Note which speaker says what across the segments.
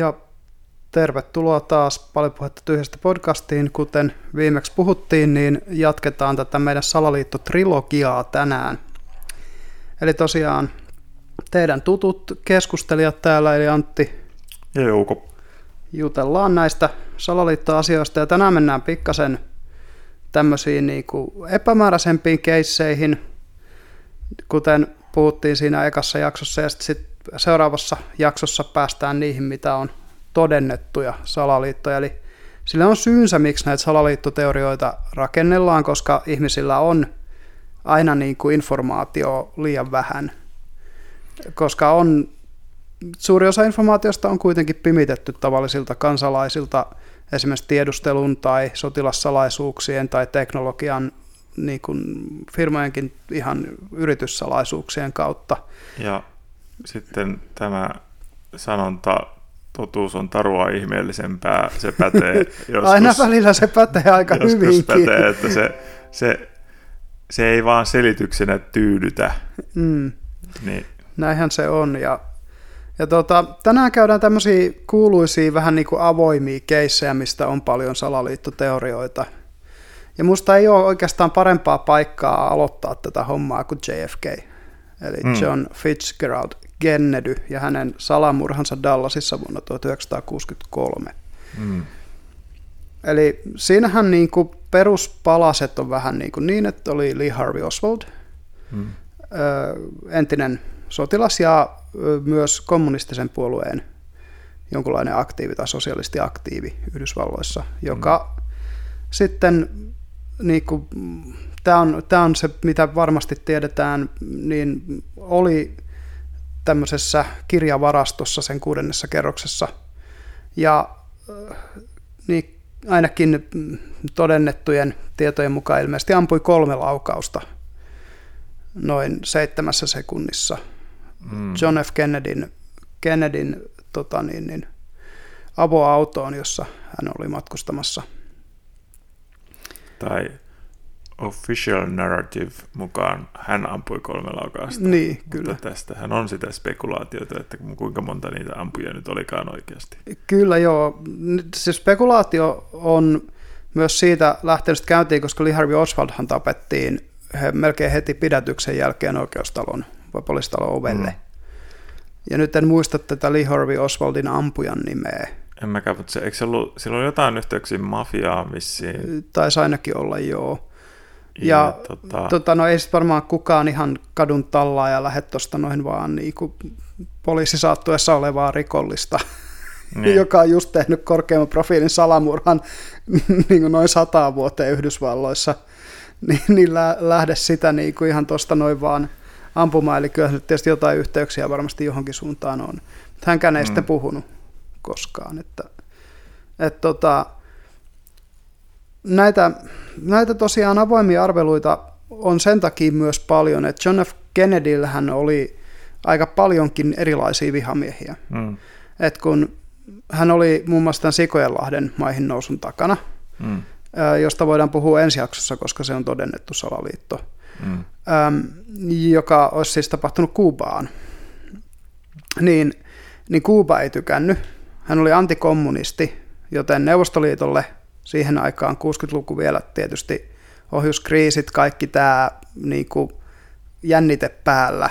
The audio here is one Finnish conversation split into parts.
Speaker 1: Ja tervetuloa taas Paljon puhetta tyhjästä podcastiin. Kuten viimeksi puhuttiin, niin jatketaan tätä meidän salaliittotrilogiaa tänään. Eli tosiaan teidän tutut keskustelijat täällä, eli Antti
Speaker 2: ja Jouko.
Speaker 1: Jutellaan näistä salaliittoasioista ja tänään mennään pikkasen tämmöisiin niin kuin epämääräisempiin keisseihin, kuten puhuttiin siinä ekassa jaksossa ja sitten sit seuraavassa jaksossa päästään niihin, mitä on todennettuja salaliittoja. Eli sillä on syynsä, miksi näitä salaliittoteorioita rakennellaan, koska ihmisillä on aina niin kuin informaatio liian vähän. Koska on, suuri osa informaatiosta on kuitenkin pimitetty tavallisilta kansalaisilta esimerkiksi tiedustelun tai sotilassalaisuuksien tai teknologian niin kuin firmojenkin ihan yrityssalaisuuksien kautta.
Speaker 2: Ja sitten tämä sanonta, totuus on tarua ihmeellisempää, se pätee
Speaker 1: joskus. Aina välillä se pätee aika joskus hyvinkin.
Speaker 2: pätee, että se, se, se ei vaan selityksenä tyydytä.
Speaker 1: Mm. Niin. Näinhän se on. Ja, ja tota, tänään käydään tämmöisiä kuuluisia vähän niin kuin avoimia keissejä, mistä on paljon salaliittoteorioita. Ja musta ei ole oikeastaan parempaa paikkaa aloittaa tätä hommaa kuin JFK, eli mm. John Fitzgerald Kennedy ja hänen salamurhansa Dallasissa vuonna 1963. Mm. Eli siinähän niin kuin peruspalaset on vähän niin, kuin niin, että oli Lee Harvey Oswald, mm. entinen sotilas ja myös kommunistisen puolueen jonkunlainen aktiivi tai sosialisti aktiivi Yhdysvalloissa, joka mm. sitten niin kuin, tämä on, tämä on se, mitä varmasti tiedetään, niin oli tämmöisessä kirjavarastossa sen kuudennessa kerroksessa. Ja niin ainakin todennettujen tietojen mukaan ilmeisesti ampui kolme laukausta noin seitsemässä sekunnissa mm. John F. Kennedyn, Kennedyn tota niin, niin, avoautoon, jossa hän oli matkustamassa.
Speaker 2: Tai official narrative mukaan hän ampui kolme laukausta.
Speaker 1: Niin, Mutta kyllä.
Speaker 2: tästä hän on sitä spekulaatiota, että kuinka monta niitä ampuja nyt olikaan oikeasti.
Speaker 1: Kyllä joo. Se spekulaatio on myös siitä lähtenyt käyntiin, koska Lee Harvey Oswaldhan tapettiin he melkein heti pidätyksen jälkeen oikeustalon vai poliisitalon ovelle. Mm. Ja nyt en muista tätä Lee Harvey Oswaldin ampujan nimeä.
Speaker 2: En mäkään, mutta se, eikö se ollut, sillä oli jotain yhteyksiä mafiaan vissiin?
Speaker 1: Taisi ainakin olla, joo. Ja, ja tota... Tota, no ei sitten varmaan kukaan ihan kadun tallaa ja lähde tuosta noin vaan niin kuin poliisi saattuessa olevaa rikollista, niin. joka on just tehnyt korkeamman profiilin salamurhan niin kuin noin sata vuoteen Yhdysvalloissa, niin, niin lä- lähde sitä niin kuin ihan tuosta noin vaan ampumaan. Eli kyllä tietysti jotain yhteyksiä varmasti johonkin suuntaan on. Hänkään ei mm. sitten puhunut koskaan. Että, et tota, näitä, näitä tosiaan avoimia arveluita on sen takia myös paljon, että John F. Kennedyllähän oli aika paljonkin erilaisia vihamiehiä. Mm. Et kun hän oli muun muassa tämän Sikojenlahden maihin nousun takana, mm. josta voidaan puhua ensi jaksossa, koska se on todennettu salaliitto, mm. joka olisi siis tapahtunut Kuubaan. Niin, niin Kuuba ei tykännyt. Hän oli antikommunisti, joten Neuvostoliitolle – siihen aikaan 60-luku vielä tietysti ohjuskriisit, kaikki tämä niin kuin jännite päällä,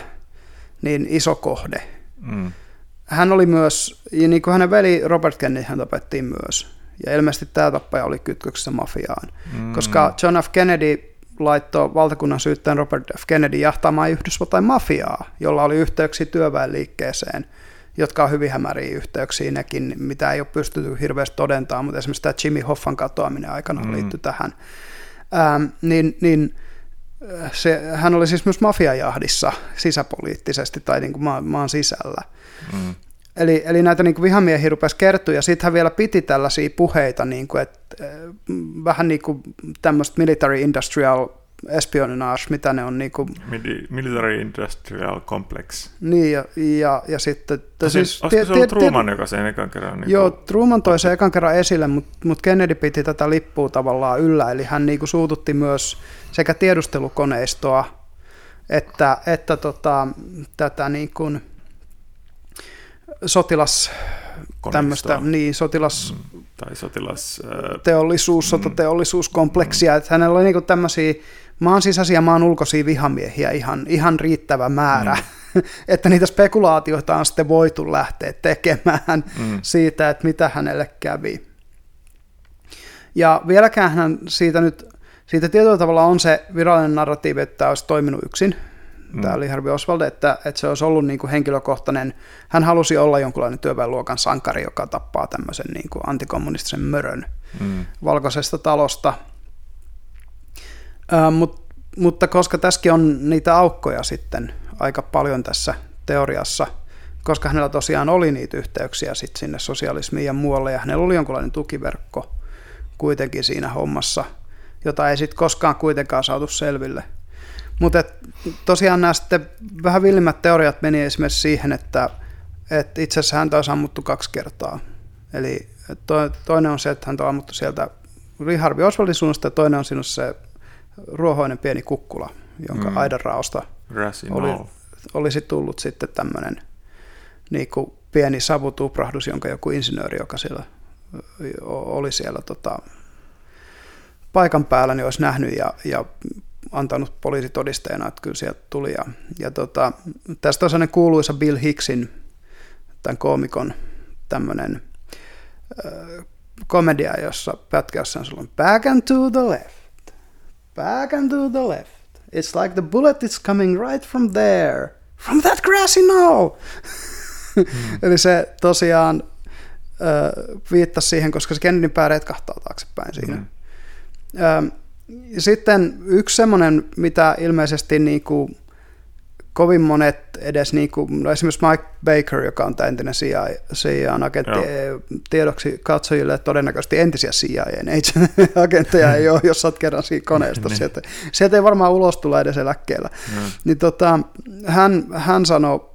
Speaker 1: niin iso kohde. Mm. Hän oli myös, ja niin kuin hänen veli Robert Kennedy hän tapettiin myös. Ja ilmeisesti tämä tappaja oli kytköksessä mafiaan. Mm. Koska John F. Kennedy laittoi valtakunnan syyttäjän Robert F. Kennedy jahtaamaan Yhdysvaltain mafiaa, jolla oli yhteyksiä työväenliikkeeseen – jotka on hyvin hämäriä yhteyksiä nekin, mitä ei ole pystytty hirveästi todentamaan, mutta esimerkiksi tämä Jimmy Hoffan katoaminen aikana mm. liittyy tähän. Ähm, niin, niin äh, se, hän oli siis myös mafiajahdissa sisäpoliittisesti tai niin kuin maan, maan sisällä. Mm. Eli, eli näitä niin kuin vihamiehiä rupesi kertoa, ja sitten hän vielä piti tällaisia puheita, niin kuin, että äh, vähän niin kuin tämmöistä military industrial espionage, mitä ne on niin kuin...
Speaker 2: Military Industrial Complex.
Speaker 1: Niin, ja, ja, ja sitten...
Speaker 2: No, siis, olisiko se ollut Truman, joka sen ekan kerran...
Speaker 1: Niin joo, kuin... Truman toi sen ekan kerran esille, mutta mut Kennedy piti tätä lippua tavallaan yllä, eli hän niin kuin suututti myös sekä tiedustelukoneistoa että, että tota, tätä niin kuin sotilas tämmöistä niin, sotilas...
Speaker 2: Mm, tai sotilas... Äh,
Speaker 1: teollisuus, mm. sotateollisuuskompleksia, mm. että hänellä oli niinku tämmöisiä maan sisäisiä, maan ulkoisia vihamiehiä ihan, ihan riittävä määrä, mm. että niitä spekulaatioita on sitten voitu lähteä tekemään mm. siitä, että mitä hänelle kävi. Ja vieläkään hän siitä nyt, siitä tietyllä tavalla on se virallinen narratiivi, että tämä olisi toiminut yksin, mm. tämä oli Harvey Oswald, että, että se olisi ollut niin kuin henkilökohtainen, hän halusi olla jonkunlainen työväenluokan sankari, joka tappaa tämmöisen niin kuin antikommunistisen mörön mm. valkoisesta talosta. Mut, mutta koska tässäkin on niitä aukkoja sitten aika paljon tässä teoriassa, koska hänellä tosiaan oli niitä yhteyksiä sitten sinne sosialismiin ja muualle, ja hänellä oli jonkunlainen tukiverkko kuitenkin siinä hommassa, jota ei sitten koskaan kuitenkaan saatu selville – mutta tosiaan nämä sitten vähän villimmät teoriat meni esimerkiksi siihen, että, että itse asiassa häntä on ammuttu kaksi kertaa. Eli to, toinen on se, että häntä on ammuttu sieltä Harvey Oswaldin suunnasta, ja toinen on sinussa se ruohoinen pieni kukkula, jonka mm. aidanraosta oli, olisi tullut sitten tämmöinen niin kuin pieni savutuprahdus, jonka joku insinööri, joka siellä oli siellä tota, paikan päällä, niin olisi nähnyt ja, ja antanut poliisitodisteena, että kyllä sieltä tuli. Ja, ja tota, tästä on sellainen kuuluisa Bill Hicksin, tämän koomikon tämmöinen äh, komedia, jossa pätkässä on sellainen back and to the left, back and to the left. It's like the bullet is coming right from there, from that grassy knoll. Mm. Eli se tosiaan äh, viittasi siihen, koska se Kennedyn pää retkahtaa taaksepäin siinä. Mm. Ähm, sitten yksi semmoinen, mitä ilmeisesti niin kuin kovin monet edes, niin kuin, no esimerkiksi Mike Baker, joka on tämä entinen CIA, CIA-agentti, tiedoksi katsojille, että todennäköisesti entisiä CIA-agentteja ei ole, jos olet kerran siinä koneesta. niin. sieltä, sieltä ei varmaan ulos tule edes eläkkeellä. Niin tota, hän, hän sanoi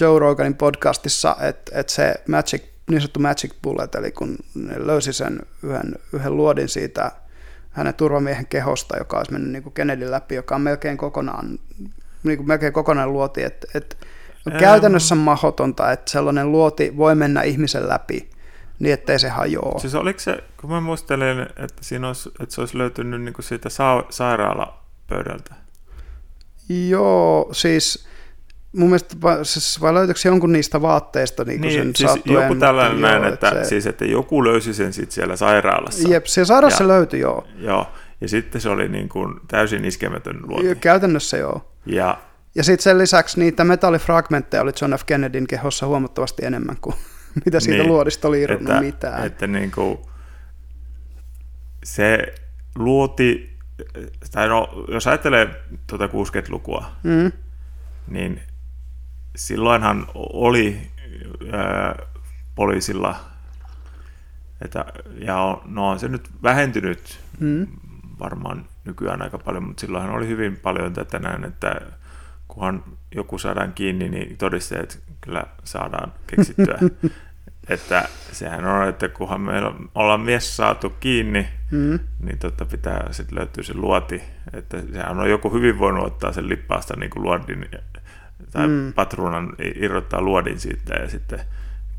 Speaker 1: Joe Roganin podcastissa, että, että se magic, niin sanottu magic bullet, eli kun ne löysi sen yhden, yhden luodin siitä hänen turvamiehen kehosta, joka olisi mennyt niin kuin Kennedyn läpi, joka on melkein kokonaan, niin kuin melkein kokonaan luoti, että, että on käytännössä mahdotonta, että sellainen luoti voi mennä ihmisen läpi niin, ettei se hajoa.
Speaker 2: Siis oliko se, kun mä muistelen, että, siinä olisi, että se olisi löytynyt niin kuin siitä sa- sairaalapöydältä?
Speaker 1: Joo, siis mun mielestä siis vai löytyykö jonkun niistä vaatteista niin, niin sen
Speaker 2: siis joku tällainen näin, että, että, se... siis, että joku löysi sen sitten siellä sairaalassa.
Speaker 1: Jep, siellä sairaalassa ja, löytyi, joo.
Speaker 2: Joo, ja sitten se oli niin kuin täysin iskemätön luoti.
Speaker 1: Käytännössä joo.
Speaker 2: Ja,
Speaker 1: ja sitten sen lisäksi niitä metallifragmentteja oli John F. Kennedyn kehossa huomattavasti enemmän kuin mitä siitä niin, luodista oli irronnut että, mitään.
Speaker 2: Että niin kuin se luoti, tai no, jos ajattelee tuota 60-lukua, mm. niin silloinhan oli ää, poliisilla, että, ja on, no on se nyt vähentynyt mm. Varmaan nykyään aika paljon, mutta silloinhan oli hyvin paljon tätä näin, että kunhan joku saadaan kiinni, niin todisteet kyllä saadaan keksittyä. että sehän on, että kunhan me ollaan mies saatu kiinni, mm. niin totta pitää sitten löytyä se luoti. Että sehän on joku hyvin voinut ottaa sen lippaasta niin kuin luodin tai mm. patruunan irrottaa luodin siitä ja sitten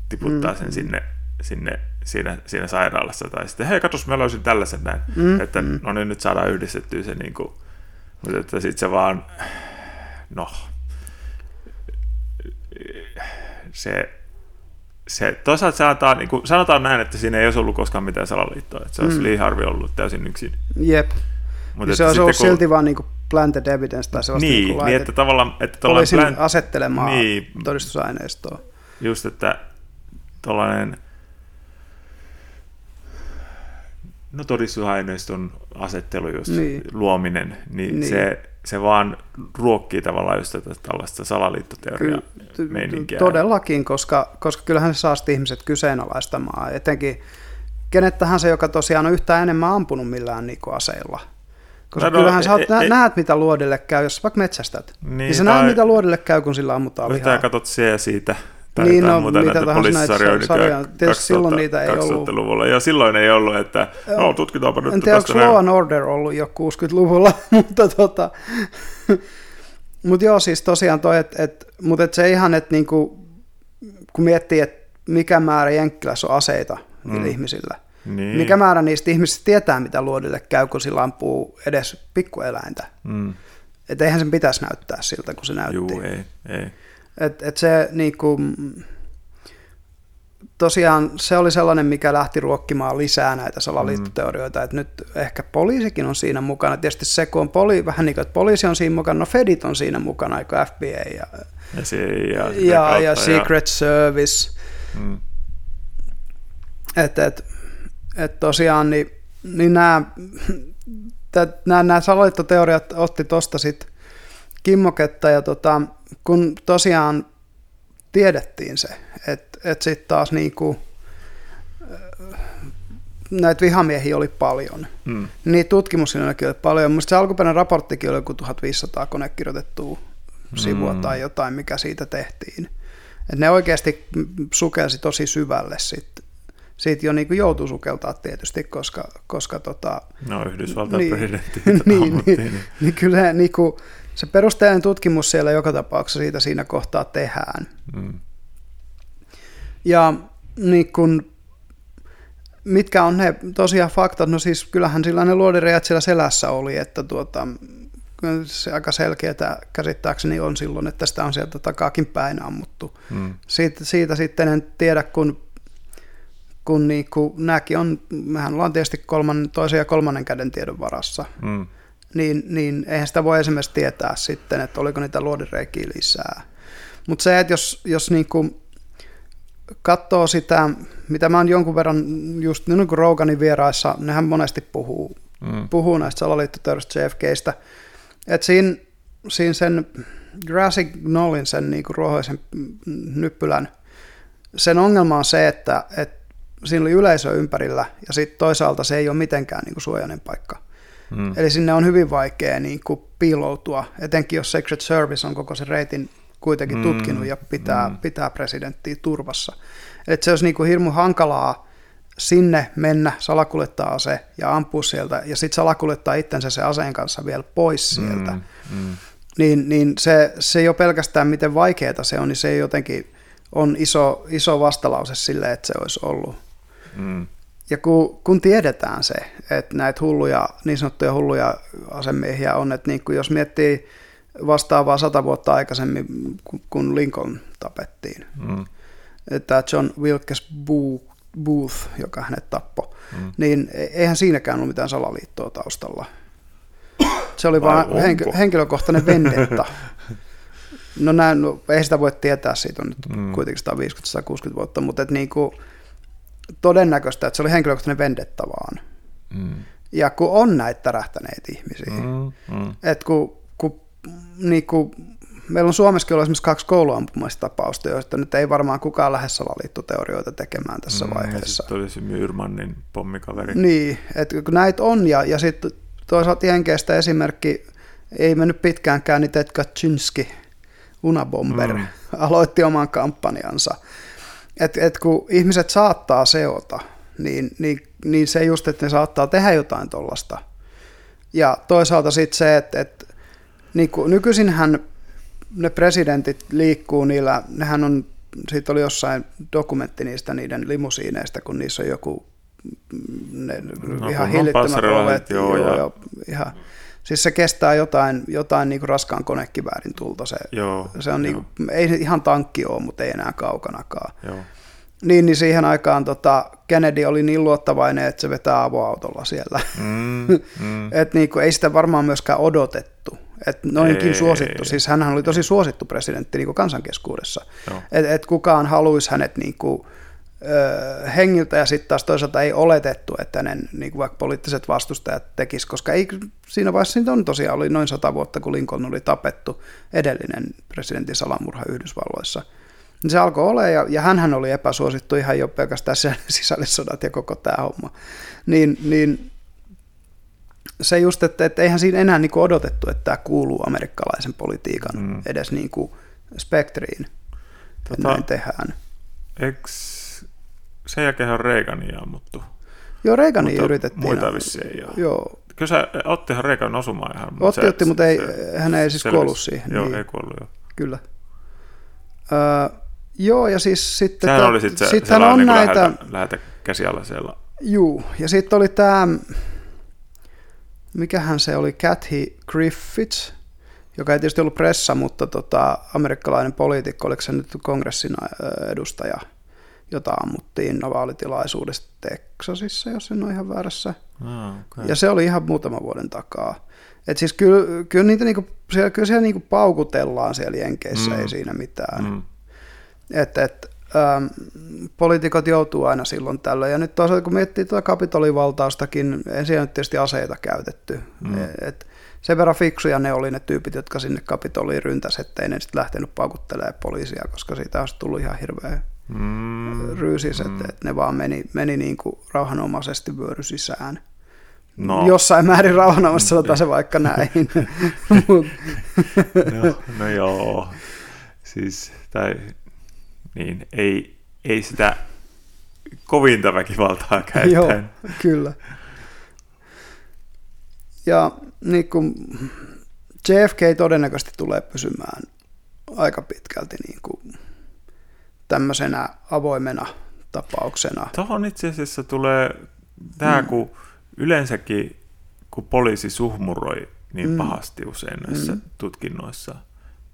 Speaker 2: tiputtaa mm. sen sinne, sinne siinä, siinä sairaalassa. Tai sitten, hei katos, mä löysin tällaisen näin. Mm. Että mm. no niin, nyt saadaan yhdistettyä se niin kuin, mutta että sitten se vaan, no, se, se toisaalta sanotaan, niin kuin, sanotaan näin, että siinä ei olisi ollut koskaan mitään salaliittoa, että se olisi mm. Lee Harvey ollut täysin yksin.
Speaker 1: Jep. Mutta se olisi ollut kun, silti vaan niin kuin planted evidence tai sellaista
Speaker 2: niin, niin, niin että tavallaan... Että
Speaker 1: poliisin plant... asettelemaan niin, todistusaineistoa.
Speaker 2: Just, että tuollainen no todistusaineiston asettelu, just niin. luominen, niin, niin. Se, se vaan ruokkii tavallaan just tätä tällaista salaliittoteoriaa meininkiä.
Speaker 1: Todellakin, koska, koska kyllähän se saa ihmiset kyseenalaistamaan, etenkin kenet tahansa, joka tosiaan on yhtään enemmän ampunut millään niin aseilla – koska no, kyllähän no, sä e, e, näet, mitä luodille käy, jos vaikka metsästät. Niin, niin sä näet, mitä luodille käy, kun sillä ammutaan lihaa.
Speaker 2: Katsot se ja siitä. Tai
Speaker 1: niin, no, muuta mitä näitä sarjoja. Tietysti silloin niitä ei ollut.
Speaker 2: luvulla Ja silloin ei ollut, että no, tutkitaanpa nyt.
Speaker 1: En tiedä, onko Law and Order ollut jo 60-luvulla, mutta tota... mutta joo, siis tosiaan toi, että et, mutta et se ihan, että niinku, kun miettii, että mikä määrä Jenkkilässä on aseita mm. ihmisillä.
Speaker 2: Niin.
Speaker 1: Mikä määrä niistä ihmisistä tietää, mitä luodille käy, kun sillä ampuu edes pikkueläintä.
Speaker 2: Mm.
Speaker 1: Että eihän sen pitäisi näyttää siltä, kun se näytti.
Speaker 2: Juu, ei, ei.
Speaker 1: Et, et se niinku, tosiaan se oli sellainen, mikä lähti ruokkimaan lisää näitä salaliittoteorioita, mm. että nyt ehkä poliisikin on siinä mukana. Tietysti se, kun on poli, vähän niin kuin, että poliisi on siinä mukana, no Fedit on siinä mukana, eikö FBI ja,
Speaker 2: Ja, se, ja,
Speaker 1: ja, ja Secret Service.
Speaker 2: Mm.
Speaker 1: Että et, et tosiaan niin, niin nämä, nämä, nämä salaliittoteoriat otti tuosta sitten kimmoketta ja tota, kun tosiaan tiedettiin se, että et sitten taas niinku, äh, näitä vihamiehiä oli paljon.
Speaker 2: Mm.
Speaker 1: Niin tutkimussinnoillakin oli paljon. Mielestäni se alkuperäinen raporttikin oli joku 1500 konekirjoitettua sivua
Speaker 2: Mm.
Speaker 1: tai jotain, mikä siitä tehtiin. Et ne oikeasti sukelsi tosi syvälle sitten. Siitä jo niinku joutui sukeltaa tietysti, koska, koska tota,
Speaker 2: No Yhdysvaltain
Speaker 1: Niin.
Speaker 2: presidentti
Speaker 1: niin,
Speaker 2: ammuttiin,
Speaker 1: niin, niin kyllä se, niinku, se perusteellinen tutkimus siellä joka tapauksessa siitä siinä kohtaa tehdään.
Speaker 2: Mm.
Speaker 1: Ja niin kun, mitkä on ne tosiaan faktat? No siis kyllähän sillä ne luodireijät siellä selässä oli, että tuota, se aika selkeää käsittääkseni on silloin, että sitä on sieltä takaakin päin ammuttu.
Speaker 2: Mm.
Speaker 1: Siitä, siitä sitten en tiedä, kun, kun niinku, nämäkin on, mehän ollaan tietysti kolmannen, toisen ja kolmannen käden tiedon varassa,
Speaker 2: Mm.
Speaker 1: Niin, niin eihän sitä voi esimerkiksi tietää sitten, että oliko niitä luodireikiä lisää. Mutta se, että jos, jos niinku katsoo sitä, mitä mä oon jonkun verran just niin kuin Roganin vieraissa, nehän monesti puhuu,
Speaker 2: Mm.
Speaker 1: puhuu näistä salaliittoteorista JFKistä, että siinä, siinä sen Jurassic Knollin, sen niinku ruohoisen nyppylän, sen ongelma on se, että, että siinä oli yleisö ympärillä ja sitten toisaalta se ei ole mitenkään niinku suojainen paikka.
Speaker 2: Mm.
Speaker 1: Eli sinne on hyvin vaikea niin kuin piiloutua, etenkin jos Secret Service on koko sen reitin kuitenkin
Speaker 2: Mm,
Speaker 1: tutkinut ja pitää,
Speaker 2: mm.
Speaker 1: pitää presidenttiä turvassa. Et se olisi niin kuin hirmu hankalaa sinne mennä, salakuljettaa ase ja ampua sieltä, ja sitten salakuljettaa itsensä se aseen kanssa vielä pois sieltä.
Speaker 2: Mm. Mm.
Speaker 1: Niin, niin se, se jo pelkästään miten vaikeaa se on, niin se jotenkin on iso, iso vastalause sille, että se olisi ollut.
Speaker 2: Mm.
Speaker 1: Ja kun, kun tiedetään se, että näitä hulluja, niin sanottuja hulluja asemiehiä on, että niin kuin jos miettii vastaavaa sata vuotta aikaisemmin, kun- Lincoln tapettiin,
Speaker 2: Mm.
Speaker 1: että John Wilkes Boo- Booth, joka hänet tappoi,
Speaker 2: Mm.
Speaker 1: niin e- eihän siinäkään ollut mitään salaliittoa taustalla. Se oli
Speaker 2: Vai
Speaker 1: vain henkilö, henkilökohtainen vendetta. No, näin, no ei sitä voi tietää, siitä on nyt
Speaker 2: Mm.
Speaker 1: kuitenkin 150-160 vuotta, mutta et niinku, todennäköistä, että se oli henkilökohtainen vendetta vaan.
Speaker 2: Mm.
Speaker 1: Ja kun on näitä tärähtäneitä ihmisiä, mm.
Speaker 2: Mm.
Speaker 1: Että kun, kun niinku, meillä on Suomessakin ollut esimerkiksi kaksi kouluampumistapausta, joista nyt ei varmaan kukaan lähde salaliittoteorioita tekemään tässä
Speaker 2: Mm,
Speaker 1: vaiheessa.
Speaker 2: sitten oli se Myyrmannin pommikaveri.
Speaker 1: Niin, että kun näitä on, ja, ja sitten toisaalta Jenkeistä esimerkki, ei mennyt pitäänkään, niin Ted Kaczynski, Unabomber,
Speaker 2: mm.
Speaker 1: aloitti oman kampanjansa. Että et kun ihmiset saattaa seota, niin, niin, niin se just, että ne saattaa tehdä jotain tuollaista. Ja toisaalta sitten se, että, että niin kuin, nykyisinhän ne presidentit liikkuu niillä, nehän on, siitä oli jossain dokumentti niistä niiden limusiineista, kun niissä on joku mm, ne,
Speaker 2: No,
Speaker 1: ihan hillittömät ovet.
Speaker 2: joo,
Speaker 1: joo,
Speaker 2: ja-
Speaker 1: joo, ihan, siis se kestää jotain, jotain niin kuin raskaan konekiväärin tulta. Se,
Speaker 2: Joo.
Speaker 1: se on niin kuin, ei se ihan tankki ole, mutta ei enää kaukanakaan.
Speaker 2: Joo.
Speaker 1: Niin, niin siihen aikaan tota, Kennedy oli niin luottavainen, että se vetää avoautolla siellä.
Speaker 2: Mm, mm.
Speaker 1: Et niinku, ei sitä varmaan myöskään odotettu. Et noinkin
Speaker 2: Ei.
Speaker 1: suosittu. Siis hän oli tosi suosittu presidentti niinku kansankeskuudessa.
Speaker 2: Joo.
Speaker 1: Et, et kukaan haluaisi hänet niinku, ö, hengiltä ja sitten taas toisaalta ei oletettu, että hänen niinku vaikka poliittiset vastustajat tekis, koska ei, siinä vaiheessa siitä on tosiaan oli noin sata vuotta, kun Lincoln oli tapettu edellinen presidentin salamurha Yhdysvalloissa. Niin se alkoi olla, ja, ja hänhän oli epäsuosittu ihan jo pelkästään sisällissodat ja koko tämä homma. Niin, niin se just, että, että eihän siinä enää niin odotettu, että tämä kuuluu amerikkalaisen politiikan
Speaker 2: Mm.
Speaker 1: edes niin kuin spektriin, tota, että
Speaker 2: Tota-
Speaker 1: näin tehdään.
Speaker 2: Eks sen jälkeen on Reagania ammuttu.
Speaker 1: Joo, Reagania
Speaker 2: Mutta
Speaker 1: yritettiin.
Speaker 2: Muita vissiin ei ole.
Speaker 1: Joo,
Speaker 2: Kyllä se, ottihan Reagan osumaan ihan.
Speaker 1: otti,
Speaker 2: se-
Speaker 1: otti, mutta ei,
Speaker 2: se
Speaker 1: hän ei siis
Speaker 2: selvisi.
Speaker 1: kuollut siihen.
Speaker 2: Joo,
Speaker 1: niin,
Speaker 2: ei kuollut joo.
Speaker 1: Kyllä. Öö, Joo, ja siis sitten...
Speaker 2: Sehän oli sitten se,
Speaker 1: sittenhän on
Speaker 2: niin
Speaker 1: näitä...
Speaker 2: Lähetä, lähetä käsialaisella.
Speaker 1: Juu, ja sitten oli tämä, mikähän se oli, Kathy Griffiths, joka ei tietysti ollut pressa, mutta tota, amerikkalainen poliitikko, oliko se nyt kongressin edustaja, jota ammuttiin vaalitilaisuudessa Texasissa, jos en ole ihan väärässä.
Speaker 2: Oh, okay.
Speaker 1: Ja se oli ihan muutama vuoden takaa. Et siis kyllä, kyllä, niitä niinku, siellä, kyllä siellä niinku paukutellaan siellä Jenkeissä, mm. ei siinä mitään. Mm. Et, et, ähm, poliitikot joutuu aina silloin tällöin. Ja nyt toisaalta kun miettii tuota kapitolivaltaustakin, en siellä nyt tietysti aseita käytetty. Mm. Et, sen verran fiksuja ne oli ne tyypit, jotka sinne kapitoliin ryntäs, ettei ne sitten lähtenyt paukuttelemaan poliisia, koska siitä olisi tullut ihan hirveä mm. ryysis, mm. että ne vaan meni, meni niin kuin rauhanomaisesti vyöry sisään. No. Jossain määrin rauhanomaisesti sanotaan se vaikka näin.
Speaker 2: no, no joo, siis tai, niin, ei, ei sitä kovinta väkivaltaa käyttäen.
Speaker 1: Joo, kyllä. Ja niin kuin JFK todennäköisesti tulee pysymään aika pitkälti niin kuin tämmöisenä avoimena tapauksena.
Speaker 2: Tuohon itse asiassa tulee tämä, mm. kun yleensäkin kun poliisi suhmuroi niin mm. pahasti usein näissä mm. tutkinnoissa,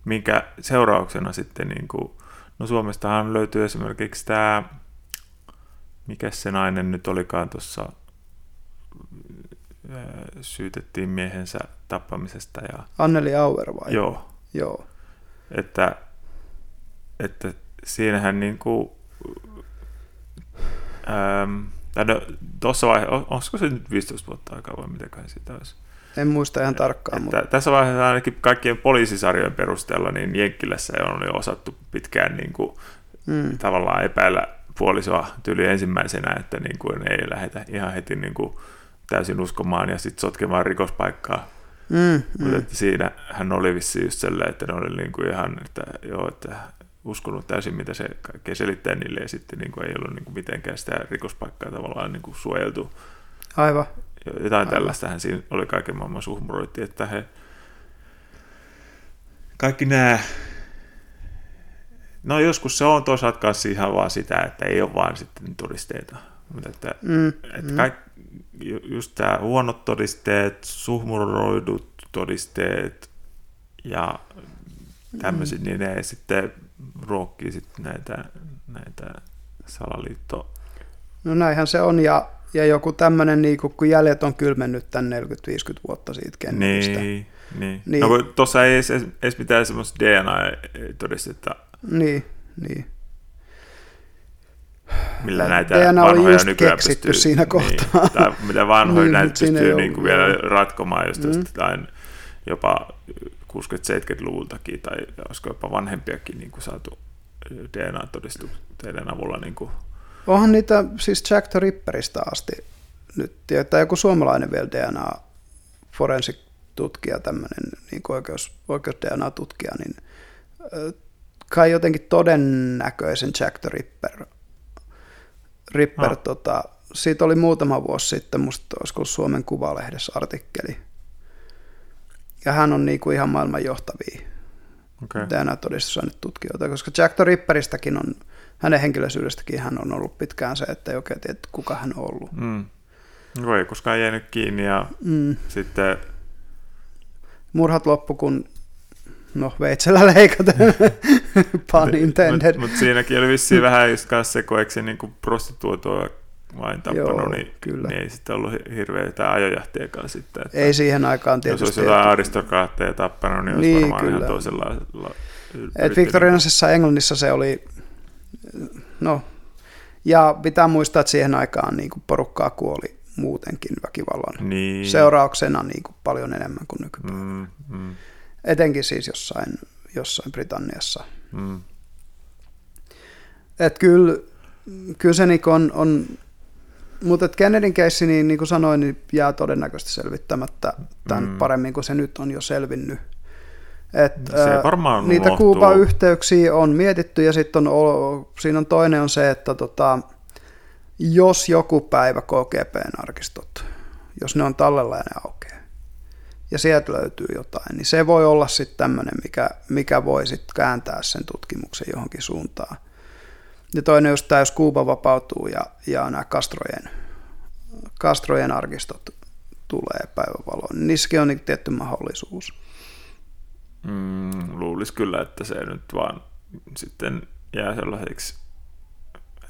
Speaker 2: minkä seurauksena sitten, niin kuin, no Suomestahan löytyy esimerkiksi tämä, mikä se nainen nyt olikaan tuossa, syytettiin miehensä tappamisesta. Ja,
Speaker 1: Anneli Auer vai?
Speaker 2: Joo.
Speaker 1: Joo.
Speaker 2: Että, että siinähän niin kuin, ähm, no, tuossa vaiheessa, olisiko se nyt 15 vuotta aikaa vai mitenköhän sitä olisi?
Speaker 1: En muista ihan tarkkaan.
Speaker 2: Että mutta... Tässä vaiheessa ainakin kaikkien poliisisarjojen perusteella niin Jenkkilässä on jo osattu pitkään niin kuin, mm. tavallaan epäillä puolisoa tyyli ensimmäisenä, että niin kuin ei lähdetä ihan heti niin kuin täysin uskomaan ja sitten sotkemaan rikospaikkaa. Mm, Mutta mm. siinä hän oli vissi just sellainen, että ne oli niin kuin ihan, että joo, että uskonut täysin, mitä se kaikkea selittää niille, ja sitten niin kuin ei ollut niin kuin mitenkään sitä rikospaikkaa tavallaan niin kuin suojeltu.
Speaker 1: Aivan.
Speaker 2: Jotain Aivan. tällaistähän siinä oli kaiken maailman suhmuroitti, että he kaikki nämä No joskus se on toisaalta kanssa ihan vaan sitä, että ei ole vaan sitten todisteita. Mutta että, mm, että mm. Kaik, just tämä huonot todisteet, suhmuroidut todisteet ja tämmöiset, mm. niin ne sitten ruokkii sitten näitä, näitä salaliitto...
Speaker 1: No näinhän se on, ja, ja joku tämmöinen, niin kun jäljet on kylmennyt tämän 40-50 vuotta siitä Kennedystä.
Speaker 2: Niin, niin. niin. No tuossa ei edes, edes mitään semmoista DNA-todistetta.
Speaker 1: Niin, niin.
Speaker 2: Millä näitä
Speaker 1: DNA
Speaker 2: vanhoja
Speaker 1: just
Speaker 2: nykyään
Speaker 1: keksitty
Speaker 2: pystyy,
Speaker 1: siinä kohtaa.
Speaker 2: Niin, tai mitä vanhoja niin, näitä pystyy niin kuin vielä ratkomaan, jos mm. jotain jopa 60-70-luvultakin tai olisiko jopa vanhempiakin niin kuin saatu DNA-todistusteiden avulla. Niin kuin.
Speaker 1: Onhan niitä siis Jack the Ripperistä asti nyt, tai joku suomalainen vielä DNA forensic tutkija, tämmöinen niin oikeus, oikeus DNA-tutkija, niin kai jotenkin todennäköisen Jack the Ripper. Ripper ah. tota, siitä oli muutama vuosi sitten, musta olisiko Suomen Kuvalehdessä artikkeli, ja hän on niin kuin ihan maailman johtavia okay. DNA-todistusainetutkijoita, koska Jack the Ripperistäkin on, hänen henkilöisyydestäkin hän on ollut pitkään se, että ei oikein tiedä, kuka hän on ollut.
Speaker 2: Mm. No ei koskaan jäänyt kiinni ja mm. sitten...
Speaker 1: Murhat loppu, kun no veitsellä leikaten, pun intended.
Speaker 2: Mutta mut siinäkin oli vissiin vähän just kanssa se, kun eikö se niin prostituoitua vain tappanut, Joo, niin, kyllä. niin ei sitten ollut hirveitä ajojahtiakaan sitten. Että
Speaker 1: ei siihen aikaan tietysti.
Speaker 2: Jos olisi jotain aristokraatteja tappanut, niin olisi niin, varmaan kyllä. ihan toisella
Speaker 1: Et Victorianisessa Englannissa se oli, no, ja pitää muistaa, että siihen aikaan niin kuin porukkaa kuoli muutenkin väkivallan niin. seurauksena niin kuin paljon enemmän kuin nykypäivänä. Mm, mm. Etenkin siis jossain, jossain Britanniassa. Mm. Et kyllä, kyllä se niin on, on mutta Kennedyn keissi, niin, niin kuin sanoin, niin jää todennäköisesti selvittämättä tämän mm. paremmin kuin se nyt on jo selvinnyt. Et,
Speaker 2: se varmaan
Speaker 1: niitä Kuuba-yhteyksiä on mietitty ja sitten on, siinä on toinen on se, että tota, jos joku päivä KGPn arkistot, jos ne on tallella ja ne aukeaa, ja sieltä löytyy jotain, niin se voi olla sitten tämmöinen, mikä, mikä voi sitten kääntää sen tutkimuksen johonkin suuntaan. Ja toinen just tämä, jos Kuuba vapautuu ja, ja nämä Castrojen, Castrojen arkistot tulee päivävaloon, niin niissäkin on niin tietty mahdollisuus.
Speaker 2: Mm, luulisi kyllä, että se nyt vaan sitten jää sellaiseksi,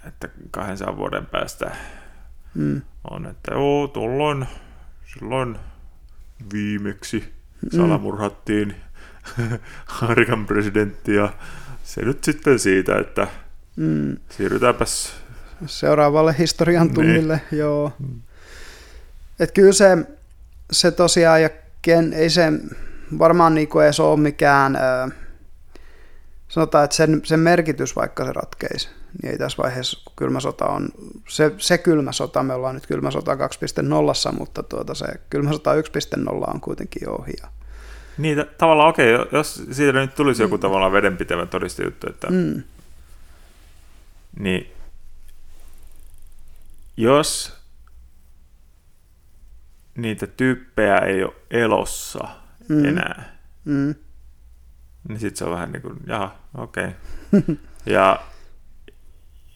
Speaker 2: että 200 vuoden päästä mm. on, että joo, tuolloin silloin viimeksi mm. salamurhattiin Amerikan presidentti ja se nyt sitten siitä, että mm. siirrytäänpäs
Speaker 1: seuraavalle historian niin. tunnille, niin. joo. Mm. Et kyllä se, se tosiaan, ja ken, ei se varmaan niinku edes ole mikään, äh, sanotaan, että sen, sen merkitys, vaikka se ratkeisi, niin ei tässä vaiheessa, kun kylmä sota on, se, se kylmä sota, me ollaan nyt kylmä sota 2.0, mutta tuota se kylmä sota 1.0 on kuitenkin jo ohi.
Speaker 2: Niin, tavallaan okei, okay, jos siitä nyt tulisi joku mm. tavallaan vedenpitävä todistejuttu, että mm. Niin jos niitä tyyppejä ei ole elossa mm. enää, mm. niin sitten se on vähän niin kuin, jaha, okei. Okay. ja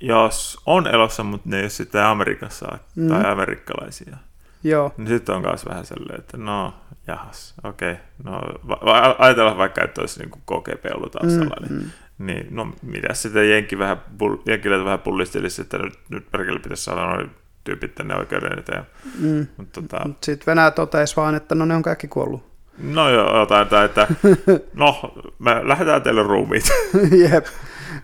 Speaker 2: jos on elossa, mutta ne ei ole sitten Amerikassa mm. tai amerikkalaisia, Joo. niin sitten on myös vähän sellainen, että no, jahas, okei. Okay. No, va- ajatellaan vaikka, että olisi niin kuin KGP ollut taustalla, mm, niin, mm. Niin no mitä sitten Jenki vähän, Jenkilä vähän pullistelisi, että nyt, nyt perkele pitäisi saada noin tyypit tänne oikeuden eteen. Mm.
Speaker 1: Mutta tota... Sitten Venäjä totesi vaan, että no ne on kaikki kuollut.
Speaker 2: No joo, jotain, että, että no, me lähdetään teille ruumiit.
Speaker 1: Jep.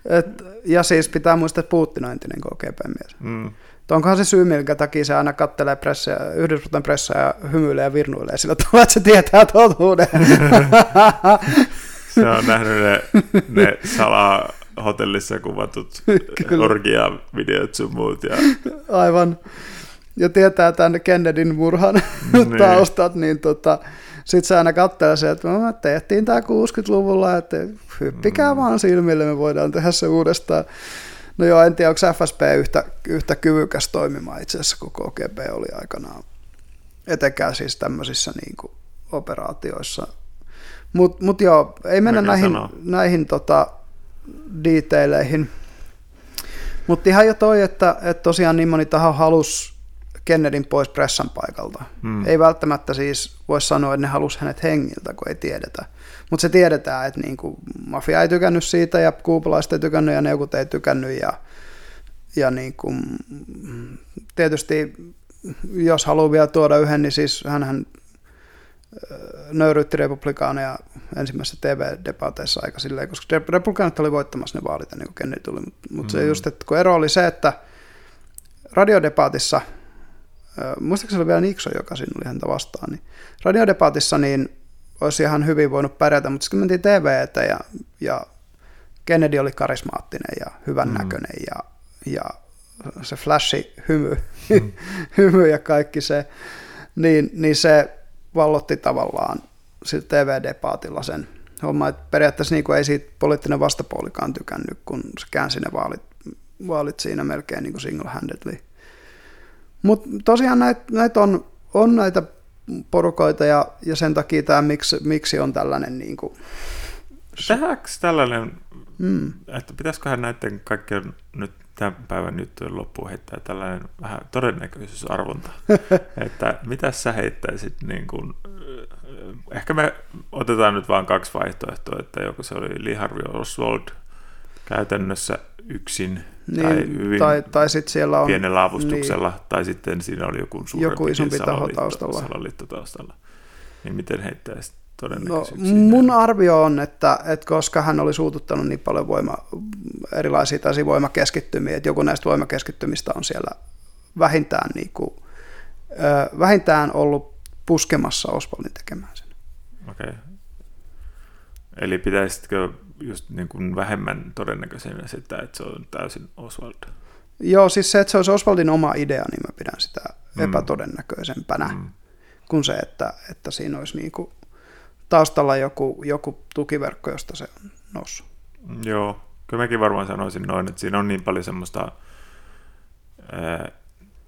Speaker 1: Et, ja siis pitää muistaa, että Putin on entinen KGP-mies. Mm. Onkohan se syy, minkä takia se aina kattelee pressiä, Yhdysvaltain pressiä ja hymyilee ja virnuilee sillä tavalla, että se tietää totuuden.
Speaker 2: se on nähnyt ne, ne salaa hotellissa kuvatut orgia-videot sun muut. Ja...
Speaker 1: Aivan. Ja tietää tämän Kennedyn murhan niin. taustat, niin tota, sitten se aina katselee se, että me tehtiin tämä 60-luvulla, että hyppikää mm. vaan silmille, me voidaan tehdä se uudestaan. No joo, en tiedä, onko FSP yhtä, yhtä kyvykäs toimimaan itse asiassa, kun KGB oli aikanaan. Etenkään siis tämmöisissä niin kuin, operaatioissa. Mutta mut joo, ei mennä Mäkin näihin, näihin tota, detaileihin. Mutta ihan jo toi, että, että tosiaan niin moni taho halusi Kennedyn pois pressan paikalta. Hmm. Ei välttämättä siis voi sanoa, että ne halusi hänet hengiltä, kun ei tiedetä. Mutta se tiedetään, että niinku, mafia ei tykännyt siitä ja kuupalaiset ei tykännyt ja neukut ei tykännyt. Ja, ja niinku, tietysti jos haluaa vielä tuoda yhden, niin siis hän nöyryytti republikaaneja ensimmäisessä TV-debateissa aika silleen, koska republikaanit oli voittamassa ne vaalit ennen kuin Kennedy tuli. Mutta mut mm. se just, että kun ero oli se, että radiodebaatissa, muistaakseni oli vielä Nixon, joka siinä oli häntä vastaan, niin radiodebaatissa niin olisi ihan hyvin voinut pärjätä, mutta sitten mentiin TVtä ja, ja Kennedy oli karismaattinen ja hyvän mm. näköinen ja, ja se flashi hymy, mm. hymy ja kaikki se, niin, niin se vallotti tavallaan sillä TV-debaatilla sen homma, että periaatteessa niin ei siitä poliittinen vastapuolikaan tykännyt, kun se käänsi ne vaalit, vaalit siinä melkein niin single-handedly. Mutta tosiaan näitä näit on, on näitä porukoita ja, ja sen takia tämä miksi, miksi on tällainen niin kuin...
Speaker 2: Tehdäänkö tällainen, mm. että pitäisiköhän näiden kaikkien nyt tämän päivän juttujen loppuun heittää tällainen vähän todennäköisyysarvonta, että mitä sä heittäisit niin kuin, ehkä me otetaan nyt vain kaksi vaihtoehtoa, että joku se oli Lee Harvey Oswald käytännössä yksin niin, tai hyvin
Speaker 1: tai, tai sit siellä on,
Speaker 2: pienellä avustuksella, niin, tai sitten siinä oli joku suurempi
Speaker 1: joku isompi taho taustalla.
Speaker 2: salaliitto taustalla. Niin miten heittäisi
Speaker 1: No, mun arvio on, että, että koska hän oli suututtanut niin paljon voima, erilaisia tällaisia voimakeskittymiä, että joku näistä voimakeskittymistä on siellä vähintään, niin kuin, vähintään ollut puskemassa Oswaldin tekemään sen.
Speaker 2: Okei. Okay. Eli pitäisitkö just niin kuin vähemmän todennäköisenä sitä, että se on täysin Oswald?
Speaker 1: Joo, siis se, että se olisi Oswaldin oma idea, niin mä pidän sitä mm. epätodennäköisempänä mm. kuin se, että, että siinä olisi niin kuin taustalla joku, joku tukiverkko, josta se on noussut.
Speaker 2: Joo, kyllä mäkin varmaan sanoisin noin, että siinä on niin paljon semmoista ää,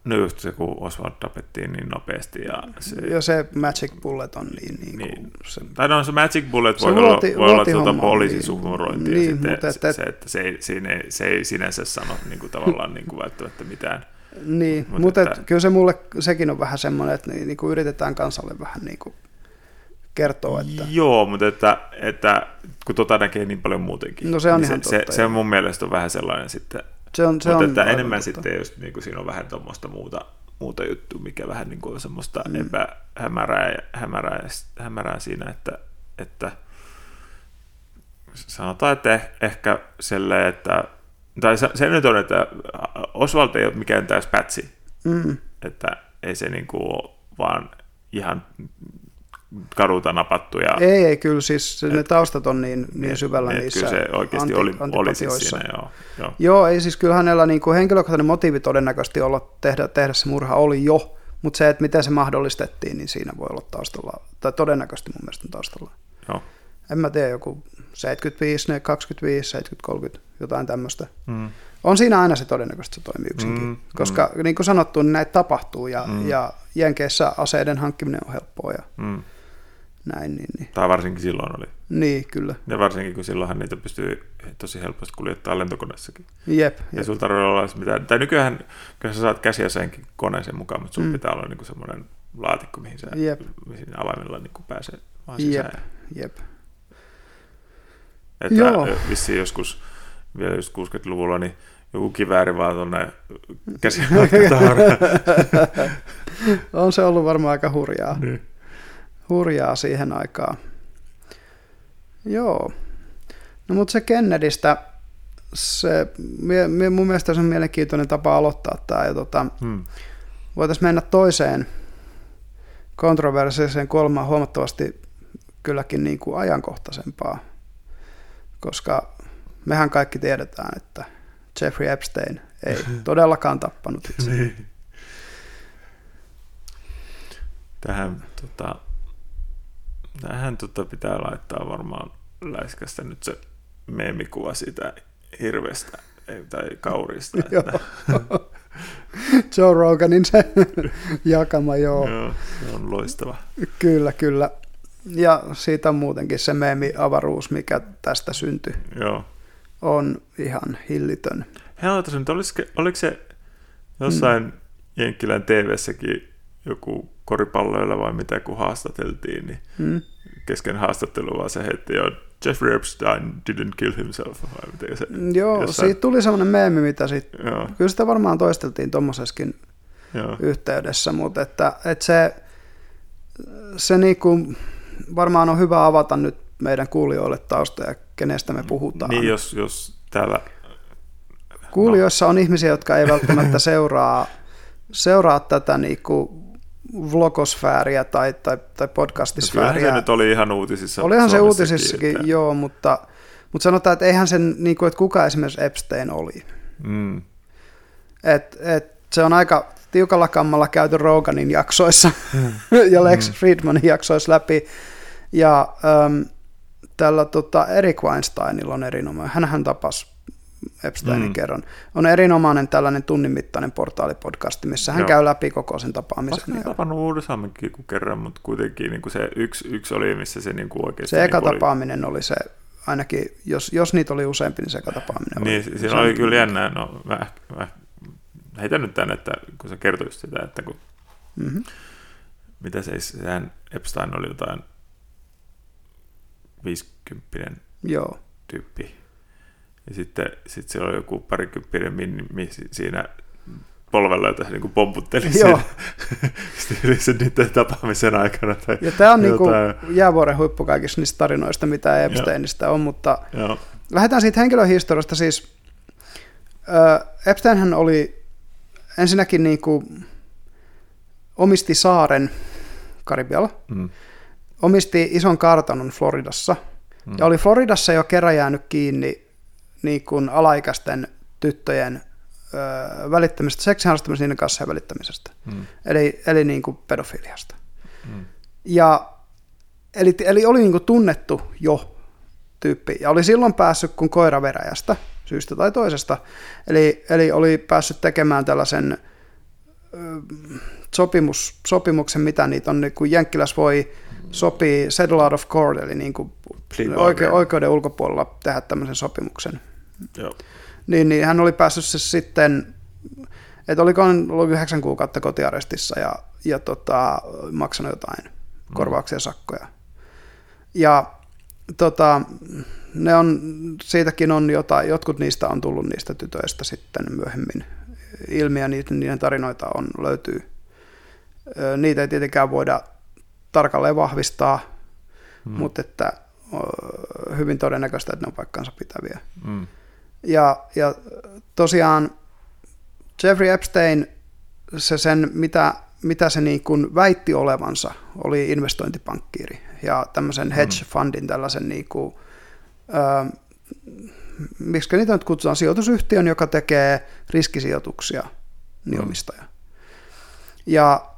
Speaker 2: No just se, kun Oswald tapettiin niin nopeasti. Ja se,
Speaker 1: ja se Magic Bullet on niin... niin,
Speaker 2: niin se, tai no se Magic Bullet voi luoti, olla, voi olla tuota poliisisuhmurointia. Niin, sitten mutta et, se, että se ei, siinä se ei sinänsä sano niin kuin, tavallaan niin kuin välttämättä mitään.
Speaker 1: Niin, mutta, mutta että, kyllä se mulle, sekin on vähän semmoinen, että niin, niin kuin yritetään kansalle vähän niin kuin kertoa. Että...
Speaker 2: Joo, mutta että, että kun tota näkee niin paljon muutenkin,
Speaker 1: no se on
Speaker 2: niin
Speaker 1: ihan
Speaker 2: se,
Speaker 1: totta,
Speaker 2: se, se, mun mielestä on vähän sellainen sitten,
Speaker 1: se on, se
Speaker 2: mutta
Speaker 1: on
Speaker 2: että enemmän totta. sitten just niin kuin siinä on vähän tuommoista muuta, muuta juttua, mikä vähän niin kuin on semmoista mm. epähämärää hämärää, hämärää siinä, että, että sanotaan, että ehkä silleen, että tai se, se nyt on, että Oswald ei ole mikään täys pätsi, mm. että ei se niin kuin vaan ihan kadulta napattu. Ja,
Speaker 1: ei, ei, kyllä siis et, ne taustat on niin, niin syvällä
Speaker 2: et,
Speaker 1: niissä
Speaker 2: Kyllä se oikeasti anti, oli, oli siis siinä, joo,
Speaker 1: joo. Joo, ei siis kyllä hänellä niin kuin henkilökohtainen motiivi todennäköisesti olla tehdä, tehdä se murha oli jo, mutta se, että miten se mahdollistettiin, niin siinä voi olla taustalla, tai todennäköisesti mun mielestä taustalla.
Speaker 2: Joo.
Speaker 1: En mä tiedä, joku 75, 25, 70, 30, jotain tämmöistä. Mm. On siinä aina se todennäköisesti se toimii yksinkin, mm, koska mm. niin kuin sanottu, niin näitä tapahtuu ja, mm. ja Jenkeissä aseiden hankkiminen on helppoa ja mm. Näin. Niin, niin.
Speaker 2: Tai varsinkin silloin oli.
Speaker 1: Niin, kyllä.
Speaker 2: Ja varsinkin kun silloinhan niitä pystyy tosi helposti kuljettaa lentokoneessakin.
Speaker 1: Jep.
Speaker 2: Ja jep. sulla tarvitse olla mitään, tai nykyään kyllä sä saat käsiä senkin koneeseen mukaan, mutta sulla mm. pitää olla niinku semmoinen laatikko, mihin sä
Speaker 1: jep.
Speaker 2: mihin avaimella niinku pääsee vaan sisään.
Speaker 1: Jep, jep.
Speaker 2: Että Joo. vissiin joskus vielä just 60-luvulla, niin joku kivääri vaan tuonne käsin
Speaker 1: On se ollut varmaan aika hurjaa. Niin. Hurjaa siihen aikaan. Joo. No mutta se Kennedystä, se, mun mielestä se on mielenkiintoinen tapa aloittaa tämä. Ja tota, hmm. Voitaisiin mennä toiseen kontroversiiseen kolmaan huomattavasti kylläkin niin kuin ajankohtaisempaa, koska mehän kaikki tiedetään, että Jeffrey Epstein ei todellakaan tappanut itse. niin.
Speaker 2: Tähän, tota, tähän tota pitää laittaa varmaan läiskästä nyt se meemikuva siitä hirvestä tai kaurista. Että...
Speaker 1: Joe Roganin se jakama, joo.
Speaker 2: joo. Se on loistava.
Speaker 1: Kyllä, kyllä. Ja siitä on muutenkin se meemi-avaruus, mikä tästä syntyi.
Speaker 2: Joo
Speaker 1: on ihan hillitön.
Speaker 2: Nyt, oliko, oliko se jossain mm. Jenkkilän TV-säkin joku koripalloilla vai mitä, kun haastateltiin, niin mm. kesken haastattelua se heitti jo Jeffrey Epstein didn't kill himself. Vai miten se,
Speaker 1: Joo, jossain... siitä tuli semmoinen meemi, mitä sitten, kyllä sitä varmaan toisteltiin tuommoisessakin yhteydessä, mutta että, että se, se niinku, varmaan on hyvä avata nyt meidän kuulijoille tausta ja kenestä me puhutaan.
Speaker 2: Niin, jos, jos täällä...
Speaker 1: Kuulijoissa no. on ihmisiä, jotka ei välttämättä seuraa, seuraa tätä niinku vlogosfääriä tai, tai, tai podcastisfääriä.
Speaker 2: se nyt oli ihan uutisissa.
Speaker 1: Olihan se uutisissakin, että... joo, mutta, mutta sanotaan, että eihän sen, niin kuin, että kuka esimerkiksi Epstein oli. Mm. Et, et, se on aika tiukalla kammalla käyty Roganin jaksoissa mm. ja Lex mm. Friedmanin jaksoissa läpi. Ja ähm, tällä tota, Erik Weinsteinilla on erinomainen, hänhän tapasi Epsteinin mm. kerran. On erinomainen tällainen tunnin mittainen portaalipodcasti, missä hän Joo. käy läpi koko sen tapaamisen.
Speaker 2: Hän tapannut uudessamminkin kuin kerran, mutta kuitenkin niin kuin se yksi, yksi oli, missä se niin kuin oikeasti...
Speaker 1: Se eka
Speaker 2: niin
Speaker 1: tapaaminen oli... oli se, ainakin jos, jos niitä oli useampi, niin se eka tapaaminen
Speaker 2: niin, oli. Siinä oli kyllä jännä, no mä, mä heitän nyt tänne, että kun sä kertoisit sitä, että kun, mm-hmm. mitä se, sehän Epstein oli jotain 50
Speaker 1: Joo.
Speaker 2: tyyppi. Ja sitten sit siellä oli joku parikymppinen minni siinä polvella, jota se niin pomputteli Joo. sen, sen niiden tapaamisen aikana. Tai
Speaker 1: ja tämä on niinku jäävuoren huippu kaikista niistä tarinoista, mitä Epsteinistä Joo. on, mutta Joo. lähdetään siitä henkilöhistoriasta. Siis äh, Epsteinhän oli ensinnäkin niinku, omisti saaren Karibialla. Mm omisti ison kartanon Floridassa. Hmm. Ja oli Floridassa jo kerran jäänyt kiinni niin kuin alaikäisten tyttöjen ö, välittämisestä, seksiharrastamista niiden kanssa ja välittämisestä. Hmm. Eli, eli niin kuin pedofiliasta. Hmm. Ja, eli, eli oli niin kuin tunnettu jo tyyppi. Ja oli silloin päässyt kun koira veräjästä, syystä tai toisesta. Eli, eli oli päässyt tekemään tällaisen sopimus, sopimuksen, mitä niitä on, niin kun Jenkkiläs voi sopii settle out of court, eli niin kuin oike, oikeuden ulkopuolella tehdä tämmöisen sopimuksen.
Speaker 2: Joo.
Speaker 1: Niin, niin hän oli päässyt se sitten, että oliko ollut yhdeksän kuukautta kotiarestissa ja, ja tota, maksanut jotain mm. korvauksia ja sakkoja. Ja tota, ne on, siitäkin on jotain, jotkut niistä on tullut niistä tytöistä sitten myöhemmin ilmi ja niiden, niiden tarinoita on, löytyy. Niitä ei tietenkään voida tarkalleen vahvistaa, mm. mutta että hyvin todennäköistä, että ne on paikkansa pitäviä. Mm. Ja, ja tosiaan Jeffrey Epstein, se sen, mitä, mitä se niin kuin väitti olevansa, oli investointipankkiiri ja tämmöisen mm. hedge fundin, tällaisen niin kuin, ö, miksi niitä nyt kutsutaan, sijoitusyhtiön, joka tekee riskisijoituksia, niin mm. omistaja. Ja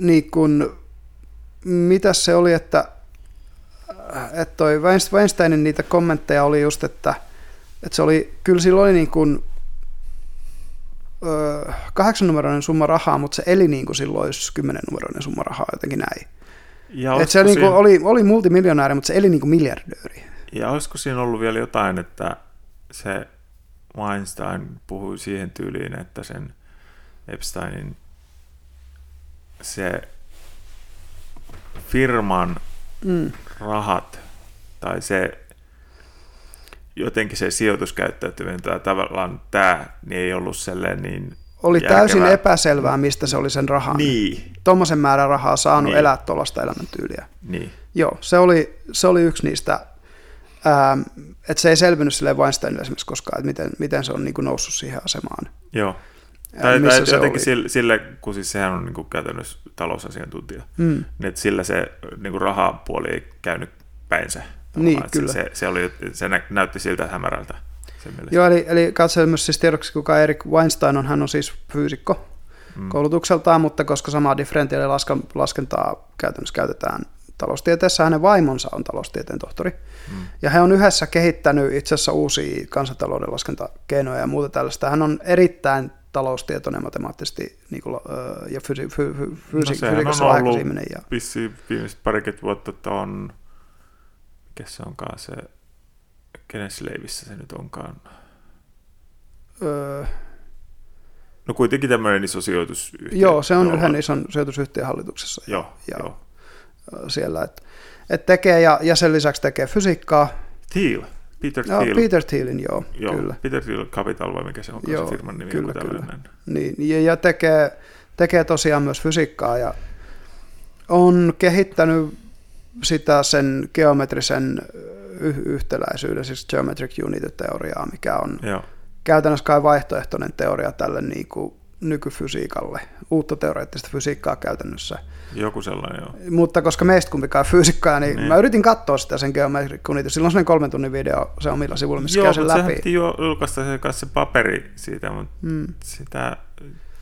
Speaker 1: niin kun, mitä se oli, että, että toi Weinsteinin niitä kommentteja oli just, että, että se oli, kyllä sillä oli niin kuin, kahdeksan numeroinen summa rahaa, mutta se eli niin kuin silloin olisi kymmenen numeroinen summa rahaa, jotenkin näin. Ja Et se niin kuin, oli, oli multimiljonääri, mutta se eli niin kuin miljardööri.
Speaker 2: Ja olisiko siinä ollut vielä jotain, että se Weinstein puhui siihen tyyliin, että sen Epsteinin se firman mm. rahat tai se jotenkin se sijoituskäyttäytyminen tai tavallaan tämä niin ei ollut sellainen niin
Speaker 1: Oli järkevää. täysin epäselvää, mistä se oli sen rahan.
Speaker 2: Niin.
Speaker 1: Tuommoisen määrän rahaa saanut niin. elää tuollaista elämäntyyliä.
Speaker 2: Niin.
Speaker 1: Joo, se oli, se oli yksi niistä, ää, että se ei selvinnyt silleen Weinsteinille esimerkiksi koskaan, että miten, miten se on niin kuin noussut siihen asemaan.
Speaker 2: Joo. Tai, tai jotenkin sille, sille, kun siis sehän on niin kuin käytännössä talousasiantuntija, mm. niin että sillä se niin kuin rahapuoli ei käynyt päinsä.
Speaker 1: Niin, kyllä.
Speaker 2: Se, se, oli, se näytti siltä hämärältä.
Speaker 1: Joo, eli, eli katsoin myös siis tiedoksi, kuka Erik Weinstein on. Hän on siis fyysikko mm. koulutukseltaan, mutta koska samaa differentiaalilaskentaa käytännössä käytetään taloustieteessä, hänen vaimonsa on taloustieteen tohtori. Mm. Ja he on yhdessä kehittänyt itse asiassa uusia kansantalouden laskentakeinoja ja muuta tällaista. Hän on erittäin taloustietoinen matemaattisesti niin kuin, ja fysi, fy, fy, fysi, no, fysiikassa
Speaker 2: on ollut ja... vissiin viimeiset parikymmentä vuotta, että on, mikä se onkaan se, kenen leivissä se nyt onkaan? Öö, no kuitenkin tämmöinen iso sijoitusyhtiö.
Speaker 1: Joo, se on yhden ison sijoitusyhtiön hallituksessa.
Speaker 2: Joo, ja, joo.
Speaker 1: Siellä, että et tekee ja, ja sen lisäksi tekee fysiikkaa.
Speaker 2: Thiel. Peter
Speaker 1: Thiel. Joo, Peter Thielin, joo,
Speaker 2: joo kyllä. Peter Thiel Capital vai mikä se on, joo, se firman nimi.
Speaker 1: Kyllä, kyllä. Niin, ja, ja tekee, tekee tosiaan myös fysiikkaa ja on kehittänyt sitä sen geometrisen y- yhtäläisyyden, siis geometric unit-teoriaa, mikä on joo. käytännössä kai vaihtoehtoinen teoria tälle niin kuin nykyfysiikalle, uutta teoreettista fysiikkaa käytännössä.
Speaker 2: Joku sellainen, joo.
Speaker 1: Mutta koska meistä kumpikaan fyysikkoja, niin, niin, mä yritin katsoa sitä sen Geometric Unity. Silloin sellainen kolmen tunnin video, se on millä sivulla, missä joo, käy sen läpi. Joo,
Speaker 2: jo julkaista se kanssa se paperi siitä, mutta hmm. sitä...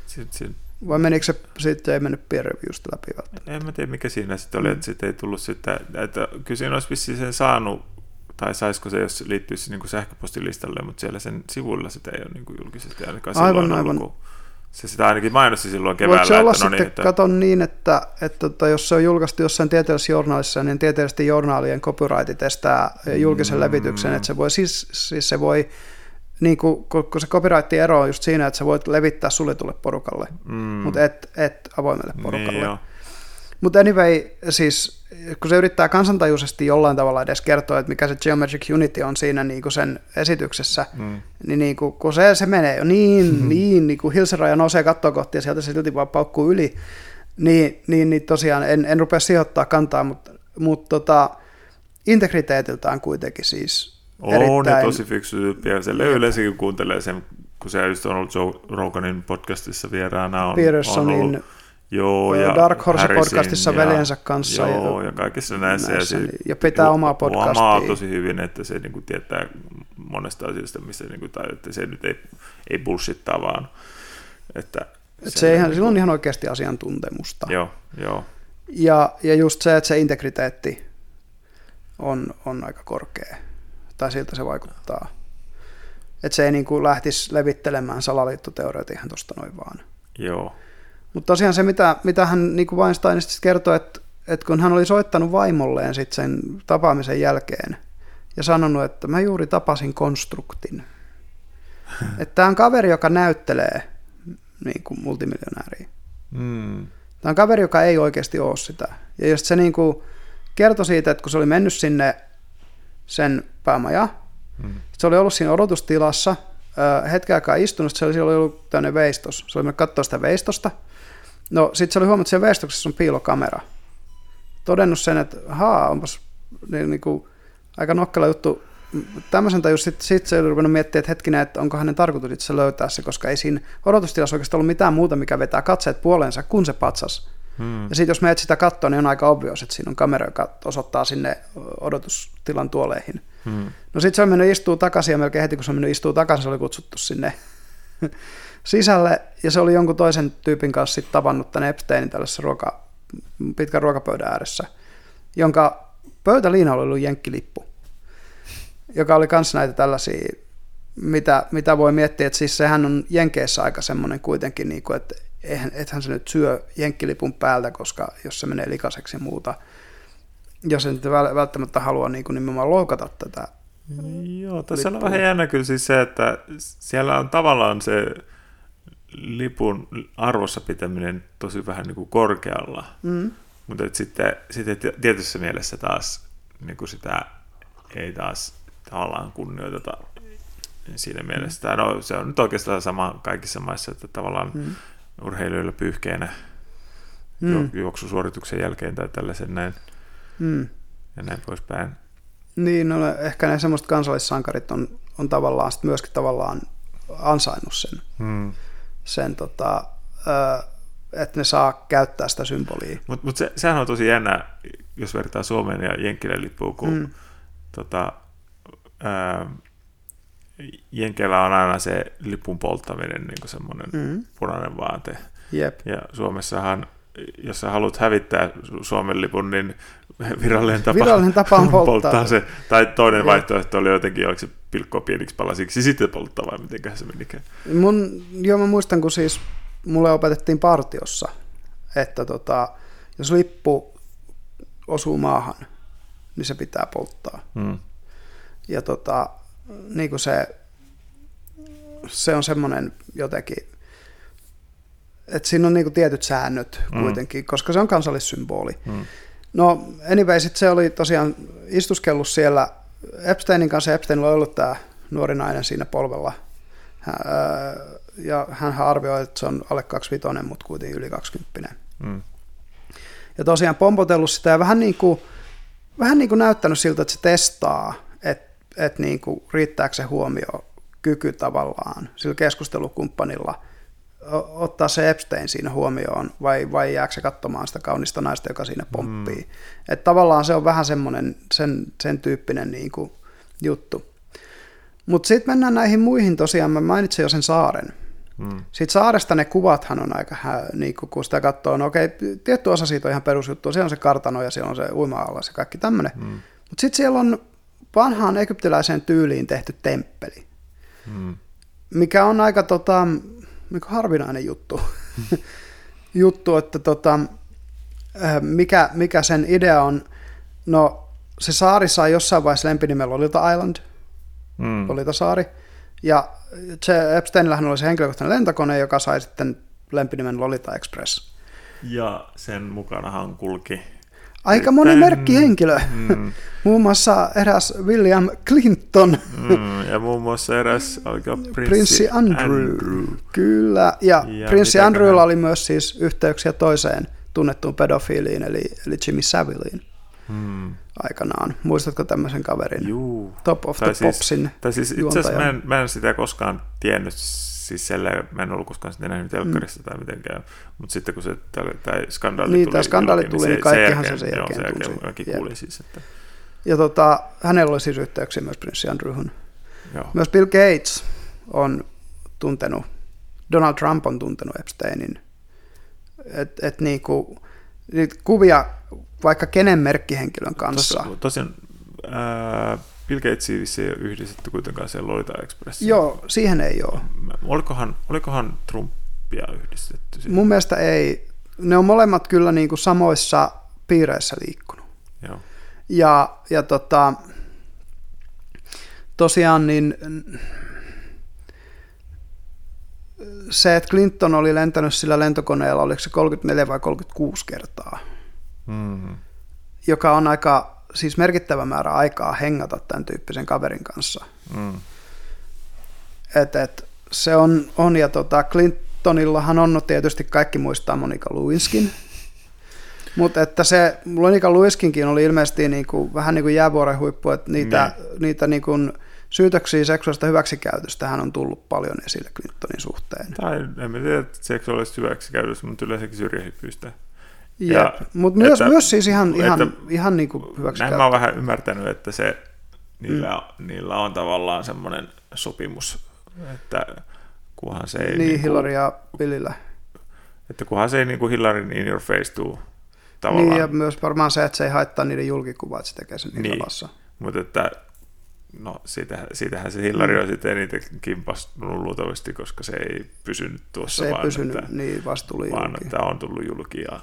Speaker 2: Sit, sit,
Speaker 1: vai menikö se sitten ei mennyt peer reviewsta läpi välttämättä?
Speaker 2: En mä tiedä mikä siinä sitten oli, mm. että sitten ei tullut sitä, että kyllä siinä olisi vissiin sen saanut, tai saisiko se, jos liittyisi niin kuin sähköpostilistalle, mutta siellä sen sivuilla sitä ei ole niin kuin julkisesti ainakaan
Speaker 1: aivan, aivan.
Speaker 2: Ollut, se sitä ainakin mainosti silloin keväällä.
Speaker 1: Voiko se olla että, no niin, että... katon niin, että, että, että tota, jos se on julkaistu jossain tieteellisessä journaalissa, niin tieteellisten journaalien copyrightit estää julkisen mm. levityksen, että se voi siis, siis se voi niin kuin, kun se copyright ero on just siinä, että sä voit levittää suljetulle porukalle, mm. mutta et, et avoimelle porukalle. Niin mutta anyway, siis kun se yrittää kansantajuisesti jollain tavalla edes kertoa, että mikä se Geometric Unity on siinä niin kuin sen esityksessä, mm. niin, niin kuin, kun se, se menee jo niin, mm. niin, niin kuin hilseraja nousee kattoa kohti ja sieltä se silti vaan paukkuu yli, niin, niin, niin tosiaan en, en rupea sijoittaa kantaa, mutta, mutta tota, integriteetiltään kuitenkin siis
Speaker 2: on erittäin... tosi fiksu tyyppi, ja se yleensäkin kuuntelee sen, kun se just on ollut Joe Roganin podcastissa vieraana. On,
Speaker 1: Petersonin
Speaker 2: on ollut Joo, ja
Speaker 1: Dark Horse-podcastissa ja, veljensä kanssa.
Speaker 2: Joo, ja, ja kaikissa näissä.
Speaker 1: näissä ja, ja pitää omaa podcastia. Omaa
Speaker 2: tosi hyvin, että se niin kuin, tietää monesta asiasta, missä niin kuin, tai, että se nyt ei, ei bullshittaa, vaan että
Speaker 1: et se, se ihan, niin sillä on ihan oikeasti asiantuntemusta.
Speaker 2: Joo, joo.
Speaker 1: Ja, ja just se, että se integriteetti on, on aika korkea, tai siltä se vaikuttaa. Että se ei niin kuin lähtisi levittelemään salaliittoteorioita ihan tuosta noin vaan.
Speaker 2: Joo.
Speaker 1: Mutta tosiaan se, mitä, mitä hän niin kuin Weinsteinista kertoi, että, että kun hän oli soittanut vaimolleen sit sen tapaamisen jälkeen ja sanonut, että mä juuri tapasin konstruktin. että tämä on kaveri, joka näyttelee niin kuin multimiljonääriä.
Speaker 2: Mm.
Speaker 1: Tämä on kaveri, joka ei oikeasti ole sitä. Ja just se niin kuin kertoi siitä, että kun se oli mennyt sinne sen päämaja, mm. se oli ollut siinä odotustilassa, hetken aikaa istunut, se oli, oli ollut tämmöinen veistos. Se oli mennyt katsoa sitä veistosta. No sitten se oli huomannut, että siellä veistoksessa on piilokamera. Todennut sen, että haa, onpas niin, niin kuin, aika nokkela juttu. Tämmöisen tajus sitten sit se oli ruvennut miettiä, että hetkinen, että onko hänen tarkoitus itse löytää se, koska ei siinä odotustilassa oikeastaan ollut mitään muuta, mikä vetää katseet puoleensa, kun se patsas. Hmm. Ja sitten jos menet sitä katsoa, niin on aika obvious, että siinä on kamera, joka osoittaa sinne odotustilan tuoleihin. Hmm. No sitten se on mennyt istuu takaisin ja melkein heti kun se on mennyt istuu takaisin, se oli kutsuttu sinne sisälle ja se oli jonkun toisen tyypin kanssa sitten tavannut tänne Epsteinin tällaisessa ruoka, pitkän ruokapöydän ääressä, jonka pöytäliina oli ollut jenkkilippu, joka oli myös näitä tällaisia, mitä, mitä voi miettiä, että siis sehän on Jenkeissä aika semmoinen kuitenkin, niin kuin, että ethän se nyt syö jenkkilipun päältä, koska jos se menee likaiseksi ja muuta, jos ei välttämättä halua niin kuin nimenomaan loukata tätä.
Speaker 2: Joo, tässä on vähän jännä kyllä siis se, että siellä on tavallaan se lipun arvossa pitäminen tosi vähän niin kuin korkealla, mm. mutta sitten, sitten tietyssä mielessä taas niin kuin sitä ei taas tavallaan kunnioiteta siinä mielessä. Mm. No, se on nyt oikeastaan sama kaikissa maissa, että tavallaan mm. Urheilijoilla pyyhkeenä mm. juoksusuorituksen jälkeen tai tällaisen näin mm. ja näin poispäin.
Speaker 1: Niin, no, ehkä ne semmoiset kansallissankarit on, on tavallaan sit myöskin tavallaan ansainnut sen, mm. sen tota, että ne saa käyttää sitä symbolia.
Speaker 2: Mutta mut se, sehän on tosi jännä, jos vertaa Suomen ja Jenkkilän lippuun, kun mm. tota, ää, Jenkeillä on aina se lipun polttaminen niin semmoinen mm. punainen vaate.
Speaker 1: Jep.
Speaker 2: Ja Suomessahan, jos sä haluat hävittää Suomen lipun, niin virallinen tapa,
Speaker 1: virallinen tapa on polttaa.
Speaker 2: polttaa se. Tai toinen Jep. vaihtoehto oli jotenkin, oliko se pilkkoa pieniksi palasiksi, sitten polttaa vai miten se menikään.
Speaker 1: Mun, joo, mä muistan, kun siis mulle opetettiin partiossa, että tota, jos lippu osuu maahan, niin se pitää polttaa. Hmm. Ja tota, niin kuin se, se on semmoinen jotenkin, että siinä on niin kuin tietyt säännöt hmm. kuitenkin, koska se on kansallissymboli. Hmm. No anyway, sit se oli tosiaan istuskellut siellä Epsteinin kanssa. Epsteinilla oli ollut tämä nuori nainen siinä polvella. Ja hän arvioi, että se on alle 25, mutta kuitenkin yli 20. Mm. Ja tosiaan pompotellut sitä ja vähän niin kuin, vähän niin kuin näyttänyt siltä, että se testaa, että, niin kuin riittääkö se huomio kyky tavallaan sillä keskustelukumppanilla – ottaa se Epstein siinä huomioon vai, vai jääkö se katsomaan sitä kaunista naista, joka siinä pomppii. Mm. Että tavallaan se on vähän semmoinen sen, sen tyyppinen niin kuin juttu. Mutta sitten mennään näihin muihin tosiaan, mä mainitsin jo sen saaren. Mm. Sitten saaresta ne kuvathan on aika, niin kun sitä katsoo, no okei, tietty osa siitä on ihan perusjuttu, siellä on se kartano ja siellä on se uima-allas ja kaikki tämmöinen. Mm. Mutta sitten siellä on vanhaan egyptiläiseen tyyliin tehty temppeli, mm. mikä on aika tota, mikä harvinainen juttu, juttu että tota, äh, mikä, mikä sen idea on. No se saari saa jossain vaiheessa lempinimen Lolita Island, mm. Lolita saari, ja se Epsteinillähän oli se henkilökohtainen lentokone, joka sai sitten lempinimen Lolita Express.
Speaker 2: Ja sen mukanahan kulki
Speaker 1: Aika moni merkkihenkilö. Mm. muun muassa eräs William Clinton.
Speaker 2: Mm, ja muun muassa eräs prinssi,
Speaker 1: prinssi Andrew. Andrew. Kyllä, ja, ja prinssi Andrewlla hän... oli myös siis yhteyksiä toiseen tunnettuun pedofiiliin, eli, eli Jimmy Savilleen hmm. aikanaan. Muistatko tämmöisen kaverin?
Speaker 2: Juu.
Speaker 1: Top of tai the siis, Popsin
Speaker 2: Tai siis itse asiassa mä en, mä en sitä koskaan tiennyt siis selleen, mä en ollut koskaan sitä nähnyt telkkarissa mm. tai mitenkään, mutta sitten kun se tämä skandaali
Speaker 1: niin,
Speaker 2: tuli, tämä
Speaker 1: skandaali tuli, niin, niin kaikkihan se sen
Speaker 2: jälkeen, sen jälkeen kuulin siis. Että...
Speaker 1: Ja tota, hänellä oli siis yhteyksiä myös prinssi Andrewhun. Joo. Myös Bill Gates on tuntenut, Donald Trump on tuntenut Epsteinin. Et, et niinku, niitä kuvia vaikka kenen merkkihenkilön kanssa.
Speaker 2: Tosin, tosiaan, ää, Bill Gatesia ei ole yhdistetty kuitenkaan siellä Lolita Expressiin.
Speaker 1: Joo, siihen ei ole.
Speaker 2: Olikohan, olikohan Trump Trumpia yhdistetty. Siihen.
Speaker 1: Mun mielestä ei. Ne on molemmat kyllä niin kuin samoissa piireissä liikkunut.
Speaker 2: Joo.
Speaker 1: Ja, ja tota, tosiaan niin se, että Clinton oli lentänyt sillä lentokoneella, oliko se 34 vai 36 kertaa,
Speaker 2: Mm.
Speaker 1: joka on aika siis merkittävä määrä aikaa hengata tämän tyyppisen kaverin kanssa.
Speaker 2: Mm.
Speaker 1: Et, et, se on, on ja tota, Clintonillahan on tietysti kaikki muistaa Monica Lewinskin, mutta että se Monica Lewinskinkin oli ilmeisesti niinku, vähän niin kuin jäävuoren huippu, että niitä,
Speaker 2: Niin.
Speaker 1: niitä niinku, syytöksiä seksuaalista hyväksikäytöstä hän on tullut paljon esille Clintonin suhteen.
Speaker 2: Tai en tiedä, että seksuaalista hyväksikäytöstä, mutta yleensäkin syrjähypyistä.
Speaker 1: Ja, mutta myös, myös siis ihan, ihan,
Speaker 2: että-
Speaker 1: ihan niin kuin
Speaker 2: Näin mä oon vähän ymmärtänyt, että se, niillä, mm. niillä on tavallaan semmoinen sopimus, että kunhan se ei,
Speaker 1: Niin,
Speaker 2: niinku-
Speaker 1: Hillary ja Billillä.
Speaker 2: että kunhan se ei niin kuin Hillary in your face tuu tavallaan.
Speaker 1: Niin, ja myös varmaan se, että se ei haittaa niiden julkikuvaa, että se tekee sen niin
Speaker 2: Niin.
Speaker 1: lavassa.
Speaker 2: Mutta että no siitähän, siitähän se Hillary
Speaker 1: Mm.
Speaker 2: on sitten eniten kimpastunut luultavasti, koska se ei pysynyt tuossa,
Speaker 1: Se ei
Speaker 2: vaan,
Speaker 1: pysynyt
Speaker 2: että,
Speaker 1: niin
Speaker 2: vaan
Speaker 1: julki.
Speaker 2: että on tullut julki. Ja,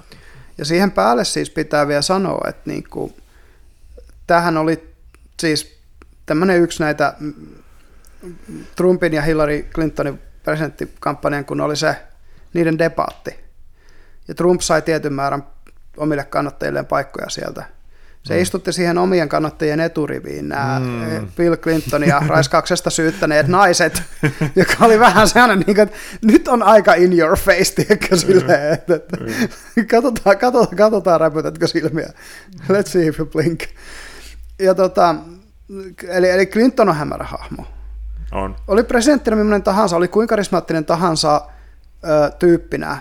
Speaker 1: Ja siihen päälle siis pitää vielä sanoa, että niinku, tämähän oli siis tämmöinen yksi näitä Trumpin ja Hillary Clintonin presidenttikampanjan, kun oli se niiden debaatti. Ja Trump sai tietyn määrän omille kannattajilleen paikkoja sieltä. Se mm. istutti siihen omien kannattajien eturiviin nämä mm. Bill Clinton ja raiskauksesta syyttäneet naiset, joka oli vähän sellainen, niin kuin, että nyt on aika in your face, tiedätkö, silleen, että, että katsotaan, katsotaan, katsotaan räpytätkö silmiä. Let's see if you blink. Ja tota, eli, eli Clinton on hämärä hahmo.
Speaker 2: on.
Speaker 1: Oli presidenttinä millainen tahansa, oli kuinka karismaattinen tahansa ö, tyyppinä,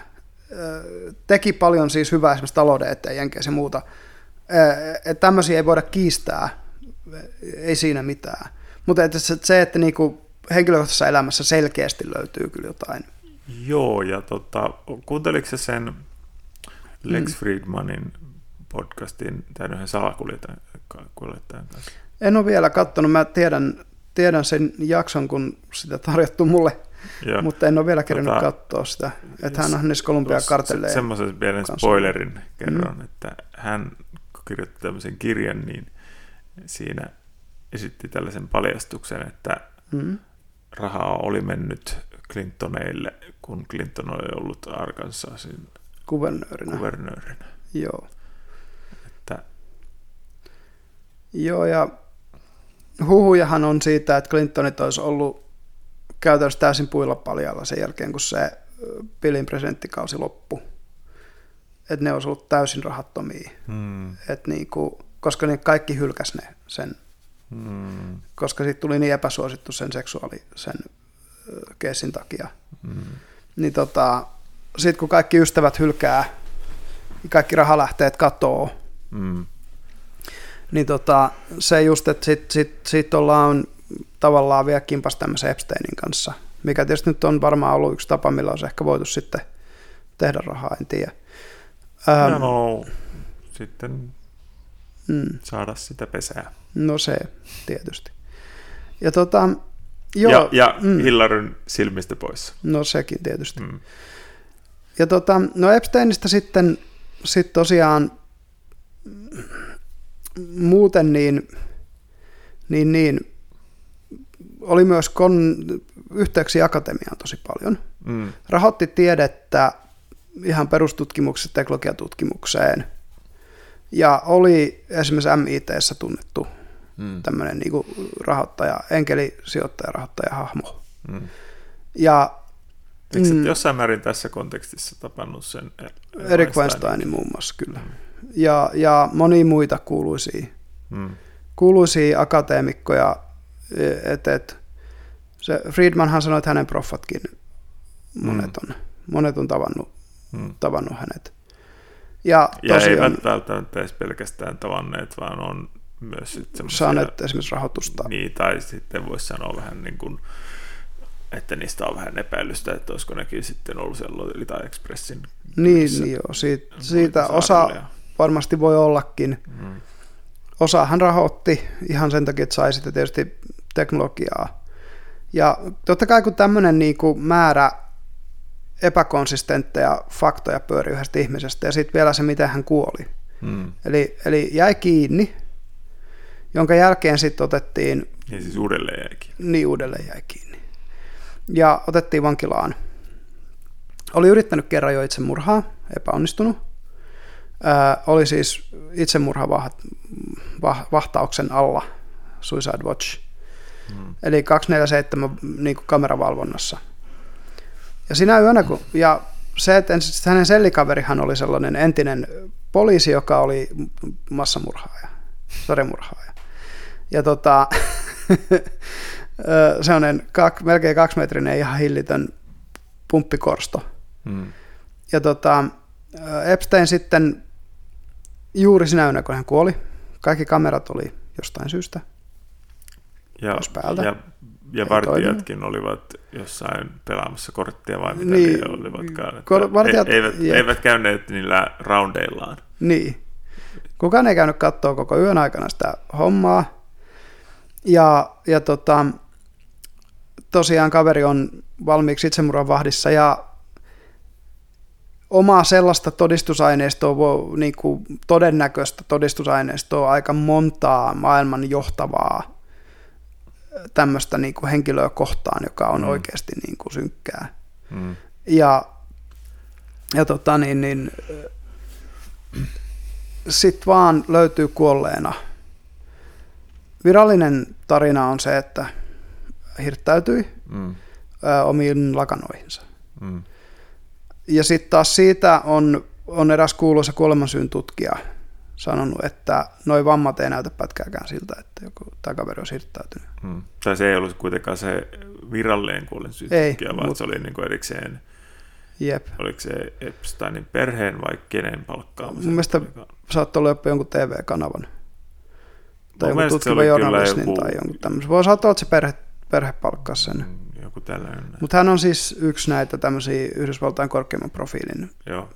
Speaker 1: ö, teki paljon siis hyvää esimerkiksi talouden eteen Jenkeissä ja muuta. Että tämmöisiä ei voida kiistää, ei siinä mitään. Mutta että se, että niinku henkilökohtaisessa elämässä selkeästi löytyy kyllä jotain.
Speaker 2: Joo, ja tota, kuunteliko se sen Lex
Speaker 1: Mm.
Speaker 2: Friedmanin podcastin, tämän yhden salakuljettajan kanssa?
Speaker 1: En ole vielä katsonut, mä tiedän, tiedän sen jakson, kun sitä tarjottu mulle,
Speaker 2: Joo.
Speaker 1: mutta en ole vielä kerännyt
Speaker 2: Tota,
Speaker 1: katsoa sitä. Että hän on niissä Kolumbia
Speaker 2: Tuossa
Speaker 1: kartelleja.
Speaker 2: se- Semmoisen pienen
Speaker 1: kanssa.
Speaker 2: spoilerin kerron, mm. että hän kirjoitti tämmöisen kirjan, niin siinä esitti tällaisen paljastuksen, että
Speaker 1: Mm.
Speaker 2: rahaa oli mennyt Clintoneille, kun Clinton oli ollut Arkansasin
Speaker 1: Kuvernöörinä.
Speaker 2: kuvernöörinä.
Speaker 1: Joo.
Speaker 2: Että,
Speaker 1: Joo, ja huhujahan on siitä, että Clintonit olisi ollut käytännössä täysin puilla paljalla sen jälkeen, kun se Billin presidenttikausi loppui. Että ne olisi ollut täysin rahattomia.
Speaker 2: hmm,
Speaker 1: Et niinku, koska ne kaikki hylkäs ne sen,
Speaker 2: hmm,
Speaker 1: koska siitä tuli niin epäsuosittu sen seksuaali, sen ö, keissin takia.
Speaker 2: hmm,
Speaker 1: Niin tota, sit kun kaikki ystävät hylkää, niin kaikki rahalähteet katoo,
Speaker 2: hmm,
Speaker 1: Niin tota, se just, että sit, sit, sit ollaan tavallaan vielä kimpas tämmöisen Epsteinin kanssa, mikä tietysti nyt on varmaan ollut yksi tapa, millä olisi ehkä voitu sitten tehdä rahaa, en tiedä. Ähm,
Speaker 2: Ja no, sitten
Speaker 1: mm,
Speaker 2: saada sitä pesää.
Speaker 1: no se tietysti. Ja tota, joo,
Speaker 2: ja ja
Speaker 1: mm.
Speaker 2: Hillaryn silmistä pois.
Speaker 1: no sekin tietysti.
Speaker 2: Mm.
Speaker 1: Ja tota, no Epsteinistä sitten sit tosiaan muuten niin, niin, niin oli myös kon, yhteyksiä akatemiaan tosi paljon.
Speaker 2: Mm.
Speaker 1: Rahoitti tiedettä ihan perustutkimuksesta teknologiatutkimukseen ja oli esimerkiksi MITssä tunnettu
Speaker 2: Mm.
Speaker 1: tämmöinen niin rahoittaja, enkelisijoittaja, rahoittaja hahmo.
Speaker 2: Mm.
Speaker 1: Ja
Speaker 2: Eikö
Speaker 1: Mm.
Speaker 2: mm. jossain määrin tässä kontekstissa tapannut sen
Speaker 1: Erik Weinsteinin muun muassa kyllä. Ja, ja monia muita kuuluisia,
Speaker 2: Mm.
Speaker 1: kuuluisia akateemikkoja. Et, et, se Friedmanhan sanoi, että hänen proffatkin monet on, monet on tavannut,
Speaker 2: Mm.
Speaker 1: tavannut hänet. Ja
Speaker 2: Ja
Speaker 1: tosiaan
Speaker 2: eivät välttämättä edes pelkästään tavanneet, vaan on myös sit semmoisia,
Speaker 1: saaneet esimerkiksi rahoitusta.
Speaker 2: niin, tai sitten voisi sanoa vähän niin kuin, että niistä on vähän epäilystä, että olisiko nekin sitten ollut siellä Lolita Expressin
Speaker 1: Niin, niin joo, siitä, siitä osa varmasti voi ollakin.
Speaker 2: Mm.
Speaker 1: Osa hän rahoitti ihan sen takia, että sai sitten tietysti teknologiaa. Ja totta kai kun tämmöinen niin kuin määrä epäkonsistentteja faktoja pyöri yhdestä ihmisestä ja sitten vielä se, miten hän kuoli. Hmm. Eli, eli jäi kiinni, jonka jälkeen sitten otettiin...
Speaker 2: Niin siis uudelleen jäi kiinni.
Speaker 1: Niin, uudelleen jäi kiinni. Ja otettiin vankilaan. Oli yrittänyt kerran jo itsemurhaa, epäonnistunut. Ää, oli siis itsemurha vahtauksen alla, Suicide Watch. Hmm. Eli 247 niin kameravalvonnassa. Ja sinä yönä, kun, ja se, että hänen sellikaverihan oli sellainen entinen poliisi, joka oli massamurhaaja, sarjamurhaaja. Ja tota, sellainen kak, melkein kaksimetrinen ihan hillitön pumppikorsto. Hmm. Ja tota, Epstein sitten juuri sinä yönä, kun hän kuoli, kaikki kamerat oli jostain syystä
Speaker 2: ja, päältä. Ja, ja vartijatkin olivat jossain pelaamassa korttia vai mitä
Speaker 1: niin,
Speaker 2: ne olivatkaan.
Speaker 1: Kor- vartijat,
Speaker 2: e- eivät, eivät käyneet niillä roundeillaan.
Speaker 1: Niin. Kukaan ei käynyt katsoa koko yön aikana sitä hommaa. Ja, ja tota, tosiaan kaveri on valmiiksi itsemurhan vahdissa ja omaa sellaista todistusaineistoa, niin kuin todennäköistä todistusaineistoa aika montaa maailman johtavaa tämmöistä niin kuin henkilöä kohtaan, joka on mm. oikeasti niin kuin synkkää. Mm. Ja, ja tota niin, niin sitten vaan löytyy kuolleena. Virallinen tarina on se, että hirttäytyi mm. ö, omiin lakanoihinsa. Mm. Ja sitten taas siitä on, on eräs kuuluisa kuolemansyyn tutkija sanonut, että noin vammat ei näytä pätkääkään siltä, että joku tämä kaveri on hirttäytynyt.
Speaker 2: Hmm. Tai se ei ollut kuitenkaan se virallinen kuolemansyyn tutkija, vaan mut... se oli niin kuin erikseen
Speaker 1: Jep.
Speaker 2: Oliko se Epsteinin perheen vai kenen palkkaamisen?
Speaker 1: Mun mielestä saattoi olla jopa jonkun TV-kanavan. Tai jonkun tutkiva journalistin joku... tai jonkun tämmöisen. Voi saattaa olla, että se perhe, perhe palkkaa sen. Mm,
Speaker 2: joku tällainen.
Speaker 1: Mutta hän on siis yksi näitä tämmöisiä Yhdysvaltain korkeimman profiilin Joo.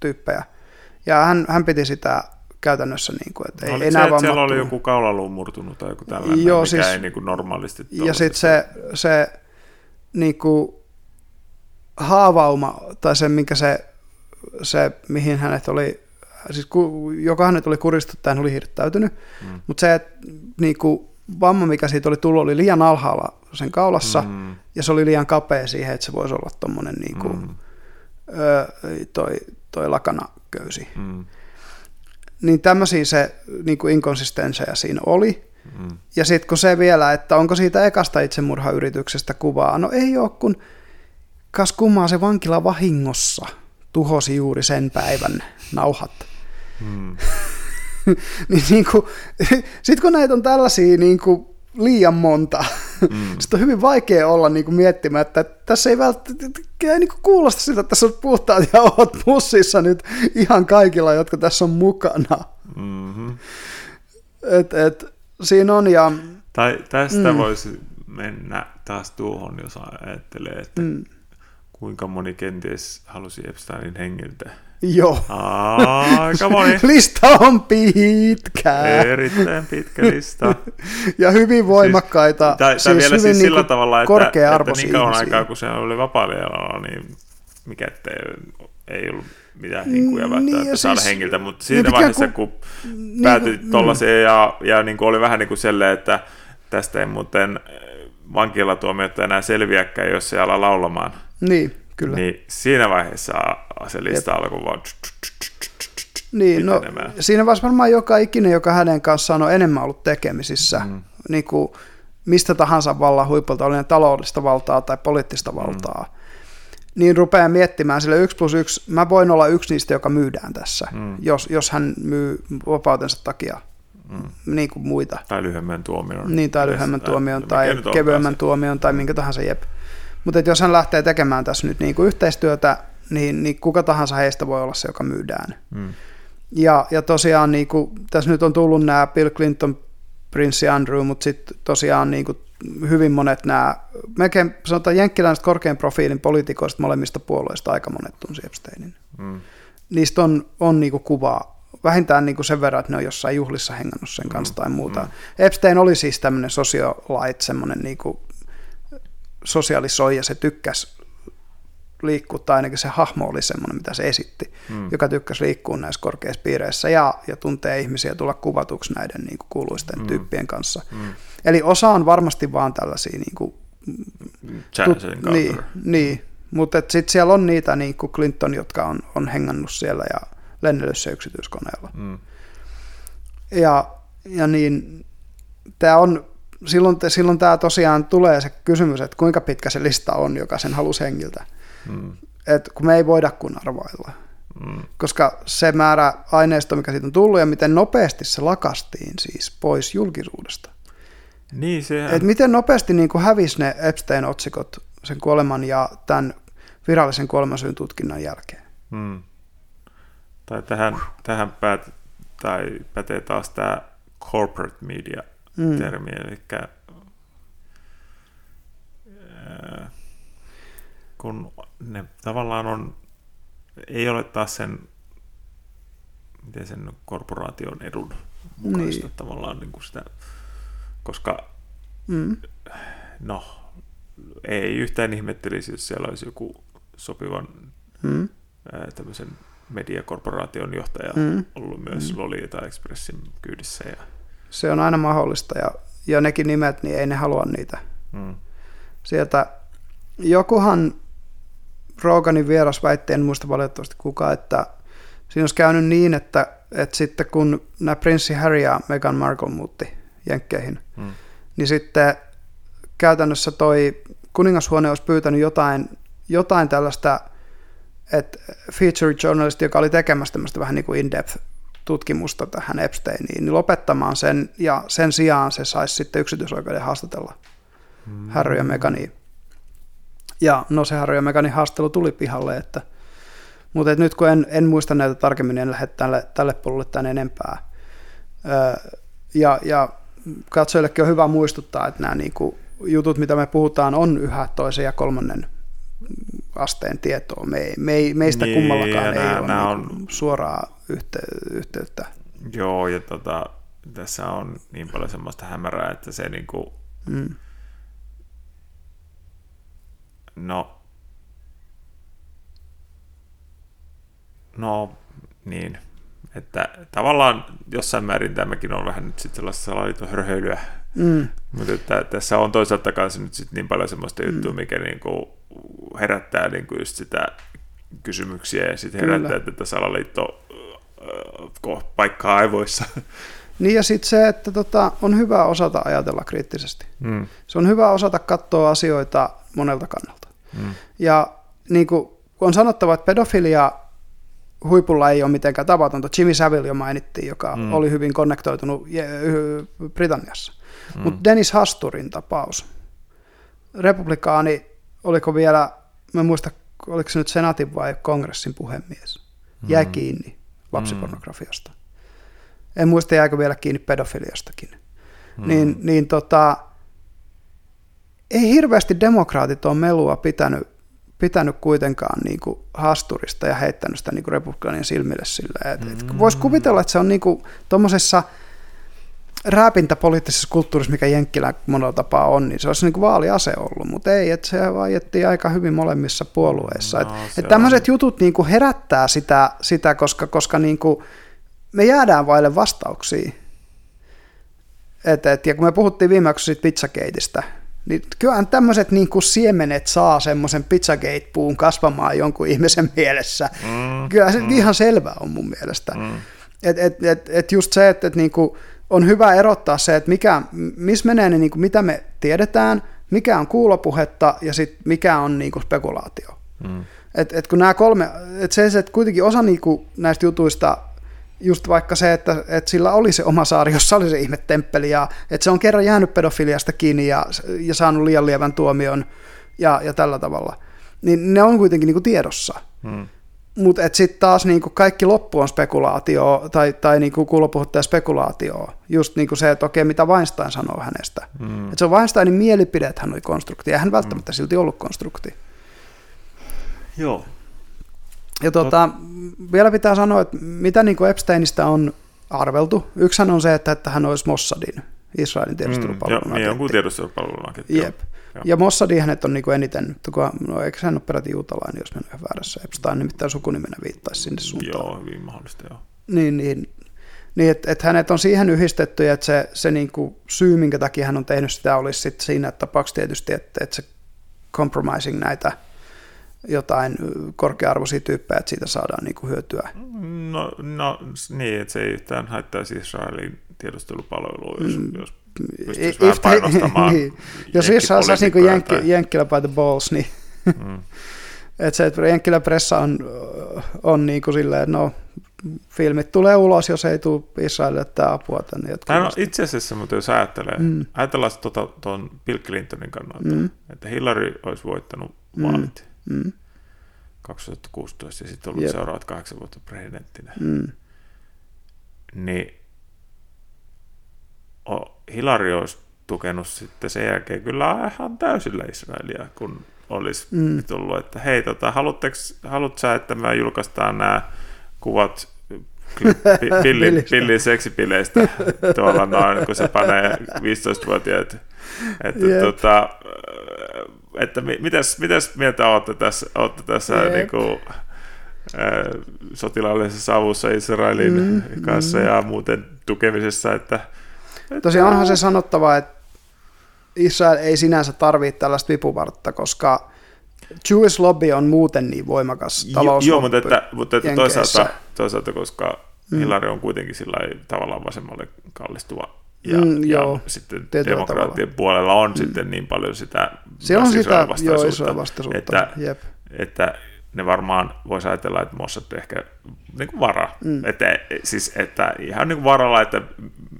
Speaker 1: tyyppejä. Ja hän, hän piti sitä käytännössä, niin kuin, että
Speaker 2: ei enää se, että siellä oli joku kaulaluun murtunut tai joku tällainen, Joo, mikä siis, ei niin kuin normaalisti
Speaker 1: Ja sitten se, se niin kuin, haavauma, tai se, minkä se, se, mihin hänet oli, siis ku, joka hänet oli kuristettu, hän oli hirttäytynyt, mm. mutta se, että niin kuin, vamma, mikä siitä oli tullut, oli liian alhaalla sen kaulassa, mm. ja se oli liian kapea siihen, että se voisi olla tuommoinen niin kuin, mm. ö, toi, toi lakanaköysi. Mm. Niin tämmöisiä se niin kuin inkonsistenseja siinä oli. Mm. Ja sitten kun se vielä, että onko siitä ekasta itsemurhayrityksestä kuvaa, no ei ole, kun kas kummaa se vankila vahingossa tuhosi juuri sen päivän nauhat. Mm. niin, niin kuin, sitten kun näitä on tällaisia niin kuin liian monta, mm. sitten on hyvin vaikea olla niin kuin miettimään, että tässä ei välttämättä ei niin kuin kuulosta siltä, että tässä on puhtaat ja oot pussissa nyt ihan kaikilla, jotka tässä on mukana. Mm-hmm. Et, et, siinä on ja...
Speaker 2: Tai tästä mm. voisi mennä taas tuohon, jos ajattelee, että mm. kuinka moni kenties halusi Epsteinin hengiltä
Speaker 1: Joo.
Speaker 2: Aika moni.
Speaker 1: lista on pitkä.
Speaker 2: Erittäin pitkä lista.
Speaker 1: ja hyvin voimakkaita. Siis, tai,
Speaker 2: siis vielä siis sillä niin tavalla, että, että niin kauan aikaa, kun se oli vapaa niin mikä ettei, ei ollut mitään hinkuja välttämättä niin, saada siis, hengiltä, mutta siinä niin vaiheessa, kun, niin, päätyi mm. tuollaiseen ja, ja niin kuin oli vähän niin kuin selleen, että tästä ei muuten vankilatuomiota enää selviäkään, jos se ala laulamaan.
Speaker 1: Niin, kyllä.
Speaker 2: Niin siinä vaiheessa se lista Jep. alkoi vaan...
Speaker 1: Niin, no, siinä vaiheessa varmaan joka ikinen, joka hänen kanssaan on enemmän ollut tekemisissä, mm. niin kuin mistä tahansa vallan huipulta, oli taloudellista valtaa tai poliittista mm. valtaa, mm. niin rupeaa miettimään sille yksi plus yksi, mä voin olla yksi niistä, joka myydään tässä, mm. jos, jos hän myy vapautensa takia mm. niin kuin muita.
Speaker 2: Tai lyhyemmän tuomion.
Speaker 1: Niin, tai lyhyemmän tuomion, tai kevyemmän tuomion, tai minkä tahansa jep. Mutta jos hän lähtee tekemään tässä nyt niin kuin yhteistyötä, niin, niin kuka tahansa heistä voi olla se, joka myydään. Mm. Ja, ja tosiaan niin kuin, tässä nyt on tullut nämä Bill Clinton, Prince Andrew, mutta sitten tosiaan niin kuin, hyvin monet nämä, melkein sanotaan jenkkiläiset korkean profiilin poliitikoista molemmista puolueista aika monet tunsi Epsteinin. Mm. Niistä on, on niin kuin kuvaa vähintään niin kuin sen verran, että ne on jossain juhlissa hengannut sen kanssa mm. tai muuta. Mm. Epstein oli siis tämmöinen socialite, semmoinen niin kuin sosiaalisoi ja se tykkäsi liikkua, tai ainakin se hahmo oli semmoinen, mitä se esitti, mm. joka tykkäsi liikkua näissä korkeissa piireissä ja, ja tuntee ihmisiä tulla kuvatuksi näiden niin kuin kuuluisten mm. tyyppien kanssa. Mm. Eli osa on varmasti vaan tällaisia niin kuin,
Speaker 2: tut,
Speaker 1: niin, niin, mutta sitten siellä on niitä niin kuin Clinton, jotka on, on hengannut siellä ja lennellyt se yksityiskoneella. Mm. Ja, ja niin, tämä on, silloin, silloin tämä tosiaan tulee se kysymys, että kuinka pitkä se lista on, joka sen halusi hengiltä. Mm. Et kun me ei voida kun arvailla. Mm. Koska se määrä aineisto, mikä siitä on tullut ja miten nopeasti se lakastiin siis pois julkisuudesta.
Speaker 2: Niin, sehän...
Speaker 1: Et miten nopeasti niin kuin hävisi ne Epstein-otsikot sen kuoleman ja tämän virallisen kuolemansyyn tutkinnan jälkeen. Mm.
Speaker 2: Tai tähän, tähän päät, tai pätee taas tämä corporate media-termi, mm. eli kun ne tavallaan on, ei ole taas sen, miten sen korporaation edun mukaista niin. tavallaan niin kuin sitä, koska mm. no, ei yhtään ihmettelisi, jos siellä olisi joku sopivan mm. ää, tämmöisen mediakorporaation johtaja mm. ollut myös mm. Lolita Expressin kyydissä. Ja...
Speaker 1: Se on aina mahdollista ja, ja nekin nimet, niin ei ne halua niitä. Mm. Sieltä jokuhan Roganin vieras väitti, en muista valitettavasti kuka, että siinä olisi käynyt niin, että, että sitten kun nämä prinssi Harry ja Meghan Markle muutti Jenkkeihin, mm. niin sitten käytännössä toi kuningashuone olisi pyytänyt jotain, jotain tällaista, että feature journalisti, joka oli tekemässä tämmöistä vähän niin kuin in-depth tutkimusta tähän Epsteiniin, niin lopettamaan sen, ja sen sijaan se saisi sitten yksityisoikeuden haastatella mm. Harry ja Meghania. Ja no se Harry ja Meghanin haastelu tuli pihalle, että, mutta et nyt kun en, en muista näitä tarkemmin, en lähde tälle, tälle polulle tänne enempää. Öö, ja, ja katsojillekin on hyvä muistuttaa, että nämä niinku jutut, mitä me puhutaan, on yhä toisen ja kolmannen asteen tietoa. Me, me, meistä niin, kummallakaan ei nämä, ole nämä niin on... suoraa yhte, yhteyttä.
Speaker 2: Joo, ja tota, tässä on niin paljon semmoista hämärää, että se niinku, mm. No, no niin, että tavallaan jossain määrin tämäkin on vähän nyt sitten sellaista salaliittohörhöilyä, mm. mutta että tässä on toisaalta kanssa nyt sitten niin paljon semmoista mm. juttua, mikä niinku herättää niinku just sitä kysymyksiä ja sitten herättää tätä salaliitto paikkaa aivoissa.
Speaker 1: Niin ja sitten se, että tota, on hyvä osata ajatella kriittisesti. Mm. Se on hyvä osata katsoa asioita monelta kannalta. Mm. Ja niin kuin on sanottava, että pedofilia huipulla ei ole mitenkään tavatonta. Jimmy Savile jo mainittiin, joka mm. oli hyvin konnektoitunut Britanniassa. Mm. Mutta Dennis Hasturin tapaus, republikaani, oliko vielä, mä en muista, oliko se nyt senaatin vai kongressin puhemies, mm. jäi kiinni lapsipornografiasta. Mm. En muista, jääkö vielä kiinni pedofiliastakin. Mm. Niin, niin tota, ei hirveästi demokraatit ole melua pitänyt, pitänyt kuitenkaan niin kuin hasturista ja heittänyt sitä niin kuin republikaanien silmille sillä. Et, mm. Voisi kuvitella, että se on niin tuommoisessa rääpintä poliittisessa kulttuurissa, mikä Jenkkilä monella tapaa on, niin se olisi niin kuin vaaliase ollut, mutta ei, että se vaiettiin aika hyvin molemmissa puolueissa. No, et, et tämmöiset jutut niin kuin herättää sitä, sitä koska, koska niin kuin me jäädään vaille vastauksia. Et, et, ja kun me puhuttiin viimeksi siitä pizzakeitistä, niin kyllähän tämmöiset niin kuin siemenet saa semmoisen pizzagate-puun kasvamaan jonkun ihmisen mielessä. Mm, Kyllä se mm. ihan selvä on mun mielestä. Mm. Et, et, et, et just se, että et niin kuin on hyvä erottaa se, että mikä, missä menee ne, niin kuin mitä me tiedetään, mikä on kuulopuhetta ja sit mikä on niin kuin spekulaatio. Mm. Et, et kun nämä kolme, et se, että kuitenkin osa niin kuin näistä jutuista just vaikka se, että, että sillä oli se oma saari, jossa oli se ihmetemppeli, ja että se on kerran jäänyt pedofiliasta kiinni ja, ja saanut liian lievän tuomion ja, ja tällä tavalla, niin ne on kuitenkin niin kuin tiedossa. Hmm. Mutta sitten taas niin kuin kaikki loppu on spekulaatio tai, tai niin kuin kuulopuhuttaja spekulaatio. Just niin kuin se, että okei, mitä Weinstein sanoo hänestä. Hmm. Että se on Weinsteinin mielipide, että hän oli konstrukti, ja hän välttämättä hmm. silti ollut konstrukti.
Speaker 2: Joo,
Speaker 1: ja tuota, vielä pitää sanoa, että mitä niin kuin Epsteinistä on arveltu. Yksihän on se, että, että hän olisi Mossadin, Israelin tiedustelupalvelun
Speaker 2: mm, Niin, jonkun tiedustelupalvelun
Speaker 1: Jep.
Speaker 2: Joo.
Speaker 1: Ja Mossadi hänet on niinku eniten, kun, no eikö hän ole peräti juutalainen, jos mennään väärässä. Epstein nimittäin sukunimenä viittaisi sinne suuntaan.
Speaker 2: Joo, hyvin mahdollista, joo.
Speaker 1: Niin, niin, niin että et hänet on siihen yhdistetty, että se, se niinku syy, minkä takia hän on tehnyt sitä, olisi sit siinä tapauksessa tietysti, että, että se compromising näitä jotain korkea-arvoisia tyyppejä, että siitä saadaan niinku hyötyä.
Speaker 2: No, no niin, että se ei yhtään haittaisi Israelin tiedustelupalvelua, jos, mm. jos pystyisi vähän painostamaan
Speaker 1: niin. Jos Israel saisi niinku jenkki, jenkkilä by the balls, niin mm. että se, että jenkkilä pressa on, on niin kuin silleen, että no, filmit tulee ulos, jos ei tule Israelille tämä apua tänne.
Speaker 2: No, itse asiassa, mutta jos ajattelee, mm. ajatellaan tuota, tuon Bill Clintonin kannalta, mm. että Hillary olisi voittanut mm. vaalit mm. 2016 ja sitten ollut yep. seuraavat kahdeksan vuotta presidenttinä, mm. niin Hillary olisi tukenut sitten sen jälkeen kyllä ihan täysillä Israelia, kun olisi mm. tullut, että hei, tota, haluatko sä, että me julkaistaan nämä kuvat pillin, pillin seksipileistä tuolla noin, kun se panee 15-vuotiaat. Että, yep. tota, että mitäs, mitäs mieltä olette tässä, olette tässä yep. niin kuin, sotilaallisessa avussa Israelin mm, kanssa mm. ja muuten tukemisessa, että
Speaker 1: Tosiaan onhan se sanottava, että Israel ei sinänsä tarvitse tällaista vipuvartta, koska Jewish lobby on muuten niin voimakas talous.
Speaker 2: Joo, mutta, että, mutta että toisaalta, toisaalta, koska mm. Hillary on kuitenkin sillä tavallaan vasemmalle kallistuva ja, mm, ja joo, sitten demokraattien puolella on mm. sitten niin paljon sitä
Speaker 1: Siellä on sitä joo, vastaisuutta.
Speaker 2: Että, Jep. että ne varmaan voisi ajatella, että Mossad ehkä niin kuin vara. Mm. Että, siis, että ihan niin kuin varalla, että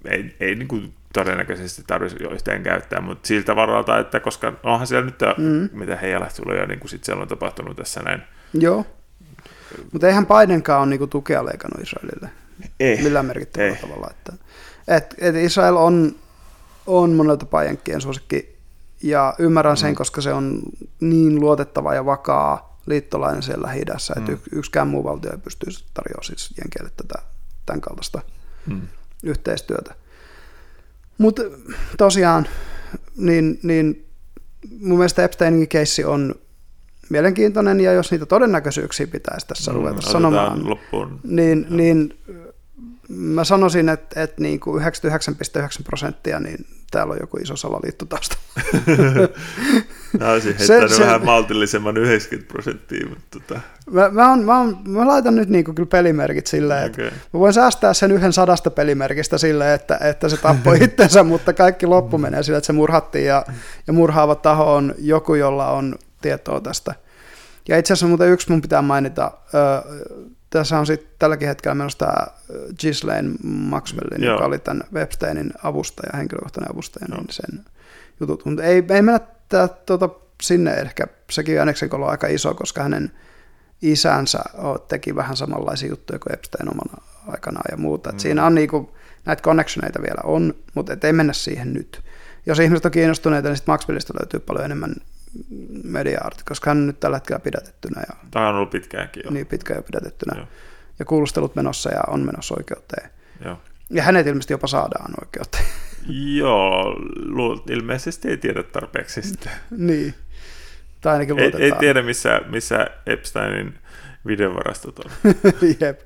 Speaker 2: ei, ei niin kuin todennäköisesti tarvitsisi jo yhteen käyttää, mutta siltä varalta, että koska onhan siellä nyt, mm. mitä heijalähtuloja niin kuin sit siellä on tapahtunut tässä näin.
Speaker 1: Joo, mutta eihän Bidenkaan ole niin kuin tukea leikannut Israelille ei. millään merkittävällä ei. tavalla. Että, et, et Israel on, on monelta tapaa suosikki, ja ymmärrän sen, mm. koska se on niin luotettava ja vakaa liittolainen siellä lähi mm. että yksikään muu valtio ei pysty tarjoamaan siis Jenkeille tätä tämän kaltaista mm. yhteistyötä. Mutta tosiaan, niin, niin mun mielestä Epsteinin keissi on mielenkiintoinen, ja jos niitä todennäköisyyksiä pitäisi tässä mm, ruveta sanomaan,
Speaker 2: loppuun.
Speaker 1: niin, niin mä sanoisin, että, että niin kuin 99,9 prosenttia, niin täällä on joku iso salaliitto taustalla.
Speaker 2: Mä olisin heittänyt se, vähän se, maltillisemman 90 prosenttia. Mutta tota.
Speaker 1: mä, mä, on, mä, on, mä laitan nyt niin kuin kyllä pelimerkit silleen, okay. että mä voin säästää sen yhden sadasta pelimerkistä silleen, että, että se tappoi itsensä, mutta kaikki loppu menee sille, että se murhattiin ja, ja murhaava taho on joku, jolla on tietoa tästä. Ja itse asiassa muuten yksi mun pitää mainita, tässä on sitten tälläkin hetkellä menossa tämä Ghislaine Maxwellin, Joo. joka oli tämän Websteinin avustaja, henkilökohtainen avustaja, niin sen jutut. Mutta ei, ei mennä tää, tuota, sinne ehkä, sekin Anneksen on aika iso, koska hänen isänsä teki vähän samanlaisia juttuja kuin Epstein omana aikanaan ja muuta. Mm. siinä on niinku, näitä connectioneita vielä on, mutta et ei mennä siihen nyt. Jos ihmiset on kiinnostuneita, niin sitten Maxwellista löytyy paljon enemmän media koska hän on nyt tällä hetkellä pidätettynä. Ja,
Speaker 2: Tämä on ollut pitkäänkin jo.
Speaker 1: Niin, pitkään jo pidätettynä. Joo. Ja kuulustelut menossa ja on menossa oikeuteen.
Speaker 2: Joo.
Speaker 1: Ja hänet ilmeisesti jopa saadaan oikeuteen.
Speaker 2: Joo, ilmeisesti ei tiedä tarpeeksi sitä.
Speaker 1: niin. Tai ainakin
Speaker 2: ei, ei tiedä, missä, missä Epsteinin videovarastot on.
Speaker 1: Jep.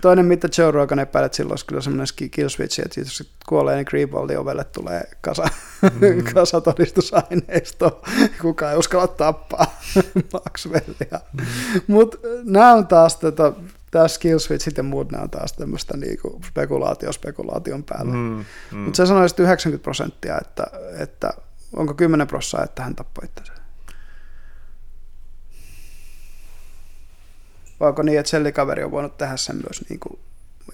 Speaker 1: Toinen, mitä Joe Rogan epäilee, että silloin olisi kyllä semmoinen kill switch, että jos kuolee, niin Greenwaldin ovelle tulee kasa, mm. kasa todistusaineisto. Kukaan ei uskalla tappaa Maxwellia. Mm. Mutta nämä on taas tätä, tämä skill switch ja muut, nämä on taas tämmöistä niinku spekulaatio spekulaation päällä. Mm, mm. Mutta se sanoi 90 prosenttia, että, että onko 10 prosenttia, että hän tappoi itsensä. Vai onko niin, että sellikaveri on voinut tehdä sen myös niin kuin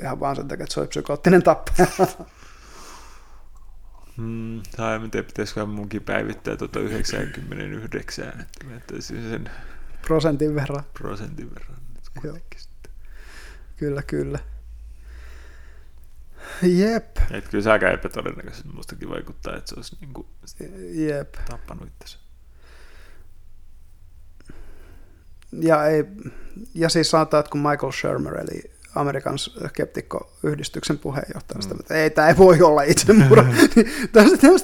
Speaker 1: ihan vaan sen takia, että se oli psykoottinen tappaja?
Speaker 2: Hmm, tai en tiedä, pitäisikö munkin päivittää tuota 99, että mä sen
Speaker 1: prosentin verran.
Speaker 2: Prosentin verran.
Speaker 1: Joo. Kyllä, kyllä. Jep.
Speaker 2: Et kyllä se aika epätodennäköisesti mustakin vaikuttaa, että se olisi niin kuin
Speaker 1: Jep.
Speaker 2: tappanut itsensä.
Speaker 1: Ja, ei, ja siis sanotaan, että kun Michael Shermer, eli Amerikan skeptikkoyhdistyksen puheenjohtajasta, mm. että ei, tämä ei voi olla itsemurha. niin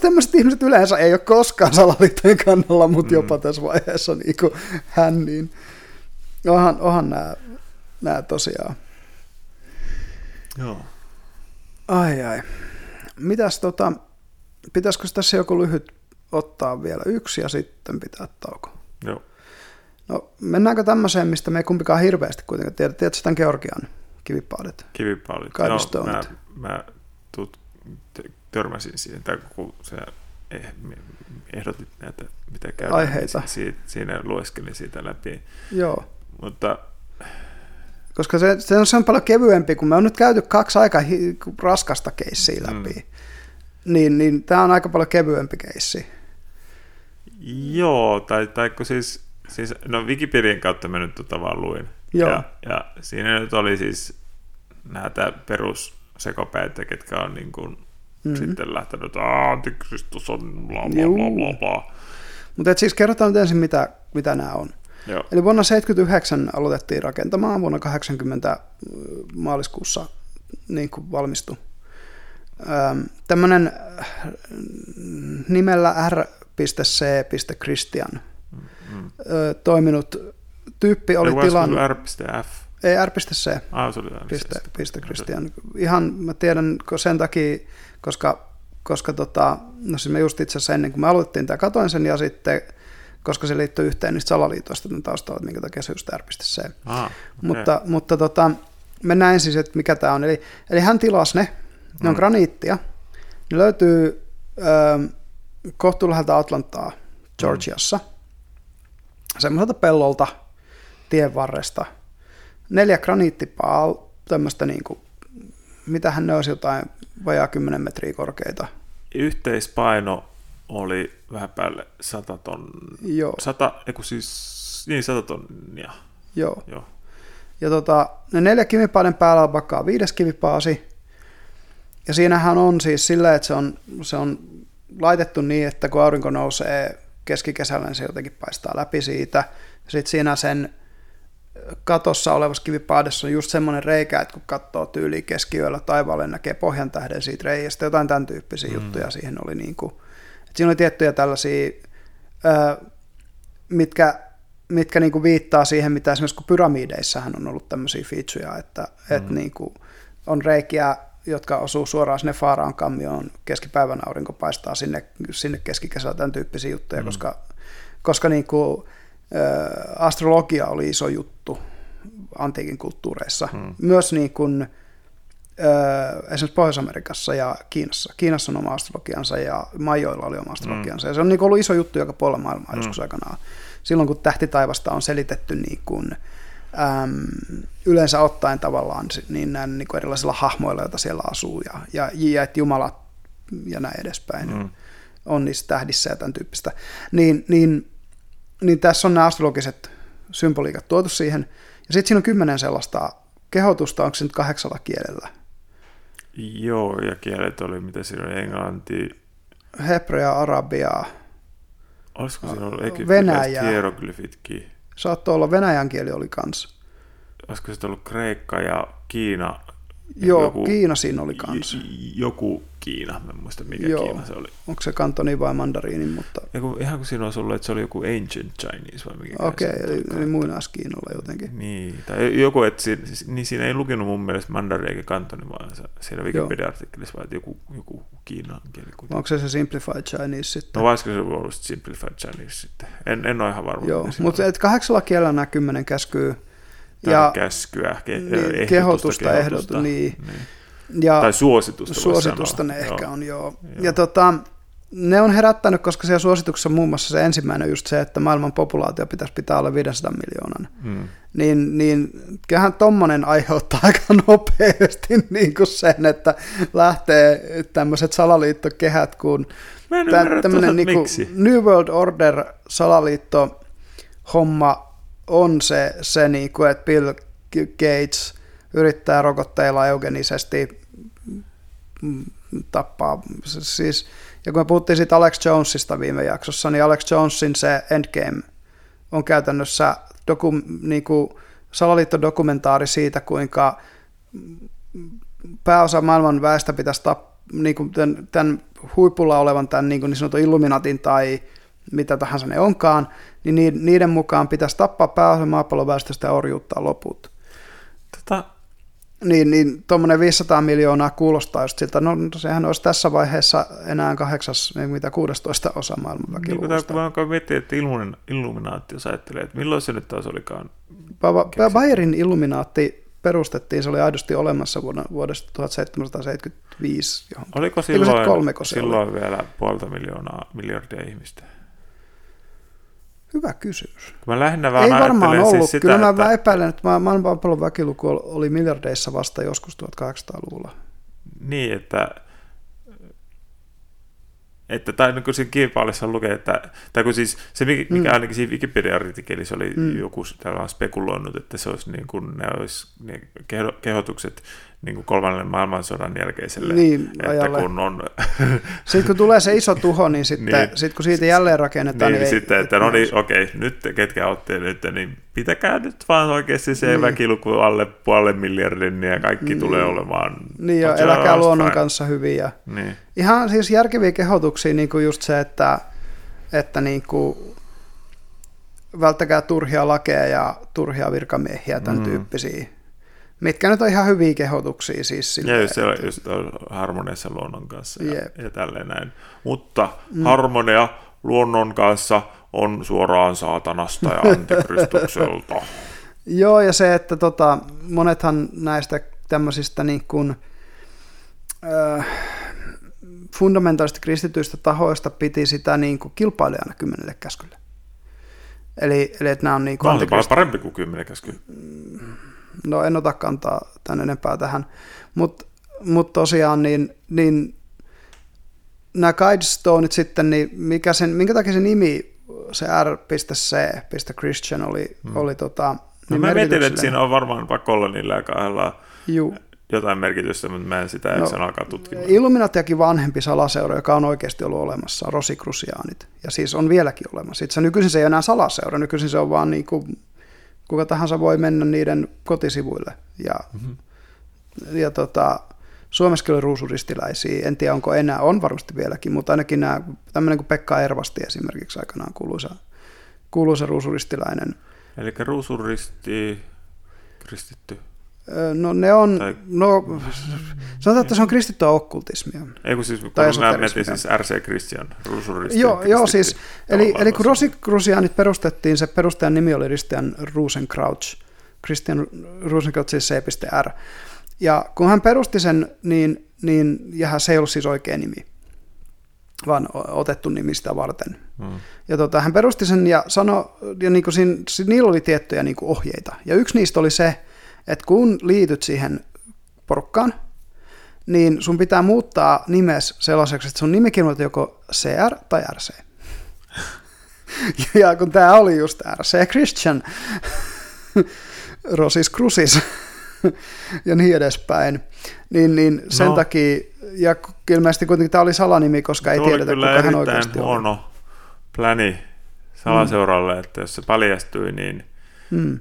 Speaker 1: tämmöiset ihmiset yleensä ei ole koskaan salaliittojen kannalla, mutta mm. jopa tässä vaiheessa niin kuin hän, niin onhan, onhan nämä, nämä tosiaan.
Speaker 2: Joo.
Speaker 1: Ai ai. Mitäs tota, pitäisikö tässä joku lyhyt ottaa vielä yksi ja sitten pitää tauko?
Speaker 2: Joo.
Speaker 1: No mennäänkö tämmöiseen, mistä me ei kumpikaan hirveästi kuitenkaan tiedä. Tiedätkö tämän Georgian kivipaalit?
Speaker 2: Kivipaalit.
Speaker 1: Joo,
Speaker 2: mä, mä tut, törmäsin siihen, tai kun se eh, ehdotit näitä, mitä käydään,
Speaker 1: Aiheita.
Speaker 2: Niin siitä, siinä lueskelin siitä läpi.
Speaker 1: Joo.
Speaker 2: Mutta
Speaker 1: koska se, se, on, se on paljon kevyempi, kun me on nyt käyty kaksi aika hi, raskasta keissiä mm. läpi, mm. niin, niin tämä on aika paljon kevyempi keissi.
Speaker 2: Joo, tai, tai kun siis, siis, no Wikipedian kautta mä nyt tota vaan luin.
Speaker 1: Joo.
Speaker 2: Ja, ja siinä nyt oli siis näitä perussekopäitä, ketkä on niin kuin mm-hmm. sitten lähtenyt, että antikristus on bla bla bla bla bla.
Speaker 1: Mutta siis kerrotaan nyt ensin, mitä, mitä nämä on.
Speaker 2: Joo.
Speaker 1: Eli vuonna 1979 aloitettiin rakentamaan, vuonna 80 maaliskuussa niin kuin valmistui. Tämmöinen nimellä r.c.christian toiminut tyyppi oli tilannut...
Speaker 2: r.f.
Speaker 1: Ei r.c.
Speaker 2: Ah, se oli
Speaker 1: piste, piste Christian. Ihan mä tiedän sen takia, koska, koska tota, no siis me just itse asiassa ennen kuin me aloitettiin tämä, katoin sen ja sitten koska se liittyy yhteen niistä salaliitoista tämän taustalla, että minkä takia se just r.c.
Speaker 2: Ah, okay.
Speaker 1: Mutta, mutta tota, mennään ensin, että mikä tämä on. Eli, eli hän tilasi ne, ne on mm. graniittia, ne löytyy ö, läheltä Atlantaa, Georgiassa, mm. Semmoiselta pellolta, tien varresta. Neljä graniittipaa, tämmöistä niin kuin, mitähän ne olisi jotain vajaa 10 metriä korkeita.
Speaker 2: Yhteispaino oli vähän päälle 100 tonnia.
Speaker 1: Joo.
Speaker 2: 100, eiku siis, niin 100 tonnia.
Speaker 1: Joo.
Speaker 2: Joo.
Speaker 1: Ja tota, ne neljä kivipaaden päällä on vaikka viides kivipaasi. Ja siinähän on siis sillä, että se on, se on laitettu niin, että kun aurinko nousee keskikesällä, niin se jotenkin paistaa läpi siitä. Sitten siinä sen katossa olevassa kivipaadessa on just semmoinen reikä, että kun katsoo tyyliin keskiyöllä taivaalle, näkee pohjan tähden siitä reiästä, jotain tämän tyyppisiä mm. juttuja siihen oli niin kuin, että siinä oli tiettyjä tällaisia, mitkä, mitkä niin kuin viittaa siihen, mitä esimerkiksi kun pyramideissahan on ollut tämmöisiä featureja, että, mm. että niin kuin on reikiä, jotka osuu suoraan sinne Faaraan kammioon, keskipäivän aurinko paistaa sinne, sinne keskikesällä, tämän tyyppisiä juttuja, mm. koska, koska niin kuin, astrologia oli iso juttu antiikin kulttuureissa. Mm. Myös niin kuin, esimerkiksi Pohjois-Amerikassa ja Kiinassa. Kiinassa on oma astrologiansa ja Majoilla oli oma astrologiansa. Mm. Ja se on niin ollut iso juttu joka puolella maailmaa mm. joskus aikanaan. Silloin kun tähtitaivasta on selitetty niin kuin, äm, yleensä ottaen tavallaan niin, näin, niin kuin erilaisilla hahmoilla, joita siellä asuu ja, ja, ja että Jumalat ja näin edespäin mm. on niissä tähdissä ja tämän tyyppistä. Niin, niin, niin tässä on nämä astrologiset symboliikat tuotu siihen. Ja sitten siinä on kymmenen sellaista kehotusta, onko se nyt kahdeksalla kielellä?
Speaker 2: Joo, ja kielet oli, mitä siinä oli, englanti.
Speaker 1: Hebrea, arabiaa.
Speaker 2: Olisiko siinä ollut
Speaker 1: Venäjä.
Speaker 2: hieroglyfitkin?
Speaker 1: Saattoi olla, venäjän kieli oli kans.
Speaker 2: Olisiko se ollut kreikka ja Kiina
Speaker 1: Joo, joku, Kiina siinä oli kanssa.
Speaker 2: Joku Kiina, en muista mikä Joo. Kiina se oli.
Speaker 1: Onko se kantoni vai mandariini, mutta...
Speaker 2: Joku, ihan kuin siinä olisi ollut, että se oli joku ancient Chinese vai mikä
Speaker 1: Okei, okay, eli, eli muinaiskiinolla jotenkin.
Speaker 2: Niin, tai joku, että siinä, niin siinä ei lukenut mun mielestä mandariini eikä kantoni, vaan se, siinä Wikipedia-artikkelissa vaan, että joku, joku Kiinan kieli. Kuitenkin.
Speaker 1: Onko se se Simplified Chinese sitten?
Speaker 2: No voisiko se ollut Simplified Chinese sitten? En, en ole ihan varma.
Speaker 1: Joo, mutta kahdeksalla kielellä nämä kymmenen
Speaker 2: ja käskyä, ke,
Speaker 1: niin, kehotusta, kehotusta, ehdotusta, niin.
Speaker 2: niin. Ja
Speaker 1: tai
Speaker 2: suositusta
Speaker 1: Suositusta ne ehkä joo. on, joo. joo. Ja tota, ne on herättänyt, koska siellä suosituksessa muun muassa se ensimmäinen on just se, että maailman populaatio pitäisi pitää olla 500 miljoonan. Hmm. Niin, niin kyllähän tuommoinen aiheuttaa aika nopeasti niin kuin sen, että lähtee tämmöiset salaliittokehät, kun tämmöinen niin New World Order salaliitto homma on se, se niin kuin, että Bill Gates yrittää rokotteilla eugenisesti tappaa. Siis, ja kun me puhuttiin siitä Alex Jonesista viime jaksossa, niin Alex Jonesin se Endgame on käytännössä doku, niin kuin salaliittodokumentaari siitä, kuinka pääosa maailman väestä pitäisi tappaa, niin kuin tämän, tämän huipulla olevan tämän niin, kuin niin sanotun Illuminatin tai mitä tahansa ne onkaan, niin niiden mukaan pitäisi tappaa pääosa maapallon väestöstä ja orjuuttaa loput.
Speaker 2: Tota,
Speaker 1: niin, niin tuommoinen 500 miljoonaa kuulostaa just siltä, no sehän olisi tässä vaiheessa enää kahdeksas, niin mitä 16 osa maailman väkiluvusta.
Speaker 2: Niin, kun miettii, että Illuminaatti, jos ajattelee, että milloin se nyt taas olikaan
Speaker 1: Bayerin Illuminaatti perustettiin, se oli aidosti olemassa vuonna, vuodesta 1775. Johon.
Speaker 2: Oliko silloin, silloin oli? vielä puolta miljoonaa, miljardia ihmistä?
Speaker 1: Hyvä kysymys.
Speaker 2: Mä lähinnä vaan
Speaker 1: Ei varmaan
Speaker 2: siis
Speaker 1: ollut.
Speaker 2: Siis
Speaker 1: Kyllä
Speaker 2: sitä,
Speaker 1: mä että... epäilen, että maailmanpallon väkiluku oli miljardeissa vasta joskus 1800-luvulla.
Speaker 2: Niin, että että, tai niin kuin siinä kiipaalissa lukee, että, tai kun siis se, mikä mm. ainakin siinä Wikipedia-artikkelissa oli mm. joku täällä on spekuloinut, että se olisi niin kuin, ne olisi ne kehotukset niin kuin kolmannen maailmansodan jälkeiselle.
Speaker 1: Niin,
Speaker 2: että kun on...
Speaker 1: Sitten kun tulee se iso tuho, niin sitten niin, sit kun siitä jälleen rakennetaan...
Speaker 2: Niin, niin sitten, että no niin, okei, okay, nyt ketkä olette nyt, niin pitäkää nyt vaan oikeasti se niin. väkiluku alle puolen miljardin ja kaikki niin. tulee olemaan...
Speaker 1: Niin, ja eläkää luonnon kanssa hyvin. Ja niin. Ihan siis järkeviä kehotuksia, niin kuin just se, että, että niin kuin välttäkää turhia lakeja ja turhia virkamiehiä, tämän mm. tyyppisiä mitkä nyt on ihan hyviä kehotuksia siis.
Speaker 2: Silleen, ja just, se että... just on harmoniassa luonnon kanssa ja, ja tälleen näin. Mutta mm. harmonia luonnon kanssa on suoraan saatanasta ja antikristukselta.
Speaker 1: Joo, ja se, että tota, monethan näistä tämmöisistä niin kuin, äh, fundamentaalista kristityistä tahoista piti sitä niin kuin kilpailijana kymmenelle käskylle. Eli, eli että nämä on niin kuin...
Speaker 2: On parempi kuin kymmenen käsky.
Speaker 1: No en ota kantaa tämän enempää tähän. Mutta mut tosiaan niin, niin nämä guidestoneit sitten, niin mikä sen, minkä takia se nimi, se R.C. Christian oli, hmm. oli tota,
Speaker 2: niin no mä mietin, että siinä on varmaan pakko olla niillä kahdella Juu. jotain merkitystä, mutta mä en sitä no, sen alkaa tutkimaan.
Speaker 1: Illuminatiakin vanhempi salaseura, joka on oikeasti ollut olemassa, Rosikrusiaanit, ja siis on vieläkin olemassa. Itse nykyisin se ei enää salaseura, nykyisin se on vaan niin kuin kuka tahansa voi mennä niiden kotisivuille. Ja, mm-hmm. ja tota, Suomessakin oli ruusuristiläisiä, en tiedä onko enää, on varmasti vieläkin, mutta ainakin nämä, tämmöinen kuin Pekka Ervasti esimerkiksi aikanaan kuuluisa, kuuluisa ruusuristiläinen.
Speaker 2: Eli ruusuristi, kristitty.
Speaker 1: No ne on, tai... no sanotaan, että se on kristittyä okkultismia.
Speaker 2: Ei kun siis, kun mä mietin siis RC Christian,
Speaker 1: Joo, joo siis, eli, eli kun Rosikrusiaanit perustettiin, se perustajan nimi oli Christian Rosenkrauts, Christian Rosenkrauts siis C.R. Ja kun hän perusti sen, niin, niin ja se ei ollut siis oikea nimi, vaan otettu nimi sitä varten. Hmm. Ja tota, hän perusti sen ja sanoi, ja niin kuin siinä, niillä oli tiettyjä niin kuin ohjeita. Ja yksi niistä oli se, että kun liityt siihen porukkaan, niin sun pitää muuttaa nimes sellaiseksi, että sun nimi on joko CR tai RC. ja kun tämä oli just RC Christian, Rosis Crucis ja niin edespäin, niin, niin sen no. takia, ja ilmeisesti kuitenkin tämä oli salanimi, koska ei tiedetä, kuka hän oikeasti
Speaker 2: on. huono pläni salaseuralle, mm. että jos se paljastui, niin mm.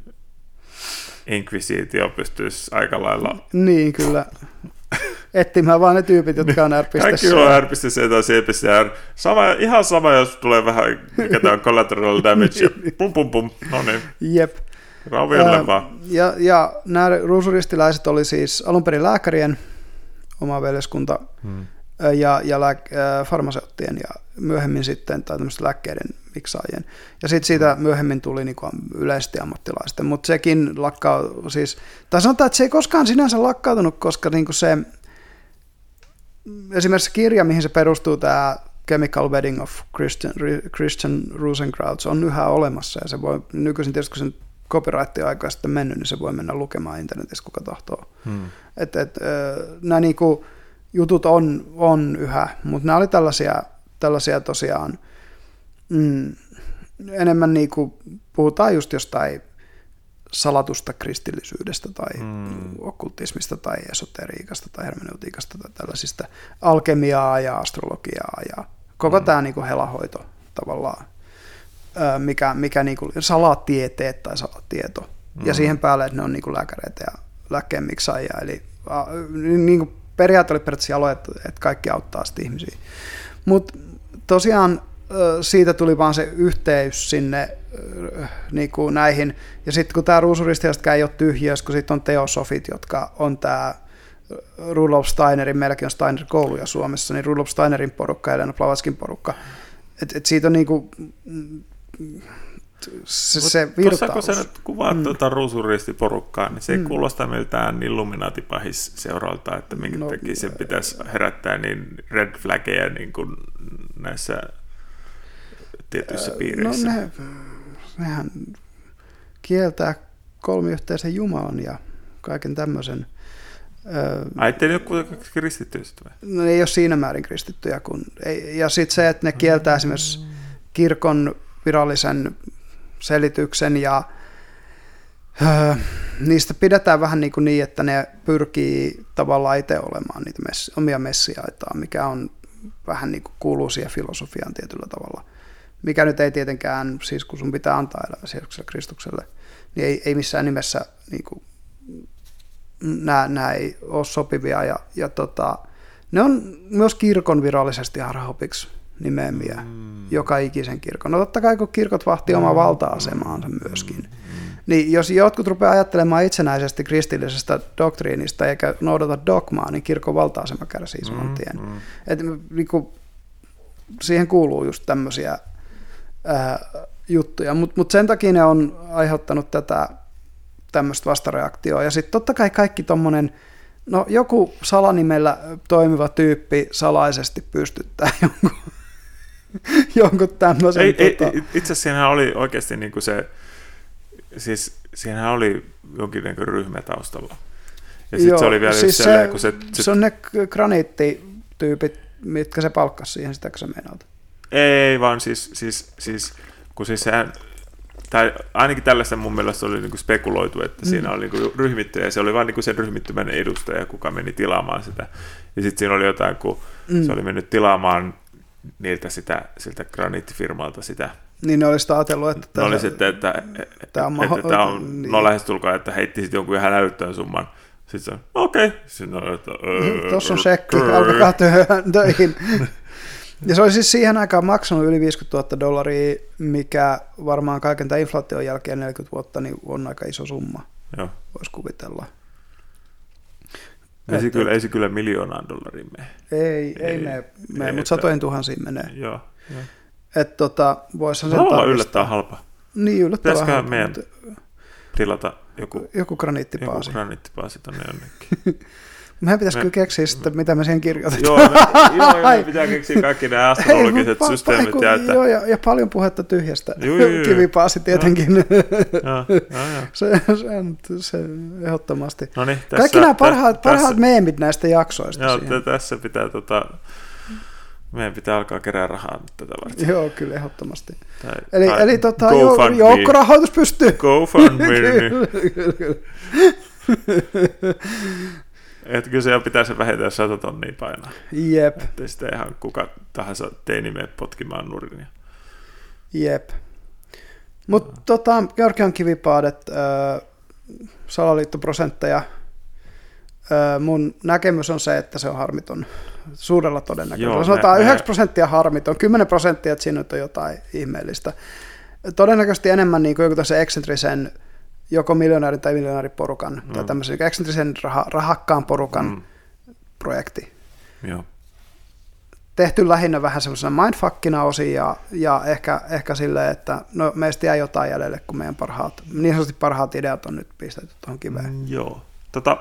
Speaker 2: Inquisitio pystyisi aika lailla...
Speaker 1: Niin, kyllä. Etsimään vaan ne tyypit, jotka on R.C.
Speaker 2: Kaikki on R.C. tai C.R. Sama, ihan sama, jos tulee vähän, mikä tämä on collateral damage, ja pum pum pum, no niin.
Speaker 1: Jep.
Speaker 2: Rauviolle vaan.
Speaker 1: Ja, ja nämä ruusuristiläiset oli siis alun perin lääkärien oma veljeskunta, hmm ja, ja lää, farmaseuttien ja myöhemmin sitten, tai tämmöisten lääkkeiden miksaajien. Ja sitten siitä myöhemmin tuli niin kuin yleisesti ammattilaisten, mutta sekin lakkaa, siis, tai sanotaan, että se ei koskaan sinänsä lakkautunut, koska niin kuin se, esimerkiksi kirja, mihin se perustuu, tämä Chemical Wedding of Christian, Christian Rosenkrauts on yhä olemassa, ja se voi, nykyisin tietysti kun sen copyright aikaa sitten mennyt, niin se voi mennä lukemaan internetissä, kuka tahtoo. Hmm. Et, et, nämä niin kuin, jutut on, on yhä, mutta nämä oli tällaisia, tällaisia tosiaan mm, enemmän niin kuin puhutaan just jostain salatusta kristillisyydestä tai mm. okkultismista tai esoteriikasta tai hermeneutiikasta tai tällaisista alkemiaa ja astrologiaa ja koko mm. tämä niin kuin helahoito tavallaan, mikä, mikä niin kuin salatieteet tai salatieto. Mm. Ja siihen päälle, että ne on niin kuin lääkäreitä ja lääkkeenmiksaajia, eli niin kuin periaate oli periaatteessa aloitettu, että kaikki auttaa sitten ihmisiä. Mutta tosiaan siitä tuli vaan se yhteys sinne niin kuin näihin. Ja sitten kun tämä ruusuristiästäkään ei ole tyhjiä, kun sitten on teosofit, jotka on tämä Rudolf Steinerin, meilläkin on Steiner-kouluja Suomessa, niin Rudolf Steinerin porukka ja Elena Blavatskin porukka. Et, et siitä on niin kuin, se, se virtaus.
Speaker 2: Kun sä nyt kuvaat mm. tuota ruusuristiporukkaa, niin se ei mm. kuulosta miltään Illuminatipahis seuralta, että minkä no, takia se pitäisi herättää niin red flaggeja niin kuin näissä tietyissä piireissä.
Speaker 1: No ne, nehän kieltää kolmiyhteisen Jumalan ja kaiken tämmöisen.
Speaker 2: Ai, ettei ne ole kuitenkaan kristittyjä vai?
Speaker 1: No ei ole siinä määrin kristittyjä. Kun, ei, ja sitten se, että ne kieltää esimerkiksi kirkon virallisen selityksen ja öö, niistä pidetään vähän niin, kuin niin, että ne pyrkii tavallaan itse olemaan niitä messi, omia messiaitaan, mikä on vähän niin kuin kuuluu siihen filosofiaan tietyllä tavalla. Mikä nyt ei tietenkään, siis kun sun pitää antaa elämäsi Jeesukselle Kristukselle, niin ei, ei missään nimessä niin kuin, nämä, nämä ei ole sopivia. Ja, ja tota, ne on myös kirkon virallisesti harhaopiksi nimeämiä mm. joka ikisen kirkon. No totta kai kun kirkot vahtii omaa mm. valta-asemaansa myöskin. Mm. Niin jos jotkut rupeaa ajattelemaan itsenäisesti kristillisestä doktriinista eikä noudata dogmaa, niin kirkon valta-asema kärsii saman tien. Mm. Et, niin kuin, siihen kuuluu just tämmöisiä ää, juttuja, mutta mut sen takia ne on aiheuttanut tätä tämmöistä vastareaktioa. Ja sitten totta kai kaikki tommonen, no joku salanimellä toimiva tyyppi salaisesti pystyttää jonkun jonkun tämmöisen. Ei,
Speaker 2: tota... ei, itse asiassa siinähän oli oikeasti niin kuin se, siis siinähän oli jonkinlainen ryhmä taustalla. Ja sitten se oli vielä siis se, kun se,
Speaker 1: se... Se on ne graniittityypit, mitkä se palkkasi siihen, sitä se meinaat.
Speaker 2: Ei, vaan siis, siis, siis kun siis sehän, tai ainakin tällaista mun mielestä oli niin kuin spekuloitu, että mm. siinä oli niin ryhmittyjä, ja se oli vain niin sen ryhmittymän edustaja, kuka meni tilaamaan sitä. Ja sitten siinä oli jotain, kun mm. se oli mennyt tilaamaan niiltä sitä, siltä graniittifirmalta sitä.
Speaker 1: Niin ne olisi ajatellut, että...
Speaker 2: Ne oli sitten, että, että, tämä on, maho- että tämä on niin. no lähestulkoon, että heitti sitten jonkun ihan näyttöön summan. Sitten se on, okei. Okay. Sitten on, että...
Speaker 1: Tuossa on sekki, alkakaa töihin. Ja se oli siis siihen aikaan maksanut yli 50 000 dollaria, mikä varmaan kaiken tämän inflaation jälkeen 40 vuotta niin on aika iso summa. Joo. Voisi kuvitella.
Speaker 2: Ei se, kyllä, ei se kyllä miljoonaan dollariin mene.
Speaker 1: Ei, ei, ei mene, mene mutta satojen tuhansiin menee.
Speaker 2: Joo. joo.
Speaker 1: Että tota, voisihan sen
Speaker 2: tarkistaa. yllättää halpa.
Speaker 1: Niin, yllättävän
Speaker 2: Pitäisikö halpa. meidän mutta... tilata joku,
Speaker 1: joku graniittipaasi.
Speaker 2: Joku graniittipaasi tonne jonnekin.
Speaker 1: Meidän pitäisi me, kyllä keksiä sitten, mitä me siihen kirjoitetaan.
Speaker 2: Joo, me, joo, me pitää keksiä kaikki nämä astrologiset Hei, systeemit. Pa, ja, että...
Speaker 1: joo, ja, ja, paljon puhetta tyhjästä. Joo, joo, joo, Kivipaasi tietenkin. Joo, joo, joo. se, se, se ehdottomasti.
Speaker 2: No niin,
Speaker 1: tässä, kaikki nämä parhaat, tässä, parhaat meemit näistä jaksoista.
Speaker 2: Joo, siihen. tässä pitää tota, meidän pitää alkaa kerää rahaa tätä varten.
Speaker 1: Joo, kyllä ehdottomasti. Tai, eli tai eli tota, jo, joukkorahoitus pystyy.
Speaker 2: Go fund me. Että kyllä se pitäisi vähintään 100 tonnia painaa.
Speaker 1: Jep.
Speaker 2: Että sitten ihan kuka tahansa teini mene potkimaan nurin.
Speaker 1: Jep. Mutta no. tota, Georgian kivipaadet, äh, salaliittoprosentteja, äh, mun näkemys on se, että se on harmiton suurella todennäköisyydellä. Sanotaan me, 9 prosenttia harmiton, 10 prosenttia, että siinä on jotain ihmeellistä. Todennäköisesti enemmän niin kuin joku tässä eksentrisen joko miljonäärin tai miljonääriporukan mm. tai tämmöisen eksentrisen rah- rahakkaan porukan mm. projekti.
Speaker 2: Joo.
Speaker 1: Tehty lähinnä vähän semmoisena mindfuckina osin ja, ja ehkä, ehkä silleen, että no meistä jää jotain jäljelle, kun meidän parhaat, niin sanotusti parhaat ideat on nyt pistetty tuohon kiveen.
Speaker 2: Mm, joo. Tota,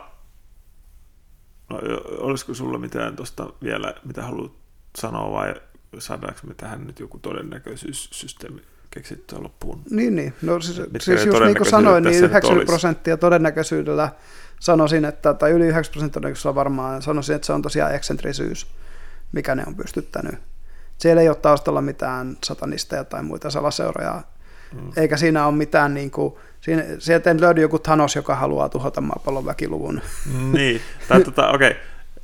Speaker 2: no, olisiko sulla mitään tuosta vielä, mitä haluat sanoa vai saadaanko me tähän nyt joku todennäköisyyssysteemi keksittyä loppuun.
Speaker 1: Niin, niin. No siis, siis just niin kuin sanoin, niin 90 prosenttia todennäköisyydellä sanoisin, että, tai yli 90 prosenttia todennäköisyydellä varmaan sanoisin, että se on tosiaan eksentrisyys, mikä ne on pystyttänyt. Siellä ei ole taustalla mitään satanisteja tai muita salaseuroja, mm. eikä siinä ole mitään, niin kuin, siinä, sieltä ei löydy joku Thanos, joka haluaa tuhota maapallon väkiluvun.
Speaker 2: Niin, tai tota, okei. Okay.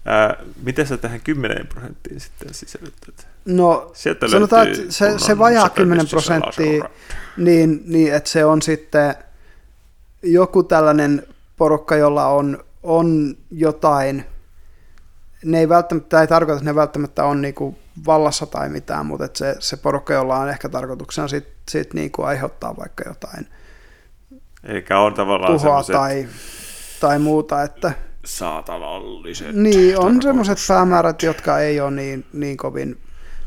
Speaker 2: Äh, miten sä tähän 10 prosenttiin sitten sisällytät?
Speaker 1: No Sieltä sanotaan, että se, se vajaa 10 prosenttia, niin, niin että se on sitten joku tällainen porukka, jolla on, on jotain, ne ei välttämättä, ei tarkoita, että ne välttämättä on niinku vallassa tai mitään, mutta että se, se porukka, jolla on ehkä tarkoituksena sit, sit niinku aiheuttaa vaikka jotain
Speaker 2: Eikä on tavallaan
Speaker 1: tuhoa tai, tai muuta, että
Speaker 2: saatanalliset
Speaker 1: niin, on semmoiset päämäärät, jotka ei ole niin, niin kovin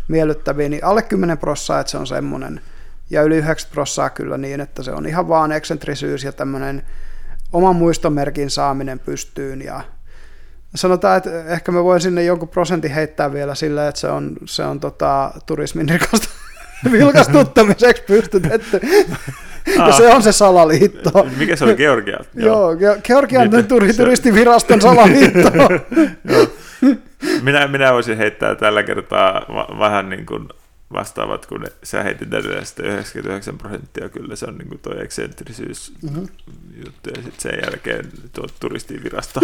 Speaker 1: miellyttäviä, niin alle 10 prossaa, että se on semmoinen, ja yli 90 prossaa kyllä niin, että se on ihan vaan eksentrisyys ja tämmöinen oman muistomerkin saaminen pystyyn, ja sanotaan, että ehkä mä voin sinne jonkun prosentin heittää vielä silleen, että se on, se on tota, turismin rikosta vilkastuttamiseksi pystytetty. Ja
Speaker 2: Ah.
Speaker 1: se on se salaliitto.
Speaker 2: Mikä se oli Georgialta?
Speaker 1: Joo, Ge- Georgian turi- turistiviraston salaliitto.
Speaker 2: Joo. Minä, minä voisin heittää tällä kertaa vähän niin kuin vastaavat, kun sä heitit edelleen 99 prosenttia, kyllä se on niin kuin toi eksentrisyys mm-hmm. juttu, ja sitten sen jälkeen tuo turistivirasto.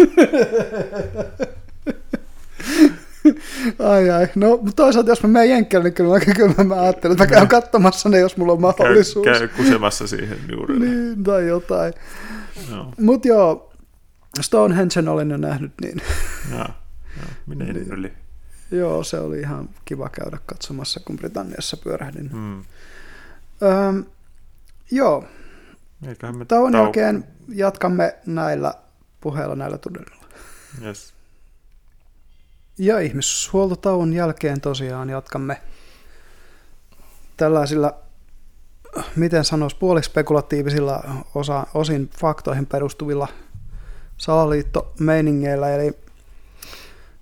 Speaker 1: Ai ai, no mutta toisaalta jos mä menen jenkkelle, niin kyllä mä, kyllä mä ajattelen, että mä käyn katsomassa ne, jos mulla on
Speaker 2: käy,
Speaker 1: mahdollisuus.
Speaker 2: käy kusemassa siihen juuri.
Speaker 1: Niin, tai jotain.
Speaker 2: Joo,
Speaker 1: Mut joo, Stonehengen olen jo nähnyt, niin
Speaker 2: joo, joo. Minä
Speaker 1: Niin.
Speaker 2: yli.
Speaker 1: joo, se oli ihan kiva käydä katsomassa, kun Britanniassa pyörähdin.
Speaker 2: Hmm.
Speaker 1: Öm, joo,
Speaker 2: Eiköhän me
Speaker 1: tauon
Speaker 2: tau-
Speaker 1: jälkeen jatkamme näillä puheilla näillä todella.
Speaker 2: Yes.
Speaker 1: Ja ihmishuoltotauon jälkeen tosiaan jatkamme tällaisilla, miten sanoisi, puolispekulatiivisilla osa, osin faktoihin perustuvilla salaliittomeiningeillä. Eli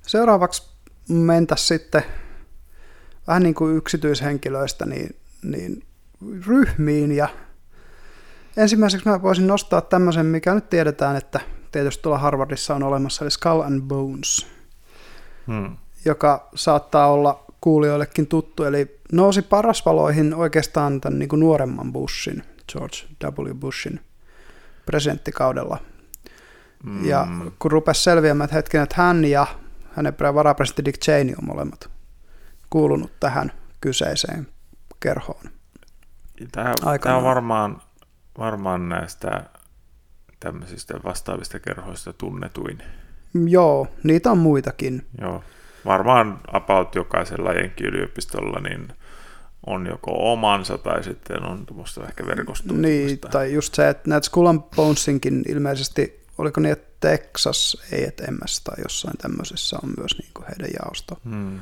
Speaker 1: seuraavaksi mentäisiin sitten vähän niin kuin yksityishenkilöistä niin, niin ryhmiin ja ensimmäiseksi mä voisin nostaa tämmöisen, mikä nyt tiedetään, että tietysti tuolla Harvardissa on olemassa, eli Skull and Bones
Speaker 2: Hmm.
Speaker 1: joka saattaa olla kuulijoillekin tuttu, eli nousi parasvaloihin oikeastaan tämän niin kuin nuoremman Bushin, George W. Bushin presidenttikaudella.
Speaker 2: Mm.
Speaker 1: Ja kun rupesi selviämään, että hetken, että hän ja hänen varapresidentti Dick Cheney on molemmat kuulunut tähän kyseiseen kerhoon.
Speaker 2: Tämä, tämä on varmaan, varmaan näistä tämmöisistä vastaavista kerhoista tunnetuin.
Speaker 1: Joo, niitä on muitakin.
Speaker 2: Joo. Varmaan about jokaisella jenkki-yliopistolla niin on joko omansa tai sitten on tuommoista ehkä verkostoitumista.
Speaker 1: Niin, tai just se, että näitä Skull and Bonesinkin ilmeisesti, oliko niin, että Texas A&M tai jossain tämmöisessä on myös niin kuin heidän jaosto.
Speaker 2: Hmm.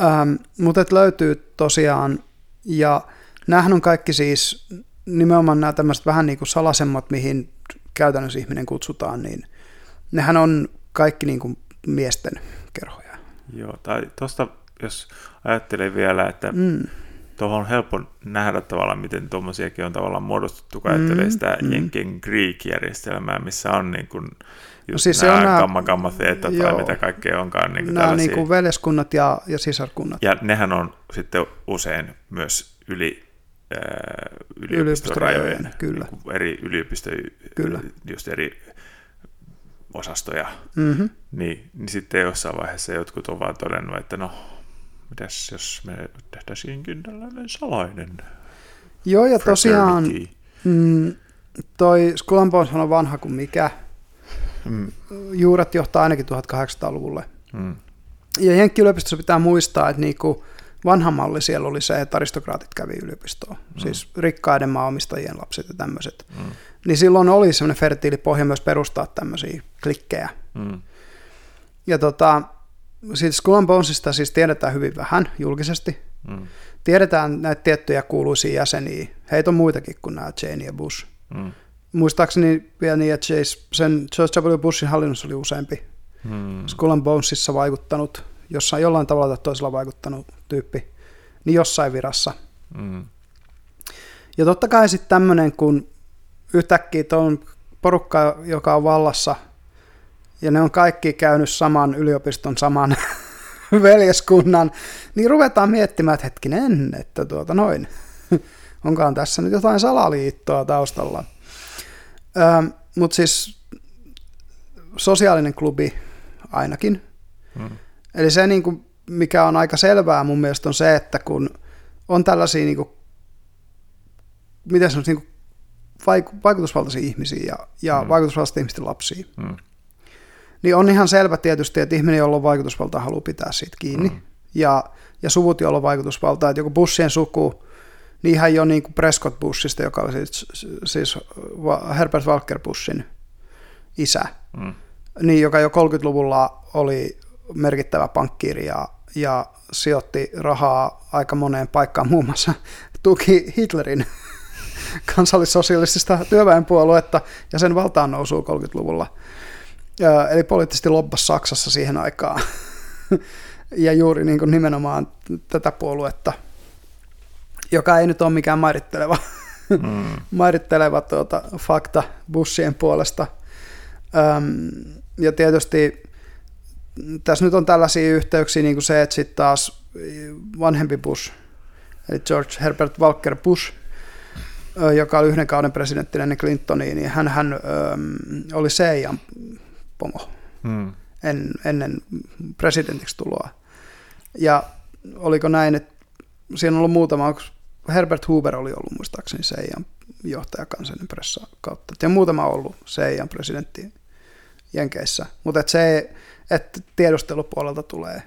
Speaker 1: Ähm, mutta löytyy tosiaan, ja näähän on kaikki siis nimenomaan nämä tämmöiset vähän niin kuin salasemmat, mihin käytännössä ihminen kutsutaan, niin nehän on kaikki niin kuin miesten kerhoja.
Speaker 2: Joo, tai tuosta, jos ajattelee vielä, että
Speaker 1: Mm.
Speaker 2: tuohon on helppo nähdä tavallaan, miten tuommoisiakin on tavallaan muodostettu, kun ajattelee
Speaker 1: Mm,
Speaker 2: sitä
Speaker 1: mm.
Speaker 2: Jenkin Greek-järjestelmää, missä on niin kuin just
Speaker 1: siis se
Speaker 2: nämä
Speaker 1: on nää-
Speaker 2: gamma gamma theta tai
Speaker 1: joo.
Speaker 2: mitä kaikkea onkaan. Niin kuin
Speaker 1: Nämä
Speaker 2: tällaisia.
Speaker 1: niin kuin veljeskunnat ja, ja sisarkunnat.
Speaker 2: Ja nehän on sitten usein myös yli yliopistorajojen,
Speaker 1: Yliopistorajojen, kyllä.
Speaker 2: Niin eri yliopistojen,
Speaker 1: Kyllä.
Speaker 2: just eri osastoja,
Speaker 1: Mm-hmm.
Speaker 2: niin, niin sitten jossain vaiheessa jotkut on vaan todennut, että no, mitäs jos me tehtäisiinkin tällainen salainen
Speaker 1: Joo, ja tosiaan mm, toi Skull on vanha kuin mikä.
Speaker 2: Mm,
Speaker 1: Juuret johtaa ainakin 1800-luvulle.
Speaker 2: mm,
Speaker 1: Ja Jenkki-yliopistossa pitää muistaa, että niinku vanha malli siellä oli se, että aristokraatit kävi yliopistoon. Mm. Siis rikkaiden maanomistajien lapset ja tämmöiset.
Speaker 2: mm,
Speaker 1: Niin silloin oli semmoinen fertiili pohja myös perustaa tämmöisiä klikkejä.
Speaker 2: mm,
Speaker 1: Ja tota, siitä Skull and Bonesista siis tiedetään hyvin vähän julkisesti.
Speaker 2: mm,
Speaker 1: Tiedetään näitä tiettyjä kuuluisia jäseniä. Heitä on muitakin kuin nämä Cheney ja Bush.
Speaker 2: mm,
Speaker 1: Muistaakseni vielä niin, että Chase, sen George W. Bushin hallinnossa oli useampi
Speaker 2: mm,
Speaker 1: Skull and Bonesissa vaikuttanut, jossain jollain tavalla tai toisella vaikuttanut tyyppi, niin jossain virassa.
Speaker 2: mm,
Speaker 1: Ja totta kai sitten tämmöinen, kun yhtäkkiä on porukka, joka on vallassa, ja ne on kaikki käynyt saman yliopiston, saman veljeskunnan, niin ruvetaan miettimään, että hetkinen, että tuota noin, onkaan tässä nyt jotain salaliittoa taustalla. Mutta siis sosiaalinen klubi ainakin.
Speaker 2: mm,
Speaker 1: Eli se, niin kuin, mikä on aika selvää mun mielestä, on se, että kun on tällaisia, niin kuin, miten on, niin kuin vaikutusvaltaisia ihmisiä ja, ja mm. vaikutusvaltaisia ihmisten lapsia. Mm. Niin on ihan selvä tietysti, että ihminen, jolla on vaikutusvaltaa, haluaa pitää siitä kiinni. Mm. Ja, ja suvut, joilla on vaikutusvaltaa. Että joku bussien suku, niin ihan jo niin kuin Prescott Bushista, joka oli siis, siis Herbert Walker Bushin isä, mm. niin joka jo 30-luvulla oli merkittävä pankkiiri ja, ja sijoitti rahaa aika moneen paikkaan, muun muassa tuki Hitlerin kansallissosialistista työväenpuoluetta ja sen valtaan nousuu 30-luvulla. Eli poliittisesti lobbas Saksassa siihen aikaan. ja juuri niin kuin nimenomaan tätä puoluetta, joka ei nyt ole mikään mairitteleva, mm. mairitteleva tuota, fakta bussien puolesta. Ja tietysti tässä nyt on tällaisia yhteyksiä, niin kuin se, että sitten taas vanhempi Bush, eli George Herbert Walker Bush, joka oli yhden kauden presidentti ennen Clintoniin, niin hän, hän oli CIAn pomo hmm. en, ennen presidentiksi tuloa. Ja oliko näin, että siinä on ollut muutama, Herbert Hoover oli ollut muistaakseni CIAn johtaja kansainen pressa kautta. Ja muutama on ollut CIAn presidentti Jenkeissä. Mutta se, että tiedustelupuolelta tulee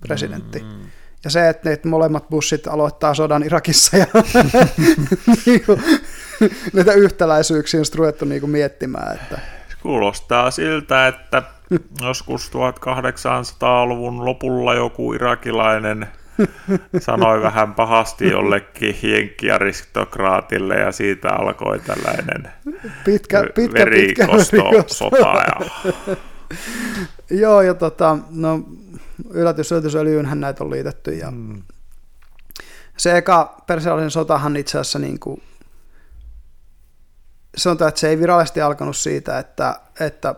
Speaker 1: presidentti. Mm. Ja se, että ne molemmat bussit aloittaa sodan Irakissa ja niinku, näitä yhtäläisyyksiä on ruvettu niinku miettimään. Että.
Speaker 2: Kuulostaa siltä, että joskus 1800-luvun lopulla joku irakilainen sanoi vähän pahasti jollekin jenkkiaristokraatille ja siitä alkoi tällainen
Speaker 1: pitkä, pitkä,
Speaker 2: verikostosota. Ja...
Speaker 1: Joo, ja tota, no, yllätys, yllätysöljyynhän näitä on liitetty. Ja mm. Se eka persialainen sotahan itse asiassa niin kuin, sanotaan, että se ei virallisesti alkanut siitä, että, että,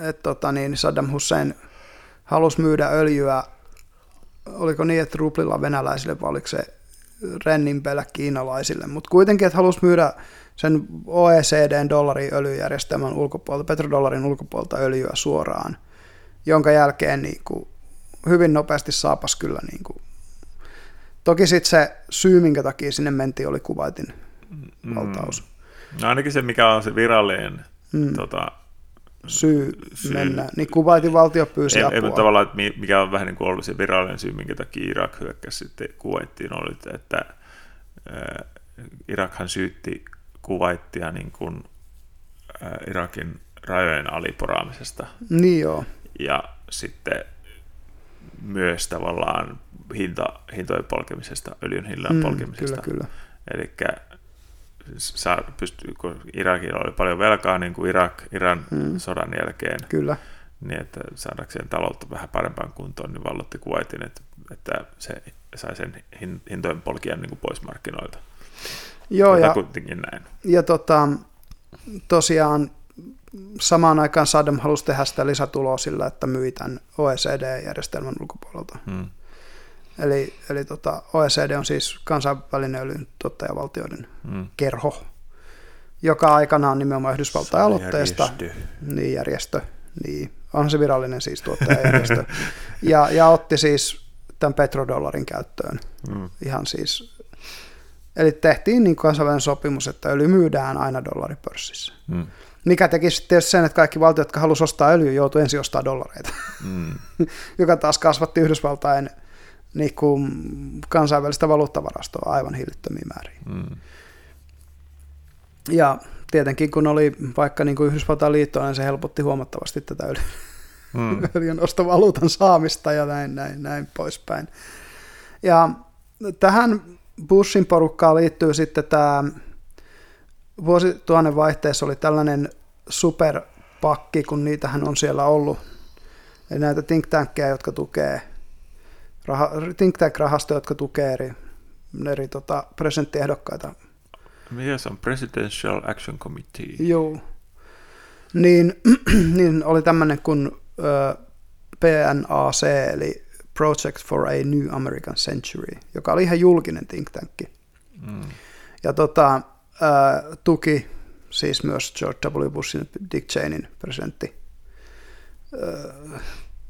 Speaker 1: että tota niin, Saddam Hussein halusi myydä öljyä, oliko niin, että ruplilla venäläisille vai oliko se renninpelä kiinalaisille, mutta kuitenkin, että halusi myydä sen OECDn dollariöljyjärjestelmän ulkopuolelta, petrodollarin ulkopuolelta öljyä suoraan, jonka jälkeen niin kuin, hyvin nopeasti saapas kyllä. Niin kuin. Toki sitten se syy, minkä takia sinne mentiin, oli kuvaitin mm. valtaus.
Speaker 2: No ainakin se, mikä on se virallinen mm. tota,
Speaker 1: syy, syy mennä, niin kuvaitin valtio pyysi ei, apua.
Speaker 2: Ei, tavallaan, että mikä on vähän niin kuin ollut se virallinen syy, minkä takia Irak hyökkäsi sitten Kuwaittiin, oli, että äh, Irakhan syytti Kuwaittia niin kuin, äh, Irakin rajojen aliporaamisesta.
Speaker 1: Niin joo.
Speaker 2: Ja sitten myös tavallaan hinta, hintojen polkemisesta, öljyn hinnan mm, polkemisesta.
Speaker 1: Kyllä, kyllä.
Speaker 2: Eli kun Irakilla oli paljon velkaa niin kuin Irak, Iran mm. sodan jälkeen,
Speaker 1: kyllä.
Speaker 2: niin että saadakseen taloutta vähän parempaan kuntoon, niin vallotti Kuwaitin, että, että se sai sen hintojen polkijan niin kuin pois markkinoilta.
Speaker 1: Joo, ja,
Speaker 2: näin.
Speaker 1: ja tota, tosiaan samaan aikaan Saddam halusi tehdä sitä lisätuloa sillä, että myi tämän OECD-järjestelmän ulkopuolelta. Hmm. Eli, eli tota, OECD on siis kansainvälinen öljyn tuottajavaltioiden hmm. kerho, joka aikanaan nimenomaan Yhdysvaltain aloitteesta järjestö. Niin, järjestö, niin, on se virallinen siis tuottajajärjestö, ja, ja otti siis tämän petrodollarin käyttöön. Hmm. Ihan siis, eli tehtiin niin kansainvälinen sopimus, että öljy myydään aina dollaripörssissä. Hmm. Mikä teki tietysti sen, että kaikki valtiot, jotka halusivat ostaa öljyä, joutuivat ensin ostamaan dollareita, mm. joka taas kasvatti Yhdysvaltain niin kuin kansainvälistä valuuttavarastoa aivan hillittömiä määriä. Mm. Ja tietenkin kun oli vaikka niin kuin Yhdysvaltain liitto, niin se helpotti huomattavasti tätä öljy, mm. öljyn ostovaluutan saamista ja näin, näin, näin poispäin. Ja tähän Bushin porukkaan liittyy sitten tämä vuosituhannen vaihteessa oli tällainen superpakki, kun niitähän on siellä ollut. Eli näitä think tankkeja, jotka tukee, raha, think tank-rahastoja, jotka tukee eri, eri tota, presidenttiehdokkaita.
Speaker 2: Mikä se on? Presidential Action Committee.
Speaker 1: Joo. Niin, niin oli tämmöinen kuin ö, PNAC, eli Project for a New American Century, joka oli ihan julkinen think tankki. Mm. Ja tota, tuki siis myös George W. Bushin Dick Cheneyn presidentti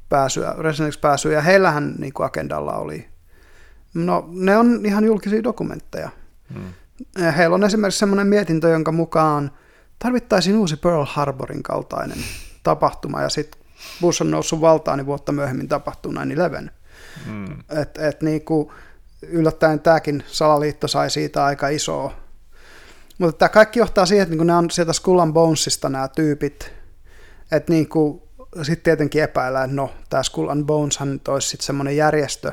Speaker 1: pääsyä, presidentiksi pääsyä, ja heillähän niin kuin agendalla oli, no ne on ihan julkisia dokumentteja, hmm. heillä on esimerkiksi semmoinen mietintö, jonka mukaan tarvittaisiin uusi Pearl Harborin kaltainen tapahtuma, ja sitten Bush on noussut valtaan, niin vuotta myöhemmin tapahtuu 9-11. Mm. Et, et niin kuin, yllättäen tämäkin salaliitto sai siitä aika isoa. Mutta tämä kaikki johtaa siihen, että niin nämä on sieltä Skull and Bonesista nämä tyypit, että niin sitten tietenkin epäillään, että no, tämä Skull and Boneshan olisi sitten semmoinen järjestö,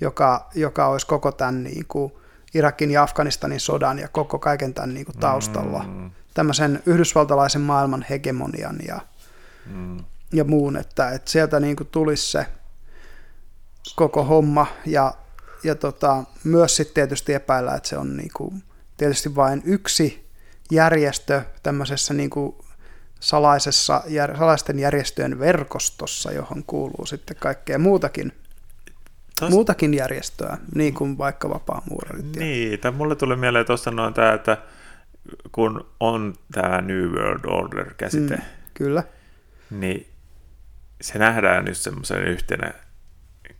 Speaker 1: joka, joka olisi koko tämän niin kuin Irakin ja Afganistanin sodan ja koko kaiken tämän niin kuin taustalla. Mm. Tämmöisen yhdysvaltalaisen maailman hegemonian ja, mm. ja muun, että, että sieltä niin kuin tulisi se koko homma ja, ja tota, myös sitten tietysti epäillä, että se on niin kuin, tietysti vain yksi järjestö tämmöisessä niin kuin salaisessa, jär, salaisten järjestöjen verkostossa, johon kuuluu sitten kaikkea muutakin, Tos... muutakin järjestöä, niin kuin vaikka vapaamuurarit.
Speaker 2: Niin, tai mulle tuli mieleen tuossa noin tämä, että kun on tämä New World Order-käsite, mm,
Speaker 1: kyllä.
Speaker 2: niin se nähdään nyt semmoisen yhtenä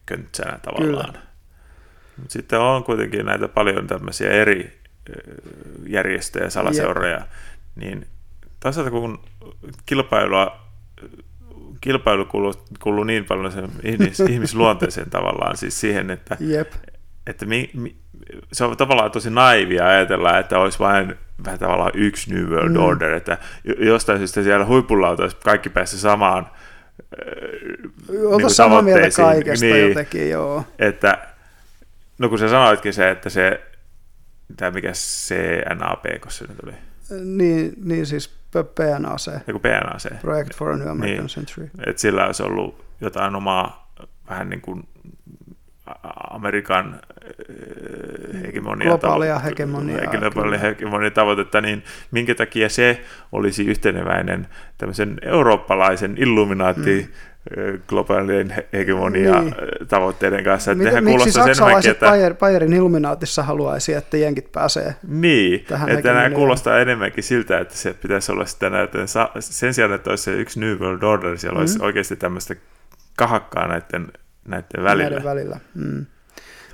Speaker 2: köntsänä tavallaan. Kyllä. Mutta sitten on kuitenkin näitä paljon tämmöisiä eri järjestöjä, salaseuroja, niin toisaalta kun kilpailua, kilpailu kuuluu, kuuluu niin paljon sen ihmis, ihmisluonteeseen tavallaan, siis siihen, että, että mi, mi, se on tavallaan tosi naivia ajatella, että olisi vain vähän tavallaan yksi New World mm. Order, että jostain syystä siellä huipulla oltaisiin kaikki päässyt samaan
Speaker 1: Oltaisiin niin samaa mieltä kaikesta niin, jotenkin, joo.
Speaker 2: Että, no kun sä sanoitkin se, että se, tämä mikä CNAP, kun se nyt oli.
Speaker 1: Niin, niin siis PNAC.
Speaker 2: Joku PNAC.
Speaker 1: Project for a New American niin, Century.
Speaker 2: Että sillä olisi ollut jotain omaa vähän niin kuin Amerikan hegemonia,
Speaker 1: globaalia hegemonia,
Speaker 2: globaalia hegemonia tavoitetta, niin minkä takia se olisi yhteneväinen tämmöisen eurooppalaisen illuminaatti hmm globaalien hegemonia niin. tavoitteiden kanssa.
Speaker 1: Että Miten, miksi saksalaiset että... Bayer, Bayerin Illuminaatissa haluaisi, että jenkit pääsee
Speaker 2: Niin, tähän että nämä kuulostaa enemmänkin siltä, että se pitäisi olla sitä näiden, sen sijaan, että olisi se yksi New World Order, siellä mm. olisi oikeasti tämmöistä kahakkaa näiden, näiden välillä. Näiden
Speaker 1: välillä. Mm.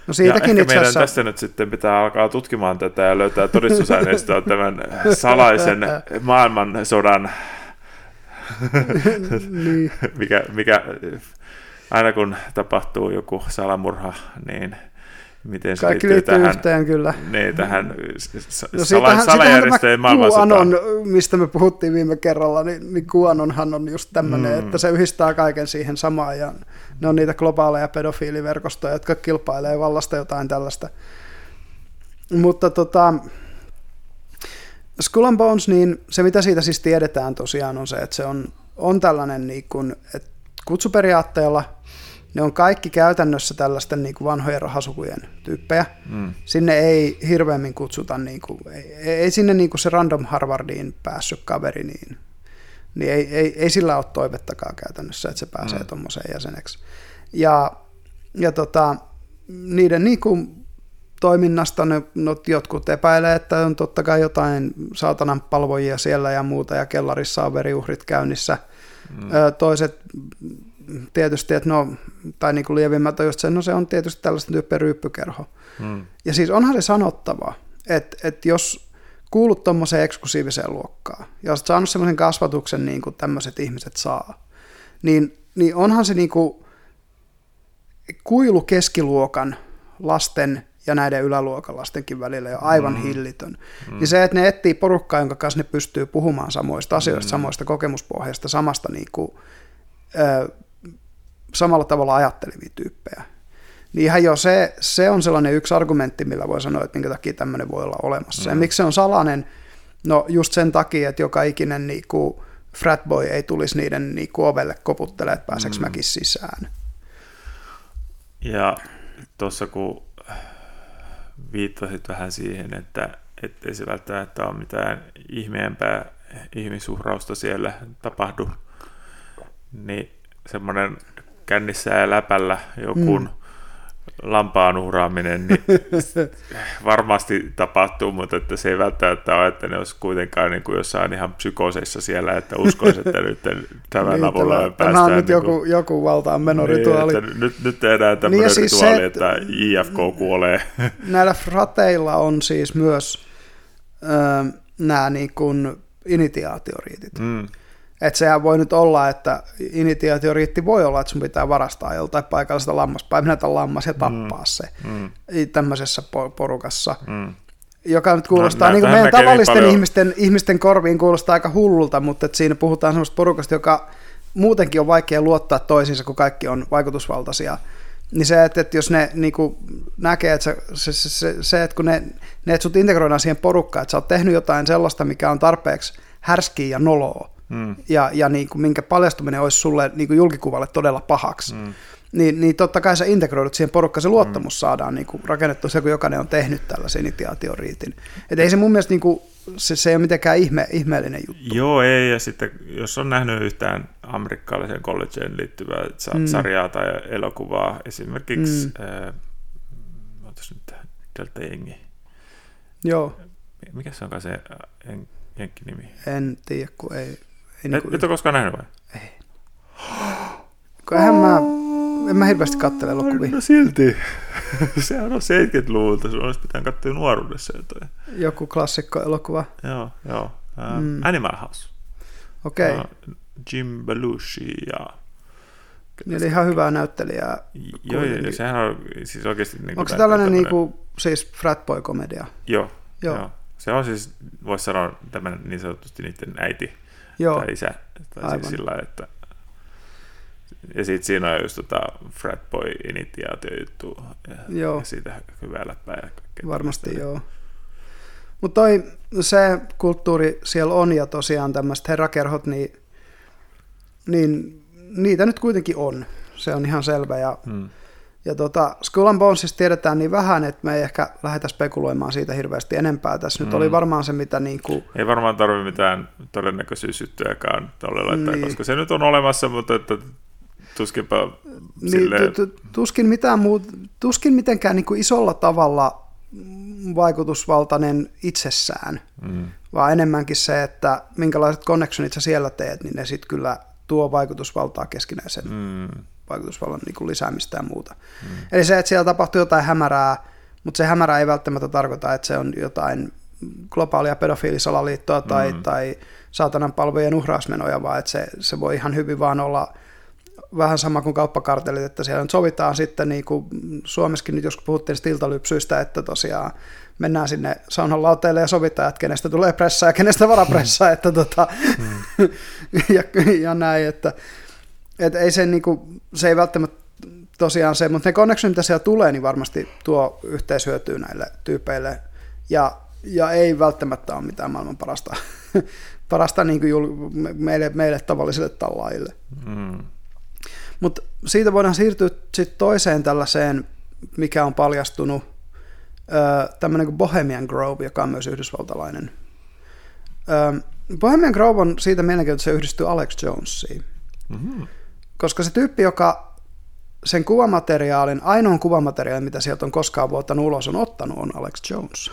Speaker 1: No siitäkin
Speaker 2: ja ehkä meidän tässä nyt sitten pitää alkaa tutkimaan tätä ja löytää todistusaineistoa tämän salaisen maailmansodan niin. mikä, mikä, aina kun tapahtuu joku salamurha, niin miten se
Speaker 1: Kaikki liittyy tähän, yhteen kyllä.
Speaker 2: Niin, tähän no, sala, salajärjestöjen
Speaker 1: maailmansotaan. mistä me puhuttiin viime kerralla, niin, niin QAnonhan on just tämmöinen, mm. että se yhdistää kaiken siihen samaan ja ne on niitä globaaleja pedofiiliverkostoja, jotka kilpailee vallasta jotain tällaista. Mutta tota, Skull and Bones, niin se mitä siitä siis tiedetään tosiaan on se, että se on, on tällainen niin kuin, että kutsuperiaatteella ne on kaikki käytännössä tällaisten niin kuin vanhojen rahasukujen tyyppejä. Mm. Sinne ei hirveämmin kutsuta, niin kuin, ei, ei sinne niin kuin se random Harvardiin päässyt kaveri, niin, niin ei, ei, ei sillä ole toivettakaan käytännössä, että se pääsee mm. tuommoiseen jäseneksi. Ja, ja tota, niiden niin kuin, toiminnasta ne, no, jotkut epäilee, että on totta kai jotain saatanan palvojia siellä ja muuta, ja kellarissa on veriuhrit käynnissä. Mm. Toiset tietysti, että no, tai niin kuin lievimmät on just se, no se on tietysti tällaista tyyppiä ryyppykerho. Mm. Ja siis onhan se sanottava, että, että jos kuulut tuommoiseen eksklusiiviseen luokkaan, ja olet saanut sellaisen kasvatuksen, niin kuin tämmöiset ihmiset saa, niin, niin onhan se niin kuin kuilu keskiluokan lasten ja näiden yläluokan lastenkin välillä jo aivan mm. hillitön. Mm. Niin se, että ne etsii porukkaa, jonka kanssa ne pystyy puhumaan samoista asioista, mm. samoista kokemuspohjasta, samasta niin kuin, ö, samalla tavalla ajattelevia tyyppejä. Niin ihan jo se, se on sellainen yksi argumentti, millä voi sanoa, että minkä takia tämmöinen voi olla olemassa. Mm. Ja miksi se on salainen? No just sen takia, että joka ikinen niin kuin, fratboy ei tulisi niiden niin kuin, ovelle koputtelemaan, että pääseekö mm. mäkin sisään.
Speaker 2: Ja tuossa kun viittasit vähän siihen, että ettei se välttämättä ole mitään ihmeempää ihmisuhrausta siellä tapahdu, niin semmoinen kännissä ja läpällä joku mm lampaan uhraaminen niin varmasti tapahtuu, mutta että se ei välttämättä ole, että ne olisi kuitenkaan niin kuin jossain ihan psykoseissa siellä, että uskoisi, että nyt tämän niin, avulla tämä, päästään.
Speaker 1: Tämä on
Speaker 2: nyt
Speaker 1: niin kuin, joku, joku valtaan menorituaali.
Speaker 2: Niin, nyt, nyt tehdään tämmöinen niin siis rituaali, se, että IFK kuolee.
Speaker 1: Näillä frateilla on siis myös öö, nämä niin kuin initiaatioriitit.
Speaker 2: Mm.
Speaker 1: Että sehän voi nyt olla, että initiaatioriitti voi olla, että sun pitää varastaa joltain paikallisesta lammaspäivänä lammas ja tappaa mm. se mm. tämmöisessä porukassa. Mm. Joka nyt kuulostaa, no, niin kuin meidän tavallisten paljon... ihmisten, ihmisten korviin kuulostaa aika hullulta, mutta että siinä puhutaan semmoista porukasta, joka muutenkin on vaikea luottaa toisiinsa, kun kaikki on vaikutusvaltaisia. Niin se, että, että jos ne niin kuin näkee, että se, se, se, se, että kun ne, ne että sut integroidaan siihen porukkaan, että sä oot tehnyt jotain sellaista, mikä on tarpeeksi härskiä ja noloa, mm. ja, ja niin kuin, minkä paljastuminen olisi sulle niin kuin julkikuvalle todella pahaksi, mm. niin, niin totta kai sä integroidut siihen porukkaan, se luottamus mm. saadaan niin kuin rakennettu se, kun jokainen on tehnyt tällaisen initiaatioriitin. Että ei se mun mielestä niin kuin, se, se ei ole mitenkään ihme, ihmeellinen juttu.
Speaker 2: Joo, ei, ja sitten jos on nähnyt yhtään amerikkalaisen collegeen liittyvää mm. sarjaa tai elokuvaa, esimerkiksi, mm. äh, nyt, Delta Jengi.
Speaker 1: Joo.
Speaker 2: Mikä se onkaan se jenkki-nimi?
Speaker 1: En tiedä, kun ei... ei
Speaker 2: et, niin kuin... et ole koskaan nähnyt vai?
Speaker 1: Ei. Kun eihän mä, en mä hirveästi katsele elokuvia.
Speaker 2: No silti. Sehän on 70-luvulta, sun olisi pitänyt katsoa nuoruudessa jotain.
Speaker 1: Joku klassikko elokuva.
Speaker 2: Joo, joo. Uh, mm. Animal House.
Speaker 1: Okei. Okay.
Speaker 2: Uh, Jim Belushi ja...
Speaker 1: Niin oli ihan hyvää näyttelijää.
Speaker 2: Joo, joo, sehän on siis oikeasti... Niin
Speaker 1: Onko se tällainen niin kuin, siis fratboy-komedia?
Speaker 2: Joo, joo. joo. Se on siis, voisi sanoa, tämän niin sanotusti niiden äiti joo. tai isä. Tai siis sillä että ja sitten siinä on just tota fratboy initiaatio juttu ja, joo. ja siitä hyvää läppää ja kaikkea.
Speaker 1: Varmasti tästä. joo. Mutta se kulttuuri siellä on ja tosiaan tämmöiset herrakerhot, niin, niin niitä nyt kuitenkin on. Se on ihan selvä ja hmm. Ja tota, Skull and Bonesista tiedetään niin vähän, että me ei ehkä lähdetä spekuloimaan siitä hirveästi enempää. Tässä mm. nyt oli mm. varmaan se, mitä niin kuin...
Speaker 2: Ei varmaan tarvitse mitään todennäköisyyssyttyäkään tuolle laittaa, niin. koska se nyt on olemassa, mutta että tuskinpa niin, sille...
Speaker 1: tuskin, mitään muut, tuskin mitenkään niin kuin isolla tavalla vaikutusvaltainen itsessään, mm. vaan enemmänkin se, että minkälaiset connectionit sä siellä teet, niin ne sitten kyllä tuo vaikutusvaltaa keskinäisen mm vaikutusvallan niin kuin lisäämistä ja muuta. Mm. Eli se, että siellä tapahtuu jotain hämärää, mutta se hämärä ei välttämättä tarkoita, että se on jotain globaalia pedofiilisalaliittoa tai, mm. tai saatanan palvelujen uhrausmenoja, vaan että se, se voi ihan hyvin vaan olla vähän sama kuin kauppakartelit, että siellä nyt sovitaan sitten, niin kuin Suomessakin nyt joskus puhuttiin iltalypsyistä, että tosiaan mennään sinne saunan lauteille ja sovitaan, että kenestä tulee pressaa ja kenestä varapressaa, että tota, mm. ja, ja näin, että et ei se, niinku, se ei välttämättä tosiaan se, mutta ne connectionit, mitä siellä tulee, niin varmasti tuo yhteishyötyä näille tyypeille. Ja, ja ei välttämättä ole mitään maailman parasta, parasta niin kuin jul, meille, meille tavallisille tallaajille. Mm. Mutta siitä voidaan siirtyä sitten toiseen tällaiseen, mikä on paljastunut, tämmöinen kuin Bohemian Grove, joka on myös yhdysvaltalainen. Bohemian Grove on siitä mielenkiintoista, että se yhdistyy Alex Jonesiin. Mm-hmm. Koska se tyyppi, joka sen kuvamateriaalin, ainoan kuvamateriaalin, mitä sieltä on koskaan vuottanut ulos, on ottanut, on Alex Jones.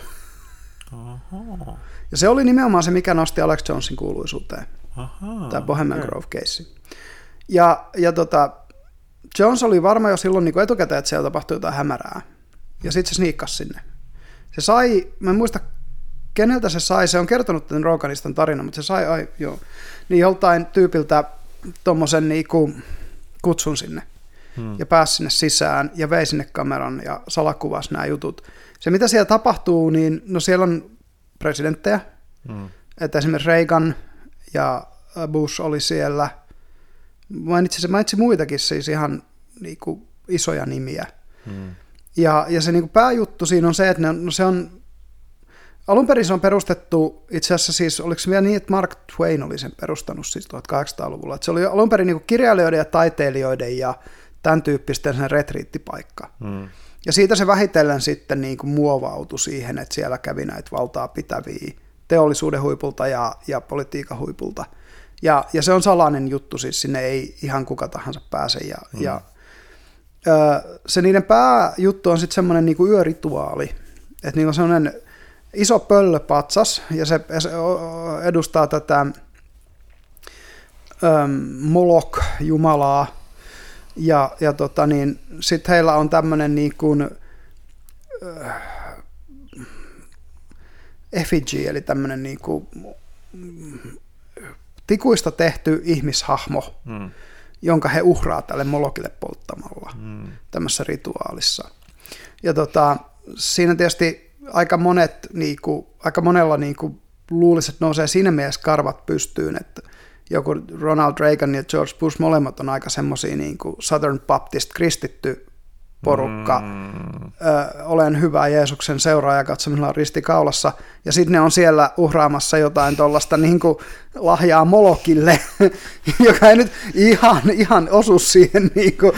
Speaker 1: Aha. Ja se oli nimenomaan se, mikä nosti Alex Jonesin kuuluisuuteen. Aha, tämä Bohemian okay. Grove-keissi. Ja, ja tota, Jones oli varma jo silloin niin etukäteen, että siellä tapahtui jotain hämärää. Ja sitten se sniikkasi sinne. Se sai, mä en muista keneltä se sai, se on kertonut tämän Roganistan tarinan, mutta se sai, ai joo, niin joltain tyypiltä tuommoisen niinku kutsun sinne hmm. ja pääsi sinne sisään ja vei sinne kameran ja salakuvasi nämä jutut. Se mitä siellä tapahtuu, niin no siellä on presidenttejä, hmm. että esimerkiksi Reagan ja Bush oli siellä. Mainitsi, se mainitsi muitakin siis ihan niinku isoja nimiä. Hmm. Ja, ja se niinku pääjuttu siinä on se, että ne, no se on Alun perin se on perustettu, itse asiassa siis, oliko se vielä niin, että Mark Twain oli sen perustanut siis 1800-luvulla. Että se oli alun perin niin kirjailijoiden ja taiteilijoiden ja tämän tyyppisten sen retriittipaikka. Hmm. Ja siitä se vähitellen sitten niin kuin muovautui siihen, että siellä kävi näitä valtaa pitäviä teollisuuden huipulta ja, ja politiikan huipulta. Ja, ja se on salainen juttu, siis sinne ei ihan kuka tahansa pääse. Ja, hmm. ja ö, se niiden pääjuttu on sitten semmoinen niin yörituaali. Että niin on semmoinen iso pöllöpatsas, ja se edustaa tätä ähm, Molok-jumalaa, ja, ja tota niin, sitten heillä on tämmöinen niin kuin, äh, effigy, eli tämmöinen niin kuin, tikuista tehty ihmishahmo, mm. jonka he uhraa tälle molokille polttamalla mm. tämmöisessä rituaalissa. Ja tota, siinä tietysti aika monet, niin kuin, aika monella niin kuin, luulisi, että nousee siinä mielessä karvat pystyyn, että joku Ronald Reagan ja George Bush molemmat on aika semmoisia niin Southern Baptist kristitty porukka, mm. ö, olen hyvä Jeesuksen seuraaja katsomilla risti kaulassa, ja sitten ne on siellä uhraamassa jotain tuollaista niin lahjaa Molokille, joka ei nyt ihan, ihan osu siihen. Niin kuin.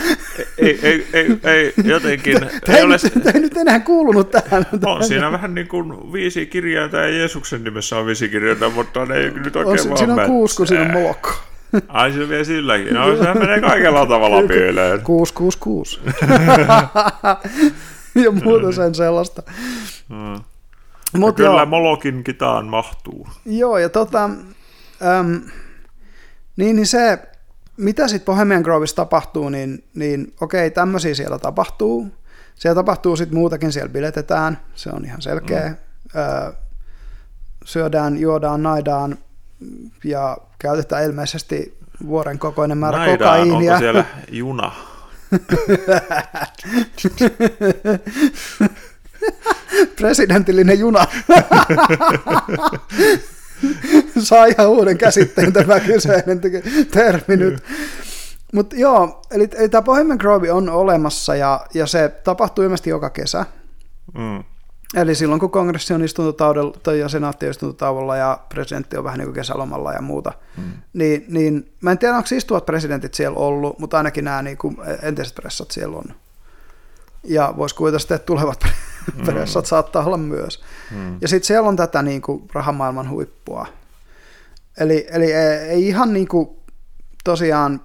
Speaker 2: Ei, ei, ei, ei, jotenkin.
Speaker 1: Tämä ei, ole... ei nyt enää kuulunut tähän.
Speaker 2: On siinä vähän niin kuin viisi kirjainta ja Jeesuksen nimessä on viisi kirjainta, mutta ne ei nyt oikein on, vaan
Speaker 1: Siinä on kuusi, kun siinä on Molokko.
Speaker 2: Ai se vie silläkin. No sehän menee kaikella tavalla pieleen.
Speaker 1: 666. ja muuta sen sellaista.
Speaker 2: Hmm. Mut kyllä joo. Molokin kitaan mahtuu.
Speaker 1: Joo, ja tota, äm, niin, niin se, mitä sitten Bohemian Groveissa tapahtuu, niin, niin okei, tämmöisiä siellä tapahtuu. Siellä tapahtuu sitten muutakin, siellä biletetään, se on ihan selkeä. Mm. Öö, syödään, juodaan, naidaan, ja käytetään ilmeisesti vuoren kokoinen määrä Naidaan, kokaiinia.
Speaker 2: onko siellä juna?
Speaker 1: Presidentillinen juna. Saa ihan uuden käsitteen tämä kyseinen termi nyt. Mutta joo, eli, eli tämä Bohemian Grove on olemassa ja, ja se tapahtuu ilmeisesti joka kesä. Mm. Eli silloin, kun kongressi on istuntotaudella tai ja senaatti on istuntotauolla ja presidentti on vähän niin kuin kesälomalla ja muuta, mm. niin, niin mä en tiedä, onko istuvat presidentit siellä ollut, mutta ainakin nämä niin kuin entiset pressat siellä on. Ja voisi kuvitella sitten, että tulevat mm. pressat saattaa olla myös. Mm. Ja sitten siellä on tätä niin kuin rahamaailman huippua. Eli, eli ei, ihan niin kuin tosiaan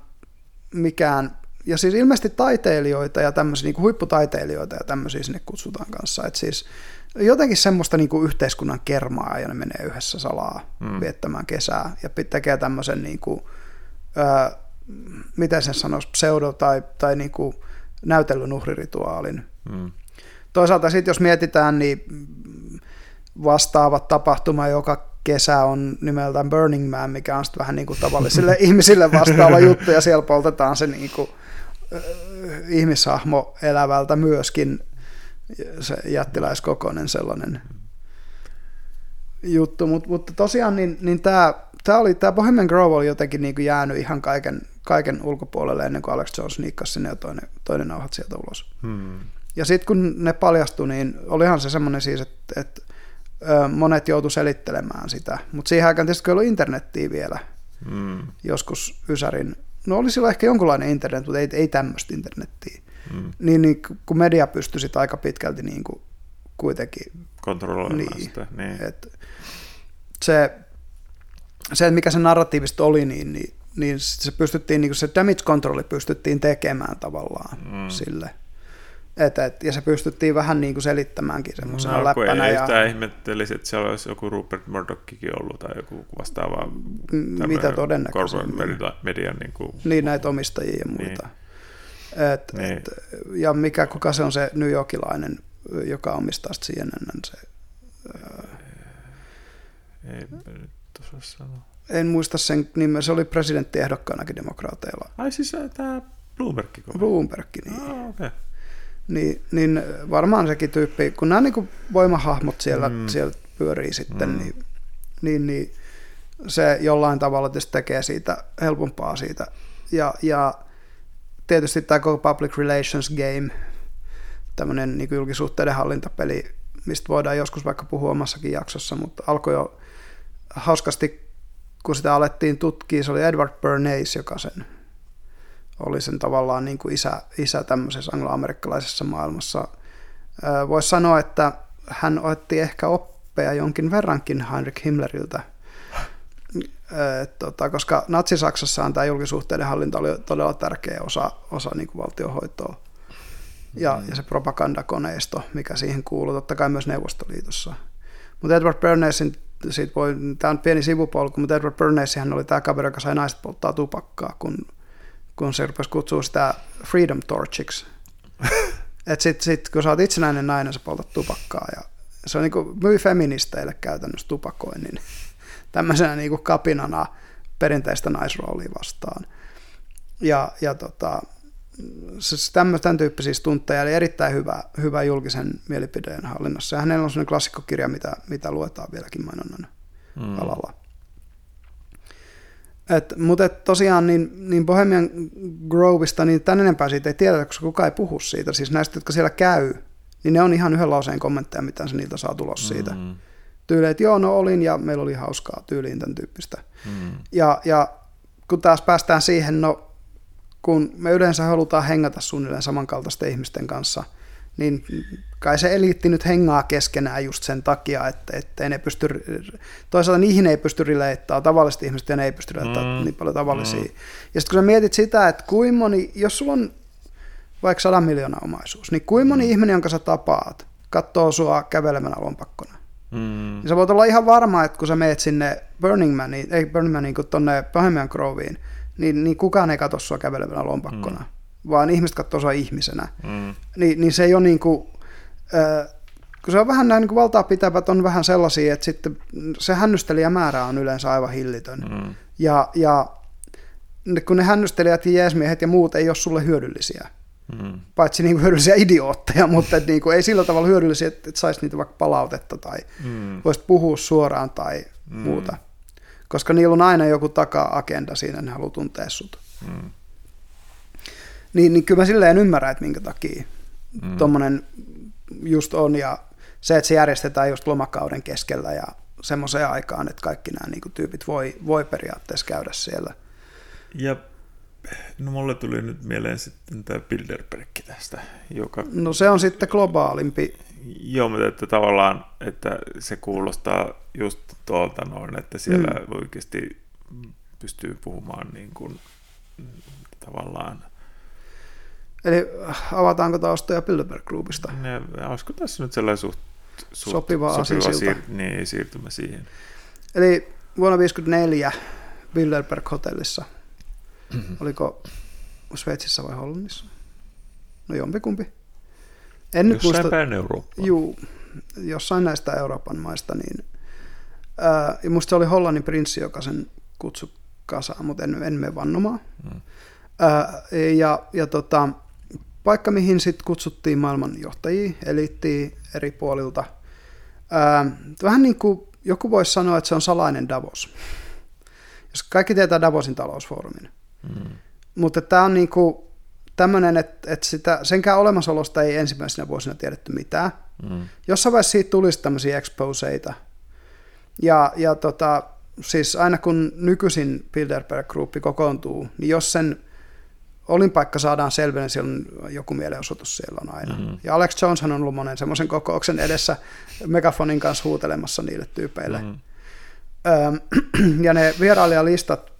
Speaker 1: mikään ja siis ilmeisesti taiteilijoita ja tämmöisiä niin huipputaiteilijoita ja tämmöisiä sinne kutsutaan kanssa. Et siis jotenkin semmoista niin kuin yhteiskunnan kermaa ja ne menee yhdessä salaa mm. viettämään kesää ja tekee tämmöisen, niin kuin, ö, miten sen sanoisi, pseudo- tai, tai niin kuin näytellyn uhrirituaalin. Mm. Toisaalta sitten jos mietitään, niin vastaava tapahtuma joka kesä on nimeltään Burning Man, mikä on sitten vähän niin kuin tavallisille ihmisille vastaava juttu, ja siellä poltetaan se niin kuin, äh, ihmishahmo elävältä myöskin se jättiläiskokoinen sellainen juttu, Mut, mutta tosiaan niin, niin tämä tämä oli, tämä Bohemian Grove oli jotenkin niin kuin jäänyt ihan kaiken, kaiken ulkopuolelle ennen kuin Alex Jones niikkasi sinne ja toinen, toinen nauhat sieltä ulos. Hmm. Ja sitten kun ne paljastui, niin olihan se semmoinen siis, että, että monet joutu selittelemään sitä. Mutta siihen aikaan tietysti oli internettiä vielä hmm. joskus Ysärin. No oli sillä ehkä jonkunlainen internet, mutta ei, ei tämmöistä internettiä. Mm. Niin, niin kun media pystyi sitä aika pitkälti niin kuin kuitenkin
Speaker 2: kontrolloimaan niin, sitä. Niin.
Speaker 1: Et se, se, mikä se narratiivista oli, niin, niin, niin se pystyttiin, niin se damage controlli pystyttiin tekemään tavallaan mm. sille. Et, et, ja se pystyttiin vähän niin kuin selittämäänkin semmoisena no, läppänä.
Speaker 2: Ei ja... sitä ihmettelisi, että siellä olisi joku Rupert Murdochikin ollut tai joku vastaava
Speaker 1: Mitä todennäköisesti.
Speaker 2: Median niin, kuin...
Speaker 1: niin näitä omistajia ja muita. Niin. Et, niin. et, ja mikä, kuka se on se New Yorkilainen, joka omistaa CNN? Se,
Speaker 2: ei nyt sanoa.
Speaker 1: En muista sen nimen, se oli presidenttiehdokkaanakin demokraateilla.
Speaker 2: Ai siis tämä Bloomberg?
Speaker 1: Bloomberg, niin.
Speaker 2: Ah, okay.
Speaker 1: niin. Niin varmaan sekin tyyppi, kun nämä niin voimahahmot siellä, mm. siellä pyörii sitten, mm. niin, niin, niin se jollain tavalla tekee siitä helpompaa siitä. Ja, ja tietysti tämä koko public relations game, tämmöinen niin julkisuhteiden hallintapeli, mistä voidaan joskus vaikka puhua omassakin jaksossa, mutta alkoi jo hauskasti, kun sitä alettiin tutkia, se oli Edward Bernays, joka sen oli sen tavallaan niin kuin isä, isä tämmöisessä angloamerikkalaisessa maailmassa. Voisi sanoa, että hän otti ehkä oppeja jonkin verrankin Heinrich Himmleriltä – tota, koska Natsi-Saksassahan tämä julkisuhteiden hallinta oli todella tärkeä osa, osa niin kuin valtiohoitoa ja, mm. ja se propagandakoneisto, mikä siihen kuuluu, totta kai myös Neuvostoliitossa. Mutta Edward Bernaysin, siitä voi, tämä on pieni sivupolku, mutta Edward hän oli tämä kaveri, joka sai naiset polttaa tupakkaa, kun, kun se rupesi kutsua sitä Freedom Torchiksi. että sitten sit, kun sä oot itsenäinen nainen, sä poltat tupakkaa ja, se on niin kuin, myi feministeille käytännössä tupakoinnin tämmöisenä niin kuin kapinana perinteistä naisroolia vastaan. Ja, ja tota, siis tämän, tyyppisiä stuntteja, eli erittäin hyvä, hyvä julkisen mielipideen hallinnassa. Ja hänellä on sellainen klassikkokirja, mitä, mitä luetaan vieläkin mainonnan mm. alalla. Et, mutta et tosiaan niin, niin Bohemian Grovesta, niin tän enempää siitä ei tiedetä, koska kukaan ei puhu siitä. Siis näistä, jotka siellä käy, niin ne on ihan yhden lauseen kommentteja, mitä se niiltä saa tulos siitä. Mm. Tyyliin, että joo, no olin ja meillä oli hauskaa tyyliin tämän tyyppistä. Mm. Ja, ja kun taas päästään siihen, no kun me yleensä halutaan hengata suunnilleen samankaltaisten ihmisten kanssa, niin kai se eliitti nyt hengaa keskenään just sen takia, että, että ne pysty, toisaalta niihin ei pysty rileittämään tavalliset ihmiset ja ne ei pysty rileittämään mm. niin paljon tavallisia. Mm. Ja sitten kun sä mietit sitä, että kuinka moni, jos sulla on vaikka 100 miljoonaa omaisuus, niin kuinka moni mm. ihminen, jonka sä tapaat, katsoo sua kävelemänä lompakkona. Mm. Niin sä voit olla ihan varma, että kun sä meet sinne Burning Maniin, ei Burning Maniin, kun tonne Bohemian Groveen, niin, niin kukaan ei katso sua kävelevänä lompakkona, mm. vaan ihmiset katsoo sua ihmisenä. Mm. Ni, niin se ei ole niin kuin, äh, kun se on vähän näin niin valtaa pitävät on vähän sellaisia, että sitten se hännystelijämäärä on yleensä aivan hillitön. Mm. Ja, ja kun ne hännystelijät ja jeesmiehet ja muut ei ole sulle hyödyllisiä. Mm. Paitsi niin kuin hyödyllisiä idiootteja, mutta et niin kuin ei sillä tavalla hyödyllisiä, että, että saisi niitä vaikka palautetta tai mm. voisit puhua suoraan tai mm. muuta koska niillä on aina joku taka-agenda siinä, ne haluaa tuntea sut. Mm. Niin, niin kyllä mä silleen ymmärrän, että minkä takia mm. tuommoinen just on, ja se, että se järjestetään just lomakauden keskellä ja semmoiseen aikaan, että kaikki nämä niin kuin, tyypit voi, voi periaatteessa käydä siellä.
Speaker 2: Ja no mulle tuli nyt mieleen sitten tämä Bilderberg tästä, joka...
Speaker 1: No se on sitten globaalimpi
Speaker 2: Joo, mutta että tavallaan että se kuulostaa just tuolta noin, että siellä mm. oikeasti pystyy puhumaan niin kuin, tavallaan...
Speaker 1: Eli avataanko taustoja Bilderberg Groupista?
Speaker 2: Ne, olisiko tässä nyt sellainen suht,
Speaker 1: suht sopiva, sopiva siir,
Speaker 2: niin, siirtymä siihen?
Speaker 1: Eli vuonna 1954 Bilderberg-hotellissa, mm-hmm. oliko Sveitsissä vai Hollannissa? No jompikumpi
Speaker 2: en nyt muista, päin Eurooppaa.
Speaker 1: Juu, jossain näistä Euroopan maista, niin ää, musta se oli Hollannin prinssi, joka sen kutsui kasaan, mutta en, en mene vannomaan. Hmm. Ää, ja ja tota, paikka, mihin sitten kutsuttiin maailmanjohtajia, eliittiä eri puolilta. Ää, vähän niin kuin joku voisi sanoa, että se on salainen Davos. Jos kaikki tietää Davosin talousfoorumin. Hmm. Mutta tämä on niin kuin, tämmöinen, että, että sitä, senkään olemassaolosta ei ensimmäisenä vuosina tiedetty mitään. Mm. Jossain vaiheessa siitä tulisi tämmöisiä exposeita. Ja, ja tota, siis aina kun nykyisin Bilderberg Group kokoontuu, niin jos sen olinpaikka saadaan selville, niin siellä on joku mielenosoitus siellä on aina. Mm-hmm. Ja Alex Jones on ollut monen semmoisen kokouksen edessä megafonin kanssa huutelemassa niille tyypeille. Mm-hmm. ja ne vierailijalistat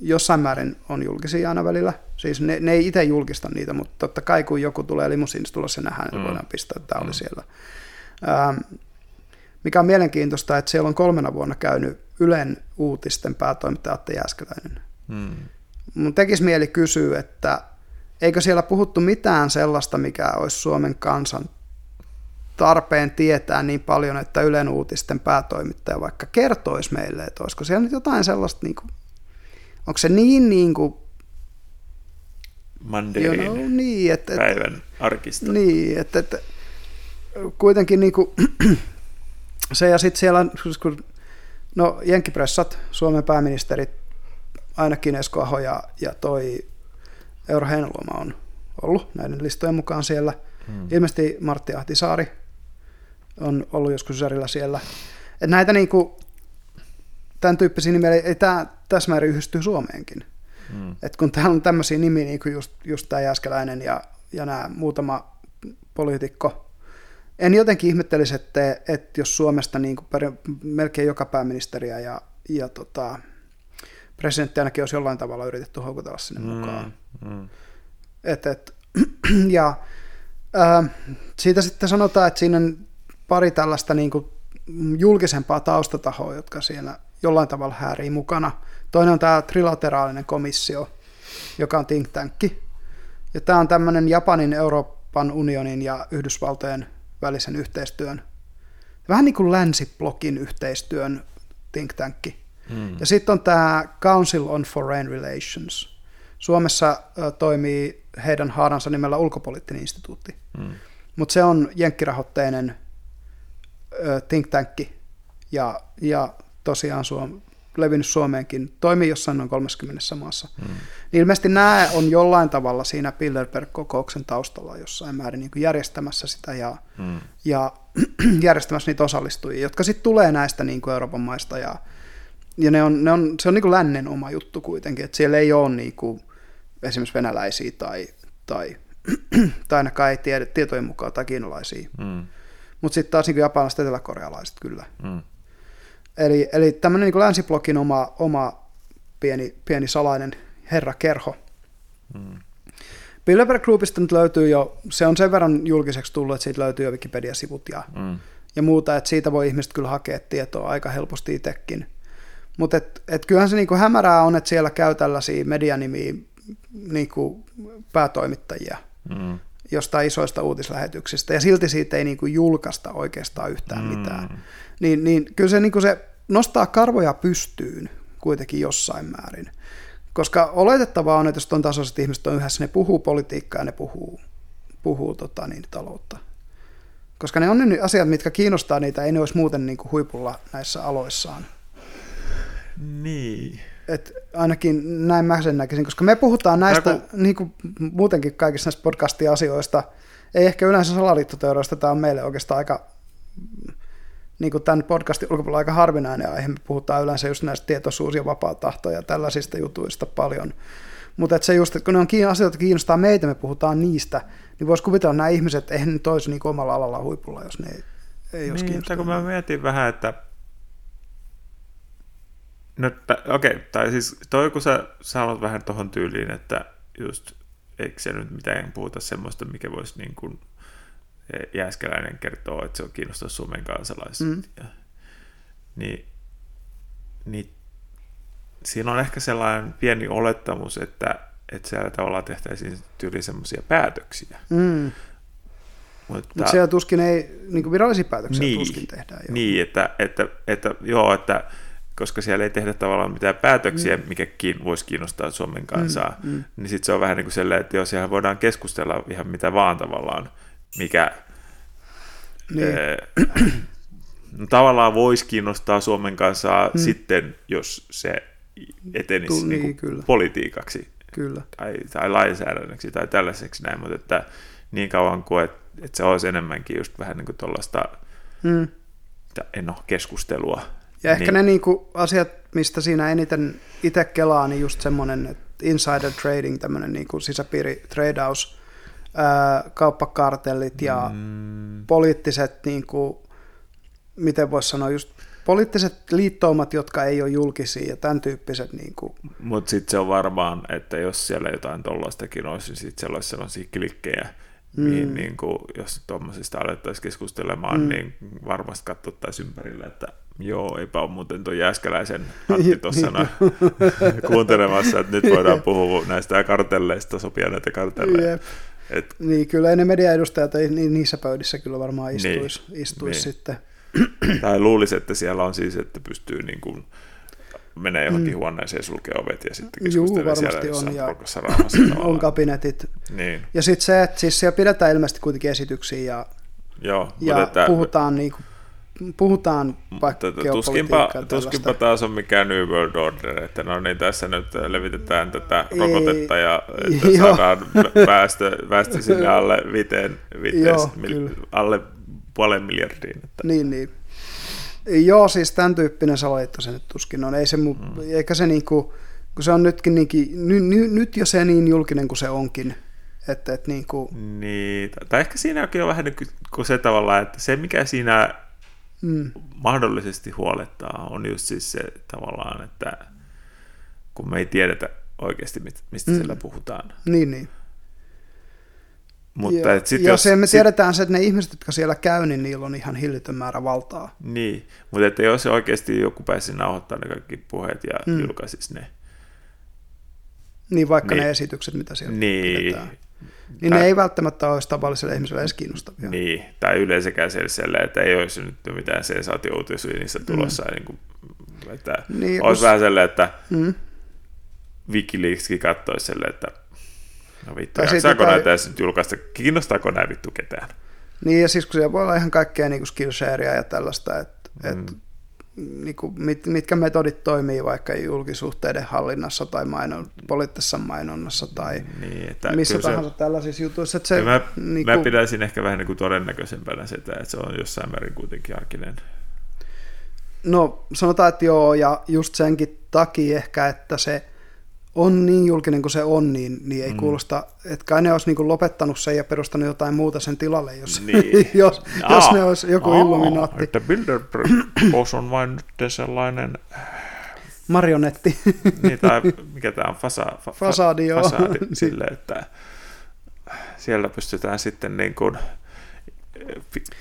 Speaker 1: jossain määrin on julkisia aina välillä. Siis ne, ne ei itse julkista niitä, mutta totta kai kun joku tulee limusiinista tulla se nähdään, niin mm. voidaan pistää, että tämä mm. oli siellä. Ähm, mikä on mielenkiintoista, että siellä on kolmena vuonna käynyt Ylen uutisten päätoimittaja Atte Jääskeläinen. Mm. Mun tekisi mieli kysyä, että eikö siellä puhuttu mitään sellaista, mikä olisi Suomen kansan tarpeen tietää niin paljon, että Ylen uutisten päätoimittaja vaikka kertoisi meille, että olisiko siellä nyt jotain sellaista niin kuin onko se niin niin kuin
Speaker 2: Manderin you know, niin, että, päivän arkista.
Speaker 1: Niin, että, että kuitenkin niin kuin, se ja sitten siellä, kun, no Jenkkipressat, Suomen pääministerit, ainakin Esko Aho ja, ja toi Euro Heinäluoma on ollut näiden listojen mukaan siellä. Hmm. Ilmeisesti Martti Ahtisaari on ollut joskus Särillä siellä. Et näitä niin kuin, tämän tyyppisiä nimiä, ei tämä tässä määrin yhdistyy Suomeenkin. Mm. Et kun täällä on tämmöisiä nimiä, niin kuin just, just tämä Jääskeläinen ja, ja nämä muutama poliitikko, en jotenkin ihmettelisi, että, että jos Suomesta niin kuin melkein joka pääministeriä ja, ja tota, presidentti ainakin olisi jollain tavalla yritetty houkutella sinne mm, mukaan. Mm. Et, et, ja ää, siitä sitten sanotaan, että siinä on pari tällaista niin kuin julkisempaa taustatahoa, jotka siellä jollain tavalla häärii mukana. Toinen on tämä trilateraalinen komissio, joka on think tankki. Ja tämä on tämmöinen Japanin, Euroopan unionin ja Yhdysvaltojen välisen yhteistyön vähän niin kuin länsiblokin yhteistyön think tankki. Hmm. Ja sitten on tämä Council on Foreign Relations. Suomessa toimii heidän haaransa nimellä ulkopoliittinen instituutti. Hmm. Mutta se on jenkkirahoitteinen think tankki ja, ja tosiaan Suom, levinnyt Suomeenkin, toimii jossain noin 30 maassa. Hmm. Niin ilmeisesti nämä on jollain tavalla siinä Bilderberg-kokouksen taustalla jossain määrin niin kuin järjestämässä sitä ja, hmm. ja järjestämässä niitä osallistujia, jotka sitten tulee näistä niin kuin Euroopan maista ja, ja ne on, ne on, se on niin kuin lännen oma juttu kuitenkin, että siellä ei ole niin kuin esimerkiksi venäläisiä tai, tai, tai ainakaan ei tiedä, tietojen mukaan tai kiinalaisia. Mm. Mutta sitten taas niin japanilaiset ja eteläkorealaiset kyllä. Mm. Eli, eli tämmöinen niin länsiblokin oma, oma pieni, pieni salainen herrakerho. Mm. Bilderberg Groupista nyt löytyy jo, se on sen verran julkiseksi tullut, että siitä löytyy jo Wikipedia-sivut ja, mm. ja muuta, että siitä voi ihmiset kyllä hakea tietoa aika helposti itsekin. Mutta et, et kyllähän se niinku hämärää on, että siellä käy tällaisia medianimiä niinku päätoimittajia mm. Jostain isoista uutislähetyksistä, ja silti siitä ei niinku julkaista oikeastaan yhtään mm. mitään. Niin, niin kyllä se, niinku se nostaa karvoja pystyyn kuitenkin jossain määrin. Koska oletettavaa on, että jos tuon tasoiset ihmiset on yhdessä, ne puhuu politiikkaa ja ne puhuu, puhuu tota, niin, taloutta. Koska ne on ne asiat, mitkä kiinnostaa niitä, ei ne olisi muuten niin kuin huipulla näissä aloissaan.
Speaker 2: Niin.
Speaker 1: Et ainakin näin mä sen näkisin, koska me puhutaan näistä kun... niin kuin muutenkin kaikista näistä podcastia-asioista, ei ehkä yleensä salaliittoteorioista, tämä on meille oikeastaan aika niin kuin tämän podcastin ulkopuolella aika harvinainen aihe. Me puhutaan yleensä just näistä tietoisuus- ja vapaa tahto ja tällaisista jutuista paljon. Mutta se just, että kun ne on asioita, jotka kiinnostaa meitä, me puhutaan niistä, niin voisi kuvitella, että nämä ihmiset, eihän nyt olisi niin omalla alalla huipulla, jos ne ei, ei olisi niin,
Speaker 2: kun mä mietin vähän, että No, okei, okay, tai siis toi kun sä sanot vähän tuohon tyyliin, että just eikö se nyt mitään puhuta semmoista, mikä voisi niin kuin Jääskeläinen kertoo, että se on kiinnostunut Suomen kansalaiset. Mm. Ja, niin, niin siinä on ehkä sellainen pieni olettamus, että, että siellä tavallaan tehtäisiin tyyli semmoisia päätöksiä. Mm.
Speaker 1: Mutta Mut siellä tuskin ei, niin virallisia päätöksiä niin, tuskin tehdään.
Speaker 2: Jo. Niin, että, että, että, joo, että koska siellä ei tehdä tavallaan mitään päätöksiä, mm. mikä kiin, voisi kiinnostaa Suomen kansaa, mm, mm. niin sitten se on vähän niin kuin sellainen, että jos siellä voidaan keskustella ihan mitä vaan tavallaan, mikä niin. äh, tavallaan voisi kiinnostaa Suomen kanssa mm. sitten, jos se etenisi Tull, niin, niin kyllä. politiikaksi
Speaker 1: kyllä.
Speaker 2: Tai, tai lainsäädännöksi tai tällaiseksi näin, mutta että niin kauan kuin, että, että se olisi enemmänkin just vähän niin kuin tuollaista mm. en ole, keskustelua.
Speaker 1: Ja ehkä niin, ne niin kuin asiat, mistä siinä eniten itse kelaa, niin just semmoinen, että insider trading, tämmöinen niin kuin sisäpiiri tradeaus, kauppakartellit ja mm. poliittiset, niin kuin, miten voisi sanoa, just poliittiset liittoumat, jotka ei ole julkisia ja tämän tyyppiset. Niin kuin...
Speaker 2: Mutta sitten se on varmaan, että jos siellä jotain tuollaistakin olisi, niin sitten siellä olisi sellaisia klikkejä, mm. mihin niin kuin, jos tuommoisista alettaisiin keskustelemaan, mm. niin varmasti katsottaisiin ympärillä, että joo, eipä ole muuten tuon Jääskeläisen Antti tuossa kuuntelemassa, että nyt voidaan puhua näistä kartelleista, sopia näitä kartelleja.
Speaker 1: Et, niin, kyllä ne mediaedustajat ei niissä pöydissä kyllä varmaan istuisi, niin, istuisi niin. sitten.
Speaker 2: Tai luulisi, että siellä on siis, että pystyy niin kuin menee johonkin mm. huoneeseen, sulkee ovet ja sitten keskustelee siellä on, ja
Speaker 1: on kabinetit.
Speaker 2: Niin.
Speaker 1: Ja sitten se, että siis siellä pidetään ilmeisesti kuitenkin esityksiä ja,
Speaker 2: Joo,
Speaker 1: ja puhutaan niin kuin puhutaan vaikka
Speaker 2: tuskinpa, tuskinpa taas on mikään New World Order, että no niin, tässä nyt levitetään tätä rokotetta ja että saadaan päästö, päästö sinne alle viteen, viteen Joo, mil, alle puolen miljardiin. Että.
Speaker 1: Niin, niin. Joo, siis tämän tyyppinen salaliitto se nyt tuskin on. Ei se, mm. eikä se niinku, kun se on nytkin niinkin, ny, ny, nyt jo se niin julkinen kuin se onkin, että, että niin kuin...
Speaker 2: Niin, tai ehkä siinä on vähän niin kuin se tavallaan, että se mikä siinä mm. mahdollisesti huolettaa, on just siis se tavallaan, että kun me ei tiedetä oikeasti, mistä mm. siellä puhutaan.
Speaker 1: Niin, niin.
Speaker 2: Mutta
Speaker 1: ja,
Speaker 2: sit
Speaker 1: ja jos, se me sit, tiedetään se, että ne ihmiset, jotka siellä käy, niin niillä on ihan hillitön määrä valtaa.
Speaker 2: Niin, mutta että jos oikeasti joku pääsi nauhoittamaan ne kaikki puheet ja mm. julkaisisi ne.
Speaker 1: Niin, vaikka niin, ne esitykset, mitä siellä
Speaker 2: niin, pidetään.
Speaker 1: Niin tai, ne ei välttämättä olisi tavalliselle ihmiselle edes kiinnostavia.
Speaker 2: Niin, tai yleensäkään sellaiselle, että ei olisi nyt mitään sensaatio-uutisia niissä mm. tulossa. Mm. Niin kuin, että niin, olisi us... vähän sellainen, että mm. Wikileakskin katsoisi sellainen, että no vittu, jaksaako tai... näitä nyt julkaista, kiinnostaako nämä vittu ketään?
Speaker 1: Niin, ja siis kun siellä voi olla ihan kaikkea niin Skillsharea ja tällaista, että mm. et, niin kuin, mit, mitkä metodit toimii vaikka julkisuhteiden hallinnassa tai mainon, poliittisessa mainonnassa tai niin, että missä tahansa se, tällaisissa jutuissa. Että se,
Speaker 2: mä, niin kuin, mä pitäisin ehkä vähän niin kuin todennäköisempänä sitä, että se on jossain määrin kuitenkin arkinen.
Speaker 1: No sanotaan, että joo, ja just senkin takia ehkä, että se on niin julkinen kuin se on, niin, niin ei mm. kuulosta, että kai ne olisi niin lopettanut sen ja perustanut jotain muuta sen tilalle, jos, niin. jos, Aa, jos ne olisi joku Aa, illuminaatti.
Speaker 2: Että Bilderberg on vain nyt sellainen...
Speaker 1: Marionetti.
Speaker 2: niin, tai mikä tämä on, fasa, fa,
Speaker 1: fasadi, joo.
Speaker 2: fasadi sille, että siellä pystytään sitten niin kuin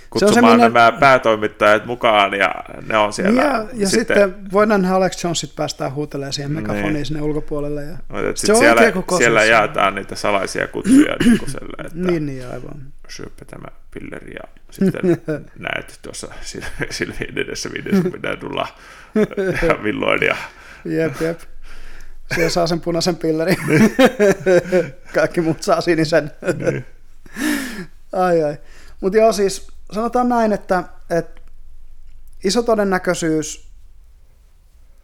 Speaker 2: kutsumaan minä... nämä päätoimittajat mukaan ja ne on siellä.
Speaker 1: Ja, ja sitten, sitten voidaan Alex Jonesit päästään huutelemaan siihen niin. megafoniin niin. sinne ulkopuolelle. Ja...
Speaker 2: se on siellä, siellä jaetaan niitä salaisia kutsuja niin selle, että
Speaker 1: niin, niin, aivan.
Speaker 2: syöppä tämä pilleri ja sitten näet tuossa Silvien edessä videossa, mitä tulla villoin ja
Speaker 1: Jep, jep. Siellä saa sen punaisen pillerin. Kaikki muut saa sinisen. Niin. ai ai. Mutta joo, siis sanotaan näin, että, että iso todennäköisyys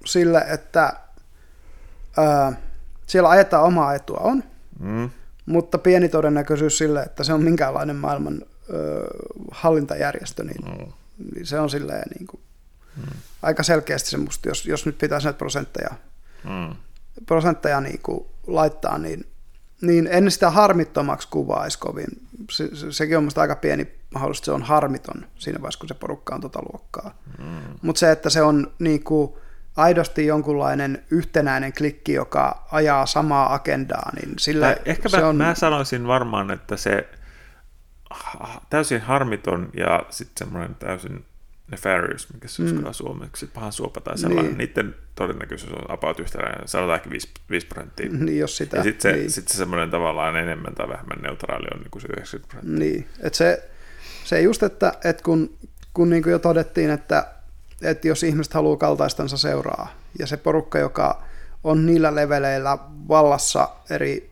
Speaker 1: sille, että ää, siellä ajetaan omaa etua on, mm. mutta pieni todennäköisyys sille, että se on minkäänlainen maailman ö, hallintajärjestö, niin, mm. niin se on silleen niin kuin, mm. aika selkeästi se musta, jos, jos nyt pitäisi näitä prosentteja, mm. prosentteja niin kuin laittaa, niin niin en sitä harmittomaksi kuvaisi kovin. Se, se, sekin on minusta aika pieni mahdollisuus, että se on harmiton siinä vaiheessa, kun se porukka on tota luokkaa. Mm. Mutta se, että se on niin kuin, aidosti jonkunlainen yhtenäinen klikki, joka ajaa samaa agendaa, niin sille
Speaker 2: ehkä
Speaker 1: se
Speaker 2: mä,
Speaker 1: on...
Speaker 2: mä sanoisin varmaan, että se täysin harmiton ja sitten semmoinen täysin nefarious, mikä se mm. suomeksi, pahan suopa tai sellainen, niin. niiden todennäköisyys on about yhtäläinen, sanotaan ehkä 5, 5 prosenttia.
Speaker 1: Niin, jos sitä.
Speaker 2: Ja sitten se, niin. sit se semmoinen tavallaan enemmän tai vähemmän neutraali on niin kuin se 90 prosenttia.
Speaker 1: Niin, että se, se just, että, että kun, kun niin kuin jo todettiin, että, että jos ihmiset haluaa kaltaistansa seuraa, ja se porukka, joka on niillä leveleillä vallassa eri,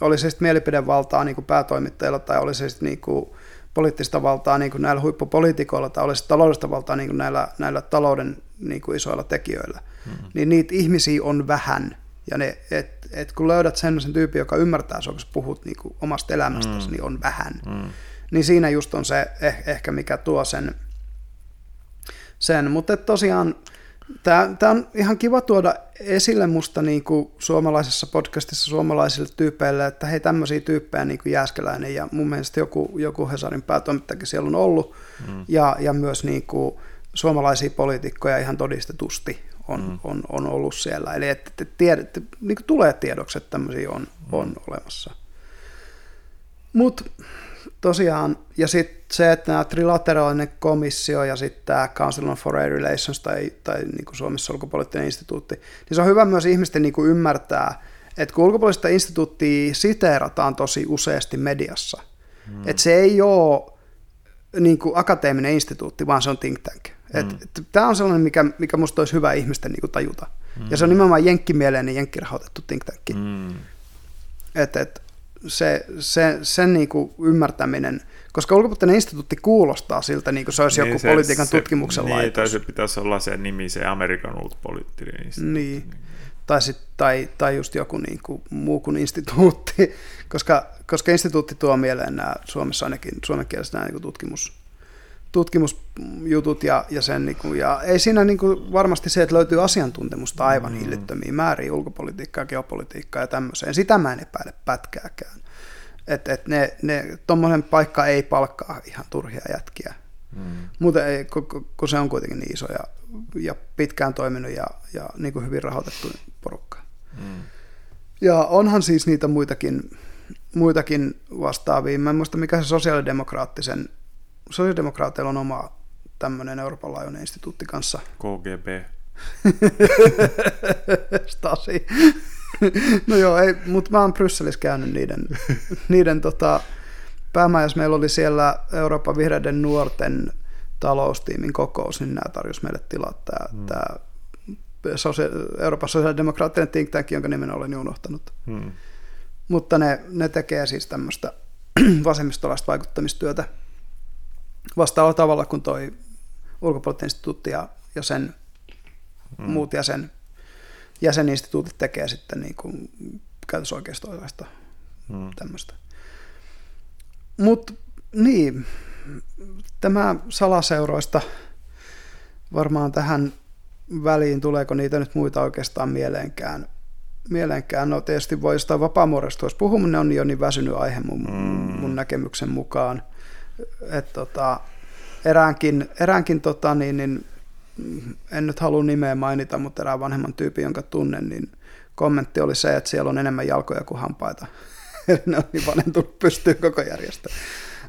Speaker 1: oli se sitten mielipidevaltaa niin kuin päätoimittajilla tai oli se sitten niin kuin poliittista valtaa niin kuin näillä huippupoliitikoilla tai olisi taloudellista valtaa niin kuin näillä, näillä talouden niin kuin isoilla tekijöillä, mm-hmm. niin niitä ihmisiä on vähän. Ja ne, et, et kun löydät sellaisen tyypin, joka ymmärtää sinua, kun puhut niin kuin omasta elämästäsi, mm. niin on vähän. Mm. Niin siinä just on se eh, ehkä, mikä tuo sen. sen. Mutta tosiaan Tämä, on ihan kiva tuoda esille musta niin kuin suomalaisessa podcastissa suomalaisille tyypeille, että hei tämmöisiä tyyppejä niin kuin Jääskeläinen ja mun mielestä joku, joku Hesarin päätoimittajakin siellä on ollut mm. ja, ja myös niin kuin suomalaisia poliitikkoja ihan todistetusti on, mm. on, on ollut siellä. Eli että, että, tiedät, että niin kuin tulee tiedoksi, että tämmöisiä on, mm. on olemassa. Mutta tosiaan, ja sitten se, että nämä trilateraalinen komissio ja sitten tämä Council on Foreign Relations tai, tai niin kuin Suomessa ulkopoliittinen instituutti, niin se on hyvä myös ihmisten niin kuin ymmärtää, että kun ulkopoliittista instituuttia siteerataan tosi useasti mediassa, mm. että se ei ole niin kuin akateeminen instituutti, vaan se on think tank. Mm. Tämä on sellainen, mikä, mikä musta olisi hyvä ihmisten niin kuin tajuta. Mm. Ja se on nimenomaan jenkkimielinen, jenkkirahoitettu think tank. Mm. Et, et, se, se, sen niin kuin ymmärtäminen, koska ulkopuolinen instituutti kuulostaa siltä, niin kuin se olisi niin, joku se, politiikan se, tutkimuksen
Speaker 2: niin,
Speaker 1: laitos.
Speaker 2: Tai se pitäisi olla se nimi, se Amerikan ulkopoliittinen instituutti.
Speaker 1: Niin. Tai, sit, tai, tai just joku niin kuin, muu kuin instituutti, koska, koska instituutti tuo mieleen nämä Suomessa ainakin suomenkieliset nämä niin tutkimus, tutkimusjutut ja, ja sen, niin kuin, ja ei siinä niin kuin, varmasti se, että löytyy asiantuntemusta aivan mm. hillittömiä määriä, ulkopolitiikkaa, geopolitiikkaa ja tämmöiseen. Sitä mä en epäile pätkääkään. Että et ne, ne tuommoinen paikka ei palkkaa ihan turhia jätkiä. Mm. Muuten ei, kun, kun se on kuitenkin niin iso ja, ja pitkään toiminut ja, ja niin kuin hyvin rahoitettu porukka. Mm. Ja onhan siis niitä muitakin, muitakin vastaavia. Mä en muista, mikä se sosiaalidemokraattisen sosiaalidemokraateilla on oma tämmöinen Euroopan laajuinen instituutti kanssa.
Speaker 2: KGB.
Speaker 1: Stasi. no joo, ei, mutta mä oon Brysselissä käynyt niiden, niiden tota, päämajassa. Meillä oli siellä Euroopan vihreiden nuorten taloustiimin kokous, niin nämä tarjosi meille tilaa tämä, hmm. tämä sosia- Euroopan sosiaalidemokraattinen think tank, jonka nimen olen unohtanut. Hmm. Mutta ne, ne tekee siis tämmöistä vasemmistolaista vaikuttamistyötä vastaavalla tavalla kuin toi ulkopoliittinen instituutti ja, ja sen hmm. muut jäsen, jäseninstituutit tekee sitten niin kuin käytösoikeistoilaista hmm. tämmöistä. Mutta niin, tämä salaseuroista varmaan tähän väliin, tuleeko niitä nyt muita oikeastaan mieleenkään. mieleenkään. No tietysti voi jostain vapaamuodosta, jos puhuminen on jo niin väsynyt aihe mun, mm. mun näkemyksen mukaan. Että tota, eräänkin, eräänkin tota, niin, niin, en nyt halua nimeä mainita, mutta erään vanhemman tyypin, jonka tunnen, niin kommentti oli se, että siellä on enemmän jalkoja kuin hampaita. Eli ne on niin vanhentunut pystyyn koko järjestö.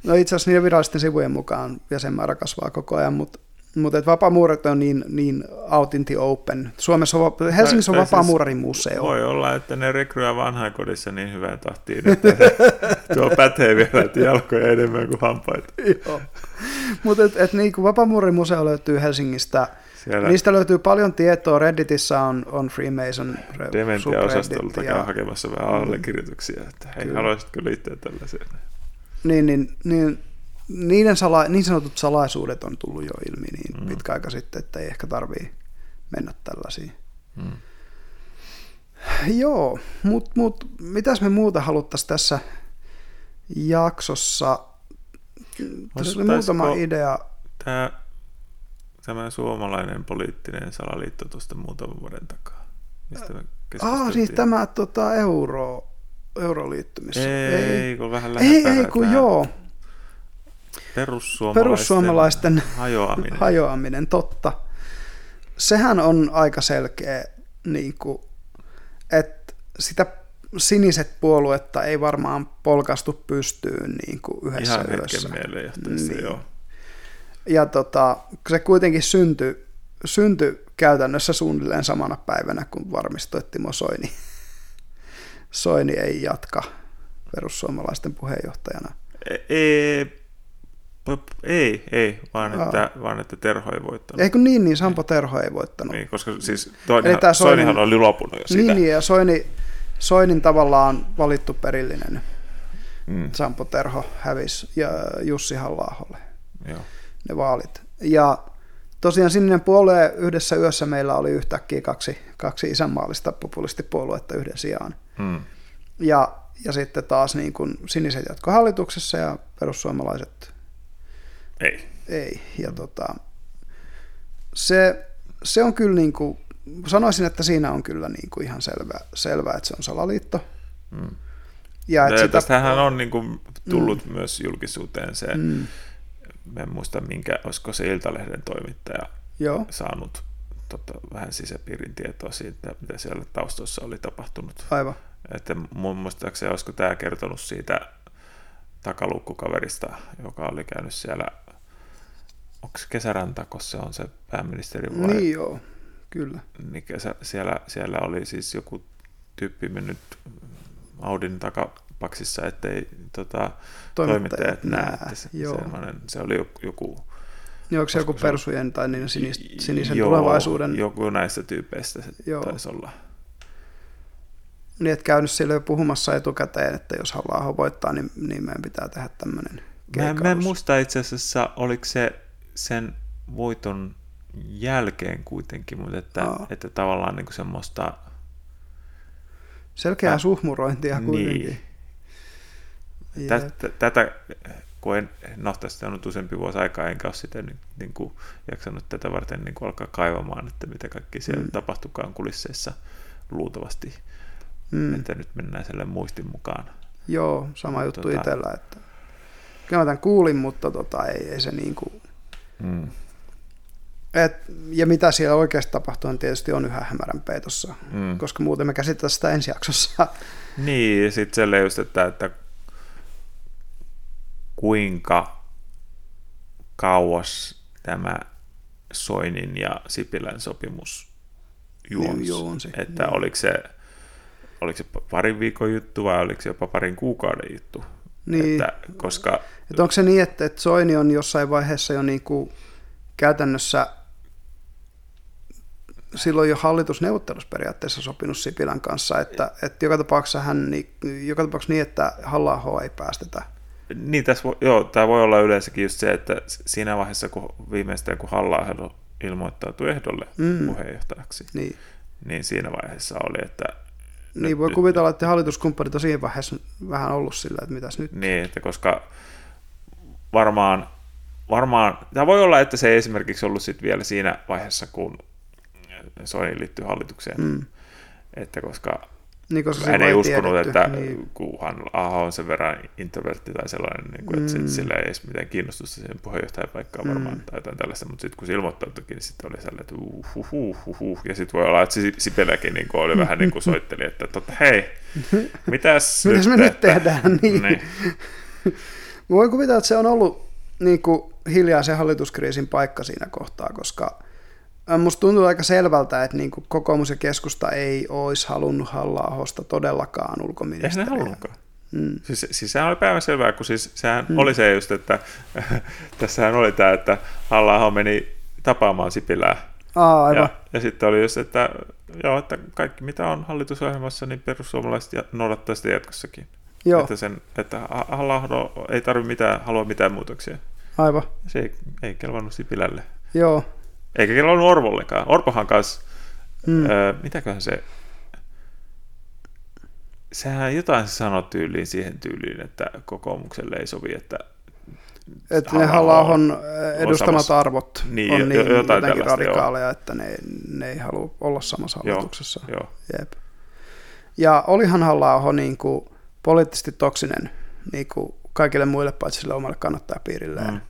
Speaker 1: No itse asiassa niiden virallisten sivujen mukaan jäsenmäärä kasvaa koko ajan, mutta mutta vapaamuurat on niin, niin out in the open. Suomessa on, Helsingissä on vapaamuurarin siis museo.
Speaker 2: Voi olla, että ne rekryää vanhainkodissa niin hyvään tahtiin, että tuo pätee vielä, että jalkoja enemmän kuin hampaita.
Speaker 1: Mutta et, et niin vapaamuurarin museo löytyy Helsingistä. Siellä... Niistä löytyy paljon tietoa. Redditissä on, on Freemason
Speaker 2: Dementia-osastolta käy hakemassa vähän allekirjoituksia, että hei, haluaisitko liittyä tällaiseen?
Speaker 1: Niin, niin, niin niiden sala, niin sanotut salaisuudet on tullut jo ilmi niin mm. pitkä aika sitten, että ei ehkä tarvii mennä tällaisiin. Mm. Joo, mutta mut, mitäs me muuta haluttaisiin tässä jaksossa? Tässä oli muutama idea.
Speaker 2: Tämä, tämä suomalainen poliittinen salaliitto tuosta muutaman vuoden takaa. Mistä me
Speaker 1: Ah, siis tämä tota, euro, euroliittymis.
Speaker 2: Ei, ei, kun vähän
Speaker 1: Ei, ei, kun joo.
Speaker 2: Perussuomalaisten,
Speaker 1: Perussuomalaisten
Speaker 2: hajoaminen.
Speaker 1: hajoaminen, totta. Sehän on aika selkeä, niin kuin, että sitä siniset puoluetta ei varmaan polkastu pystyyn niin kuin yhdessä
Speaker 2: Ihan yössä. niin. joo.
Speaker 1: Ja tota, se kuitenkin syntyi, syntyi käytännössä suunnilleen samana päivänä, kun varmistui, että Timo Soini, Soini ei jatka perussuomalaisten puheenjohtajana.
Speaker 2: Ei, ei, ei, vaan, että, vaan että Terho ei voittanut.
Speaker 1: Eikö niin, niin Sampo Terho ei voittanut.
Speaker 2: Niin, koska siis Soinihan Soinin, oli lopunut jo
Speaker 1: sitä. Niin, niin ja Soini, Soinin tavallaan valittu perillinen mm. Sampo Terho hävisi ja Jussi halla ne vaalit. Ja tosiaan sininen puolue yhdessä yössä meillä oli yhtäkkiä kaksi, kaksi isänmaallista populistipuoluetta yhden sijaan. Mm. Ja, ja sitten taas niin kuin siniset jatko hallituksessa ja perussuomalaiset
Speaker 2: ei.
Speaker 1: Ei. Ja tota, se, se on kyllä niin kuin, sanoisin, että siinä on kyllä niin kuin ihan selvä, selvä, että se on salaliitto. Mm.
Speaker 2: Ja että sitä, tästähän on niin kuin tullut mm. myös julkisuuteen se, mm. en muista minkä, olisiko se Iltalehden toimittaja Joo. saanut tota, vähän sisäpiirin tietoa siitä, mitä siellä taustoissa oli tapahtunut.
Speaker 1: Aivan.
Speaker 2: Että mun muistaakseni olisiko tämä kertonut siitä takalukkukaverista, joka oli käynyt siellä onko kesärantako se on se pääministeri
Speaker 1: vai? Niin joo, kyllä.
Speaker 2: Niin kesä, siellä, siellä oli siis joku tyyppi mennyt Audin takapaksissa, ettei tota, toimittajat näe. Se, se oli joku...
Speaker 1: Niin onko se joku persujen tai niin sinis, sinisen joo, tulevaisuuden?
Speaker 2: joku näistä tyypeistä se joo. taisi olla.
Speaker 1: Niin, että käynyt siellä jo puhumassa etukäteen, että jos haluaa voittaa, niin, niin meidän pitää tehdä tämmöinen
Speaker 2: Mä, mä en muista itse asiassa, oliko se sen voiton jälkeen kuitenkin, mutta että, Aa. että tavallaan niin kuin semmoista...
Speaker 1: Selkeää äh, suhmurointia kuitenkin.
Speaker 2: Niin. Tätä, tätä, kun en, no tästä on nyt useampi vuosi aikaa, enkä ole sitä niin, niin kuin, jaksanut tätä varten niin kuin alkaa kaivamaan, että mitä kaikki siellä mm. tapahtukaan kulisseissa luultavasti. Mm. Että nyt mennään selle muistin mukaan.
Speaker 1: Joo, sama juttu tota, itsellä, että kyllä mä tämän kuulin, mutta tota, ei, ei se niin kuin, Mm. Et, ja mitä siellä oikeasti tapahtuu, on tietysti on yhä hämärän peitossa, mm. koska muuten me käsitellään sitä ensi jaksossa.
Speaker 2: Niin, ja sitten se just, että, että kuinka kauas tämä Soinin ja Sipilän sopimus juonsi. Niin, juonsi että niin. oliko se oliko se parin viikon juttu vai oliko se jopa parin kuukauden juttu.
Speaker 1: Niin.
Speaker 2: Että, koska...
Speaker 1: Että onko se niin, että, että Soini on jossain vaiheessa jo niin kuin käytännössä silloin jo hallitusneuvottelussa periaatteessa sopinut Sipilän kanssa, että, että joka tapauksessa hän, joka tapauksessa niin, että halla ei päästetä.
Speaker 2: Niin, tässä voi, joo, tämä voi olla yleensäkin just se, että siinä vaiheessa, kun viimeistään kun halla ilmoittautui ehdolle mm. puheenjohtajaksi, niin. niin siinä vaiheessa oli, että
Speaker 1: niin, voi kuvitella, että hallituskumppanit on siinä vaiheessa vähän ollut sillä, että mitäs nyt.
Speaker 2: Niin, että koska varmaan, varmaan, tämä voi olla, että se ei esimerkiksi ollut sit vielä siinä vaiheessa, kun Soini liittyy hallitukseen. Mm. Että koska, niin, koska hän ei uskonut, tiedetty, että niin. kunhan Aho on sen verran introvertti tai sellainen, niin kuin, että mm. sillä ei edes mitään kiinnostusta siihen puheenjohtajapaikkaan mm. varmaan tai jotain tällaista, mutta sitten kun se ilmoittautuikin, niin sitten oli sellainen, että uh, uh, uh, uh, uh. ja sitten voi olla, että Sipeläkin niin oli vähän niin kuin soitteli, että totta, hei, mitäs,
Speaker 1: mitäs nyt me nyt tehdään, niin. niin. Voin kuvitella, että se on ollut niin kuin hiljaisen hallituskriisin paikka siinä kohtaa, koska Musta tuntuu aika selvältä, että niin kuin kokoomus ja keskusta ei olisi halunnut halla todellakaan ulkoministeriä.
Speaker 2: Eihän ne halunnutkaan. Mm. Siis, siis sehän oli päivän selvää, kun siis sehän mm. oli se just, että tässähän oli tämä, että halla meni tapaamaan Sipilää.
Speaker 1: Aa, aivan.
Speaker 2: Ja, ja sitten oli just, että, joo, että kaikki mitä on hallitusohjelmassa, niin perussuomalaiset noudattaa sitä jatkossakin. Joo. Että, sen, että halla ei tarvitse mitään, halua mitään muutoksia.
Speaker 1: Aivan.
Speaker 2: Se ei, ei kelvannut Sipilälle.
Speaker 1: Joo,
Speaker 2: eikä kello Orvollekaan. Orpohan kanssa, mm. öö, mitäköhän se, sehän jotain se sanoi tyyliin siihen tyyliin, että kokoomukselle ei sovi, että
Speaker 1: että ne halla edustamat samassa, arvot niin, on niin jotenkin radikaaleja, joo. että ne, ne ei halua olla samassa hallituksessa.
Speaker 2: Joo,
Speaker 1: Jep. Ja olihan halla niin kuin poliittisesti toksinen niin kuin kaikille muille paitsi sille omalle kannattajapiirilleen. Mm.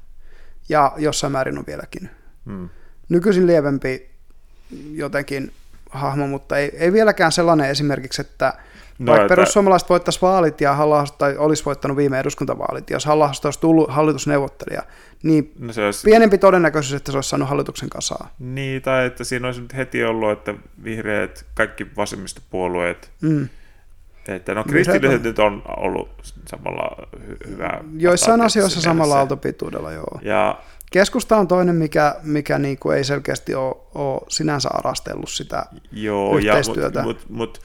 Speaker 1: Ja jossain määrin on vieläkin. Mm nykyisin lievempi jotenkin hahmo, mutta ei, ei vieläkään sellainen esimerkiksi, että no, vaikka että... perussuomalaiset voittaisi vaalit ja halla tai olisi voittanut viime eduskuntavaalit, jos halla olisi tullut hallitusneuvottelija, niin no se olisi... pienempi todennäköisyys, että se olisi saanut hallituksen kasaan.
Speaker 2: Niin, tai että siinä olisi nyt heti ollut, että vihreät, kaikki vasemmistopuolueet, mm. että no kristilliset nyt on ollut samalla hy- hyvä.
Speaker 1: Joissain asioissa samalla aaltopituudella, joo.
Speaker 2: Ja
Speaker 1: Keskusta on toinen, mikä, mikä niin kuin ei selkeästi ole, ole sinänsä arastellut sitä Joo, yhteistyötä. Ja, mut, mut,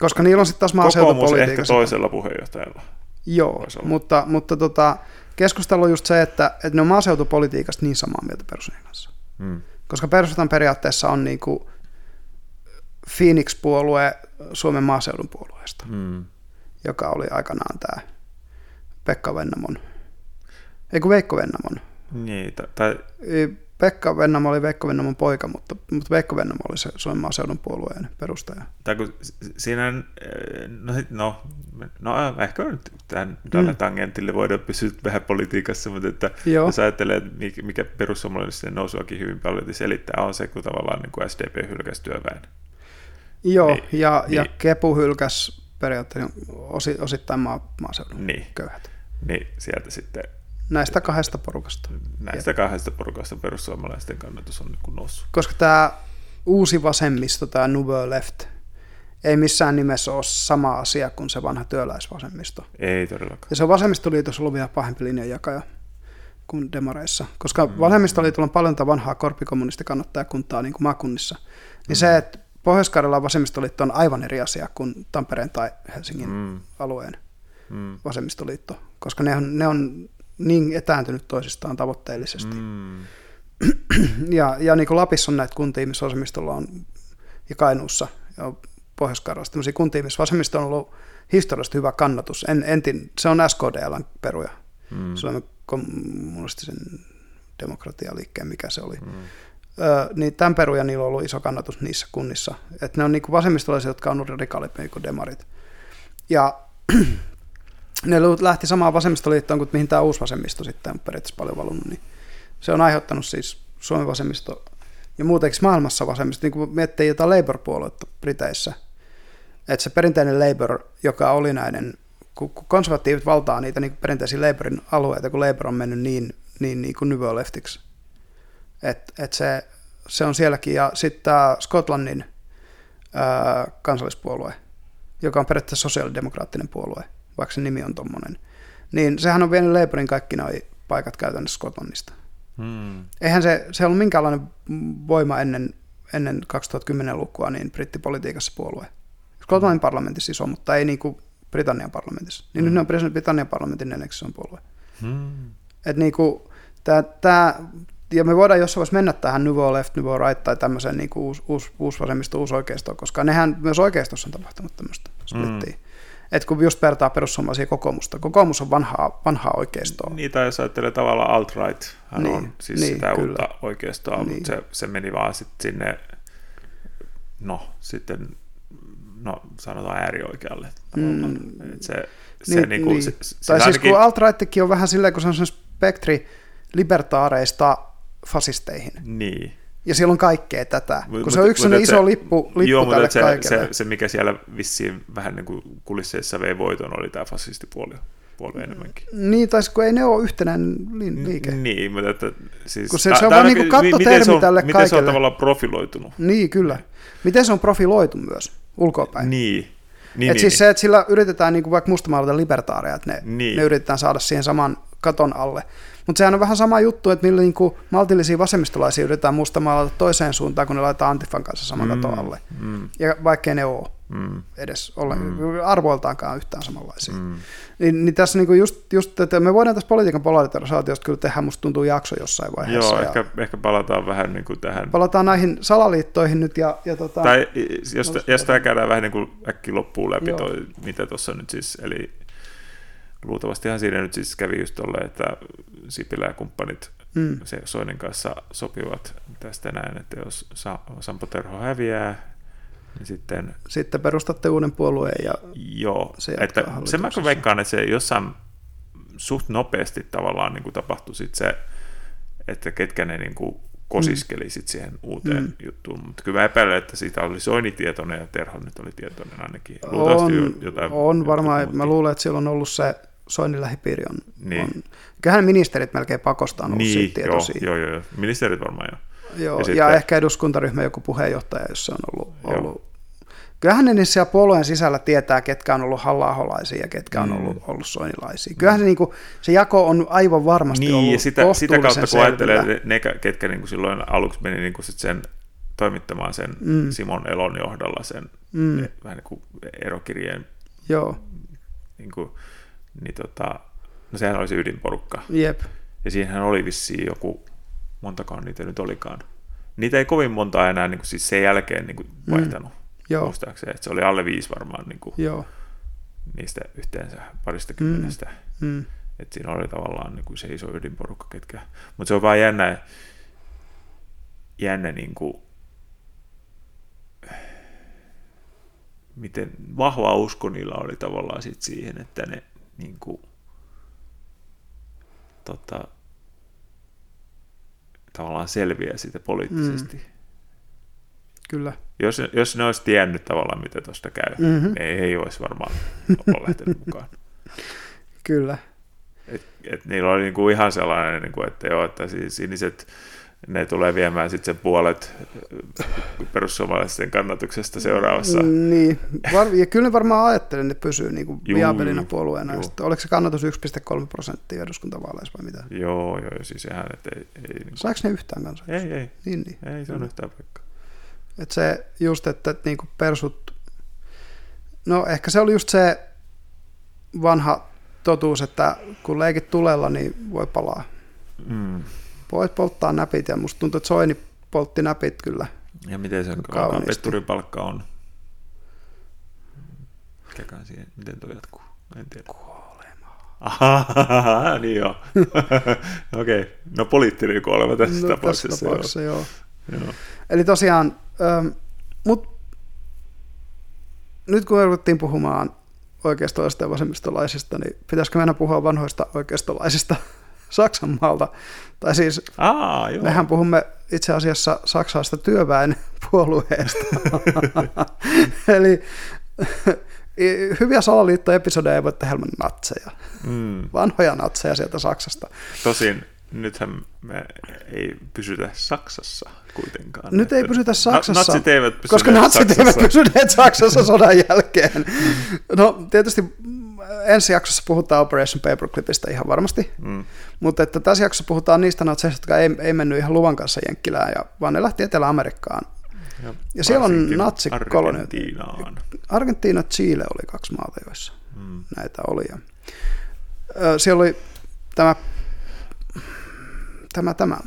Speaker 1: Koska niillä on sitten taas maaseutupolitiikassa.
Speaker 2: ehkä toisella puheenjohtajalla.
Speaker 1: Joo, mutta, mutta tota, keskustelu on just se, että, että ne on maaseutupolitiikasta niin samaa mieltä perussuomalaisten kanssa. Hmm. Koska perussuomalaisten periaatteessa on niin kuin Phoenix-puolue Suomen maaseudun puolueesta, hmm. joka oli aikanaan tämä Pekka Vennamon, ei kun Veikko Vennamon
Speaker 2: niin, tai...
Speaker 1: Pekka Vennamo oli Veikko Vennamon poika, mutta, mutta Veikko Vennamo oli se Suomen maaseudun puolueen perustaja.
Speaker 2: Tai kun siinä, eh, no, no, no ehkä nyt tämän, tällä mm. tangentille voidaan pysyä vähän politiikassa, mutta että Joo. jos ajattelee, että mikä perussuomalaisten nousuakin hyvin paljon selittää, on se, kun tavallaan niin kuin SDP hylkäsi työväen.
Speaker 1: Joo, niin, ja, niin, ja Kepu hylkäsi periaatteessa osittain maa, maaseudun niin, köyhät.
Speaker 2: Niin, sieltä sitten
Speaker 1: Näistä kahdesta porukasta.
Speaker 2: Näistä ja. kahdesta porukasta perussuomalaisten kannatus on niin noussut.
Speaker 1: Koska tämä uusi vasemmisto, tämä Nouveau Left, ei missään nimessä ole sama asia kuin se vanha työläisvasemmisto.
Speaker 2: Ei todellakaan.
Speaker 1: Ja se on vasemmistoliitossa ollut vielä pahempi linjanjakaja kuin demareissa. Koska mm. vasemmistoliitolla on paljon tätä vanhaa kannattajakuntaa niin kuin maakunnissa. Niin mm. se, että Pohjois-Karjalan vasemmistoliitto on aivan eri asia kuin Tampereen tai Helsingin mm. alueen mm. vasemmistoliitto. Koska ne on, ne on niin etääntynyt toisistaan tavoitteellisesti. Mm. ja, ja niin kuin Lapissa on näitä kuntia, missä vasemmistolla on, ja Kainuussa ja Pohjois-Karjalassa tämmöisiä kuntia, missä vasemmisto on ollut historiallisesti hyvä kannatus. En, entin, se on SKDLn peruja, mm. Suomen kommunistisen demokratialiikkeen, mikä se oli. Mm. Ö, niin tämän peruja niillä on ollut iso kannatus niissä kunnissa. Että ne on niin kuin vasemmistolaisia, jotka on ollut radikaalimpi kuin demarit. Ja ne lähti samaan vasemmistoliittoon kuin mihin tämä uusi vasemmisto sitten on periaatteessa paljon valunut, niin se on aiheuttanut siis Suomen vasemmisto ja muutenkin maailmassa vasemmisto, niin kuin miettii jotain Labour-puoluetta Briteissä, että se perinteinen Labour, joka oli näiden, kun konservatiivit valtaa niitä niin perinteisiä Labourin alueita, kun Labour on mennyt niin, niin, niin kuin Nouveau Leftiksi, että et se, se on sielläkin, ja sitten tämä Skotlannin ää, kansallispuolue, joka on periaatteessa sosiaalidemokraattinen puolue, vaikka se nimi on tommonen, niin sehän on vienyt Labourin kaikki nuo paikat käytännössä Skotlannista. Hmm. Eihän se, se ollut minkäänlainen voima ennen, ennen 2010-lukua niin brittipolitiikassa puolue. Skotlannin parlamentissa siis on, mutta ei niin kuin Britannian parlamentissa. Niin hmm. nyt ne on Britannian parlamentin neljäksi on puolue. Hmm. Et niin kuin, tää, tää, ja me voidaan jossain vaiheessa mennä tähän Nouveau Left, Nouveau Right tai tämmöiseen niin kuin uusi, uusi, uusi vasemmisto, uusi oikeisto, koska nehän myös oikeistossa on tapahtunut tämmöistä splittiä. Mm. Että kun just vertaa perussuomalaisia kokoomusta, kokoomus on vanhaa, vanhaa oikeistoa.
Speaker 2: Niitä jos ajattelee tavallaan alt-right, hän niin, on siis niin, sitä kyllä. uutta oikeistoa, niin. mutta se, se meni vaan sitten sinne, no sitten, no sanotaan äärioikealle. Mm. Se, se niin, niinku, niin. Se, se
Speaker 1: tai siis ainakin... kun alt-rightkin on vähän silleen, kun se on sen spektri libertaareista fasisteihin.
Speaker 2: Niin.
Speaker 1: Ja siellä on kaikkea tätä, kun mut, se on yksi mut, iso se, lippu, lippu joo, tälle
Speaker 2: se,
Speaker 1: kaikille.
Speaker 2: Se, se, mikä siellä vissiin vähän niin kuin kulisseissa vei voiton, oli tämä fasistipuoli puolue enemmänkin.
Speaker 1: Niin, tai kun ei ne ole yhtenäinen liike.
Speaker 2: Niin, mutta että siis...
Speaker 1: Kun se, se on vaan niin kuin kattotermi
Speaker 2: tälle
Speaker 1: kaikille.
Speaker 2: Miten se on tavallaan profiloitunut?
Speaker 1: Niin, kyllä. Miten se on profiloitu myös ulkoapäin?
Speaker 2: Niin.
Speaker 1: Niin, et niin, siis niin. se, että sillä yritetään niin kuin vaikka mustamaalata libertaareja, että ne, niin. ne yritetään saada siihen saman katon alle. Mutta sehän on vähän sama juttu, että millä niin kuin maltillisia vasemmistolaisia yritetään mustamaalata toiseen suuntaan, kun ne laitetaan Antifan kanssa saman mm, katon alle. Mm. Ja vaikkei ne ole mm. edes ole mm. arvoiltaankaan yhtään samanlaisia. Mm. Niin, niin tässä niinku just, just, että me voidaan tässä politiikan polarisaatiosta kyllä tehdä, musta tuntuu jakso jossain vaiheessa.
Speaker 2: Joo, ehkä, ehkä palataan vähän niin kuin tähän.
Speaker 1: Palataan näihin salaliittoihin nyt. Ja, ja tota,
Speaker 2: tai jos, jos tämä käydään vähän niin kuin äkki loppuun läpi, toi, mitä tuossa nyt siis, eli luultavastihan siinä nyt siis kävi just tolle, että Sipilä ja kumppanit mm. se Soinen kanssa sopivat tästä näin, että jos Sampo Terho häviää, niin sitten...
Speaker 1: Sitten perustatte uuden puolueen ja
Speaker 2: Joo, se että se mä veikkaan, että se jossain suht nopeasti tavallaan niin kuin tapahtui sit se, että ketkä ne niin kuin kosiskeli mm. sit siihen uuteen mm. juttuun. Mutta kyllä mä epäilen, että siitä oli Soini tietoinen ja Terho nyt oli tietoinen ainakin.
Speaker 1: on, jotain, on varmaan, mä luulen, että siellä on ollut se Soinin lähipiiri on, niin. on kyllähän ministerit melkein pakosta on
Speaker 2: niin,
Speaker 1: siitä tietoisia.
Speaker 2: Joo, joo, joo, ministerit varmaan jo.
Speaker 1: Joo, ja, ja ehkä eduskuntaryhmä joku puheenjohtaja, jos se on ollut, ollut Kyllähän ne siellä puolueen sisällä tietää, ketkä on ollut halla ja ketkä on mm. ollut, ollut soinilaisia. Kyllähän se, niin kuin, se jako on aivan varmasti niin, ollut ja
Speaker 2: sitä, sitä kautta kun ajattelee, ne, ne ketkä niin kuin silloin aluksi meni niin kuin sit sen toimittamaan sen mm. Simon Elon johdolla sen mm. vähän niin kuin erokirjeen.
Speaker 1: Joo.
Speaker 2: Niin kuin, niin tota, no sehän oli se ydinporukka.
Speaker 1: Jep.
Speaker 2: Ja siinähän oli vissiin joku, montakaan niitä nyt olikaan. Niitä ei kovin monta enää niin kuin siis sen jälkeen niin kuin mm. vaihtanut. Mm. Joo. Muistaakseni, että se oli alle viisi varmaan niin kuin
Speaker 1: Joo.
Speaker 2: niistä yhteensä parista kymmenestä. Mm. Mm. Että siinä oli tavallaan niin kuin se iso ydinporukka, ketkä. Mutta se on vaan jännä, jännä niin kuin, miten vahva usko niillä oli tavallaan sit siihen, että ne niin kuin, tota, tavallaan selviää siitä poliittisesti. Mm.
Speaker 1: Kyllä.
Speaker 2: Jos, jos ne olisi tiennyt tavallaan, mitä tuosta käy, mm-hmm. niin ei, ei olisi varmaan ole lähtenyt mukaan.
Speaker 1: Kyllä.
Speaker 2: Et, et niillä oli niinku ihan sellainen, niinku, että joo, että siis siniset ne tulee viemään sitten sen puolet perussuomalaisten kannatuksesta seuraavassa.
Speaker 1: Niin, Var- ja kyllä ne varmaan ajattelen, että ne pysyy niin kuin viabelina puolueena. Sitten, oliko se kannatus 1,3 prosenttia eduskuntavaaleissa vai mitä?
Speaker 2: Joo, joo, siis ihan, että ei... ei niin
Speaker 1: kuin... Saiko ne yhtään kanssa?
Speaker 2: Ei, ei.
Speaker 1: Niin, niin.
Speaker 2: Ei, se on yhtään paikkaa.
Speaker 1: Että se just, että, että niin kuin persut... No ehkä se oli just se vanha totuus, että kun leikit tulella, niin voi palaa. Mm voit polttaa näpit ja musta tuntuu, että Soini poltti näpit kyllä.
Speaker 2: Ja miten se petturipalkka on? Mikäkään siihen, miten tuo jatkuu? En tiedä.
Speaker 1: Kuolema.
Speaker 2: Aha, niin joo. Okei, okay. no poliittinen kuolema tässä no, tapauksessa.
Speaker 1: Tässä tapauksessa joo. joo. joo. Eli tosiaan, ähm, mut nyt kun ruvettiin puhumaan oikeistolaisista ja vasemmistolaisista, niin pitäisikö meidän puhua vanhoista oikeistolaisista Saksan maalta? Tai siis
Speaker 2: Aa, joo.
Speaker 1: mehän puhumme itse asiassa saksalaista työväen puolueesta. Eli hyviä salaliittoepisodeja ei voi tehdä natseja. Mm. Vanhoja natseja sieltä Saksasta.
Speaker 2: Tosin nythän me ei pysytä Saksassa kuitenkaan.
Speaker 1: Nyt ei pysytä Saksassa,
Speaker 2: natsit eivät pysyneet
Speaker 1: koska natsit
Speaker 2: Saksassa.
Speaker 1: eivät pysyneet Saksassa sodan jälkeen. No tietysti ensi jaksossa puhutaan Operation Paperclipistä ihan varmasti, mm. mutta että tässä jaksossa puhutaan niistä natseista, jotka ei, ei mennyt ihan luvan kanssa Jenkkilään, ja, vaan ne lähti Etelä-Amerikkaan.
Speaker 2: Ja,
Speaker 1: Ja siellä on natsikolonioita.
Speaker 2: Argentiinaan.
Speaker 1: Argentiina, Chile oli kaksi maata, joissa mm. näitä oli. Ja, ö, siellä oli tämä, tämä, tämä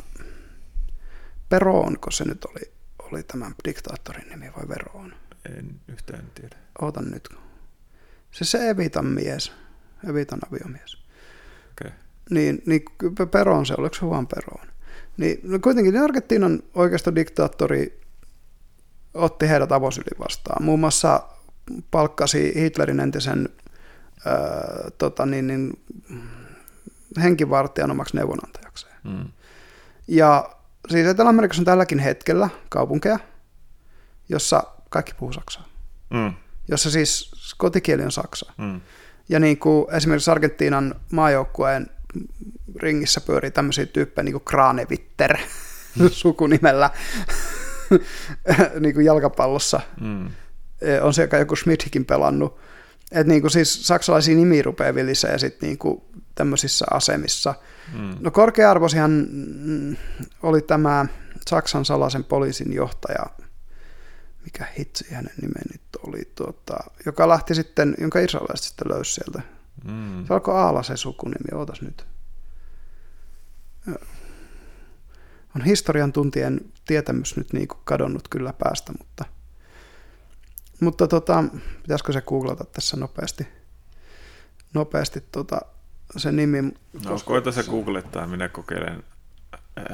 Speaker 1: Peron, kun se nyt oli, oli tämän diktaattorin nimi vai Veron?
Speaker 2: En yhtään tiedä.
Speaker 1: Ootan nyt. Se se Evitan mies, Evitan aviomies.
Speaker 2: Okay.
Speaker 1: Niin, niin Peron se, oliko se vaan Peron? Niin no kuitenkin niin Argentiinan oikeistodiktaattori otti heidät avosylin vastaan. Muun muassa palkkasi Hitlerin entisen ää, tota niin, niin, henkivartijan omaksi neuvonantajakseen.
Speaker 2: Mm.
Speaker 1: Ja siis Etelä-Amerikassa on tälläkin hetkellä kaupunkeja, jossa kaikki puhuu saksaa.
Speaker 2: Mm.
Speaker 1: Jossa siis kotikieli on saksa.
Speaker 2: Mm.
Speaker 1: Ja niin kuin esimerkiksi Argentiinan maajoukkueen ringissä pyörii tämmöisiä tyyppejä niin kuin Kranevitter sukunimellä niin kuin jalkapallossa.
Speaker 2: Mm.
Speaker 1: On siellä joku Schmidtkin pelannut. Että niin kuin siis saksalaisia nimiä rupeaa vilisee ja sitten niin kuin tämmöisissä asemissa.
Speaker 2: Mm.
Speaker 1: No korkea-arvoisihan mm, oli tämä Saksan salaisen poliisin johtaja, mikä hitsi hänen nimen nyt oli, tuota, joka lähti sitten, jonka israelilaiset sitten löysi sieltä.
Speaker 2: Mm.
Speaker 1: Se alkoi Aala se sukunimi, ootas nyt. On historian tuntien tietämys nyt niin kuin kadonnut kyllä päästä, mutta, mutta tota, pitäisikö se googlata tässä nopeasti, nopeasti tota, se nimi.
Speaker 2: No, koita se googlettaa, minä kokeilen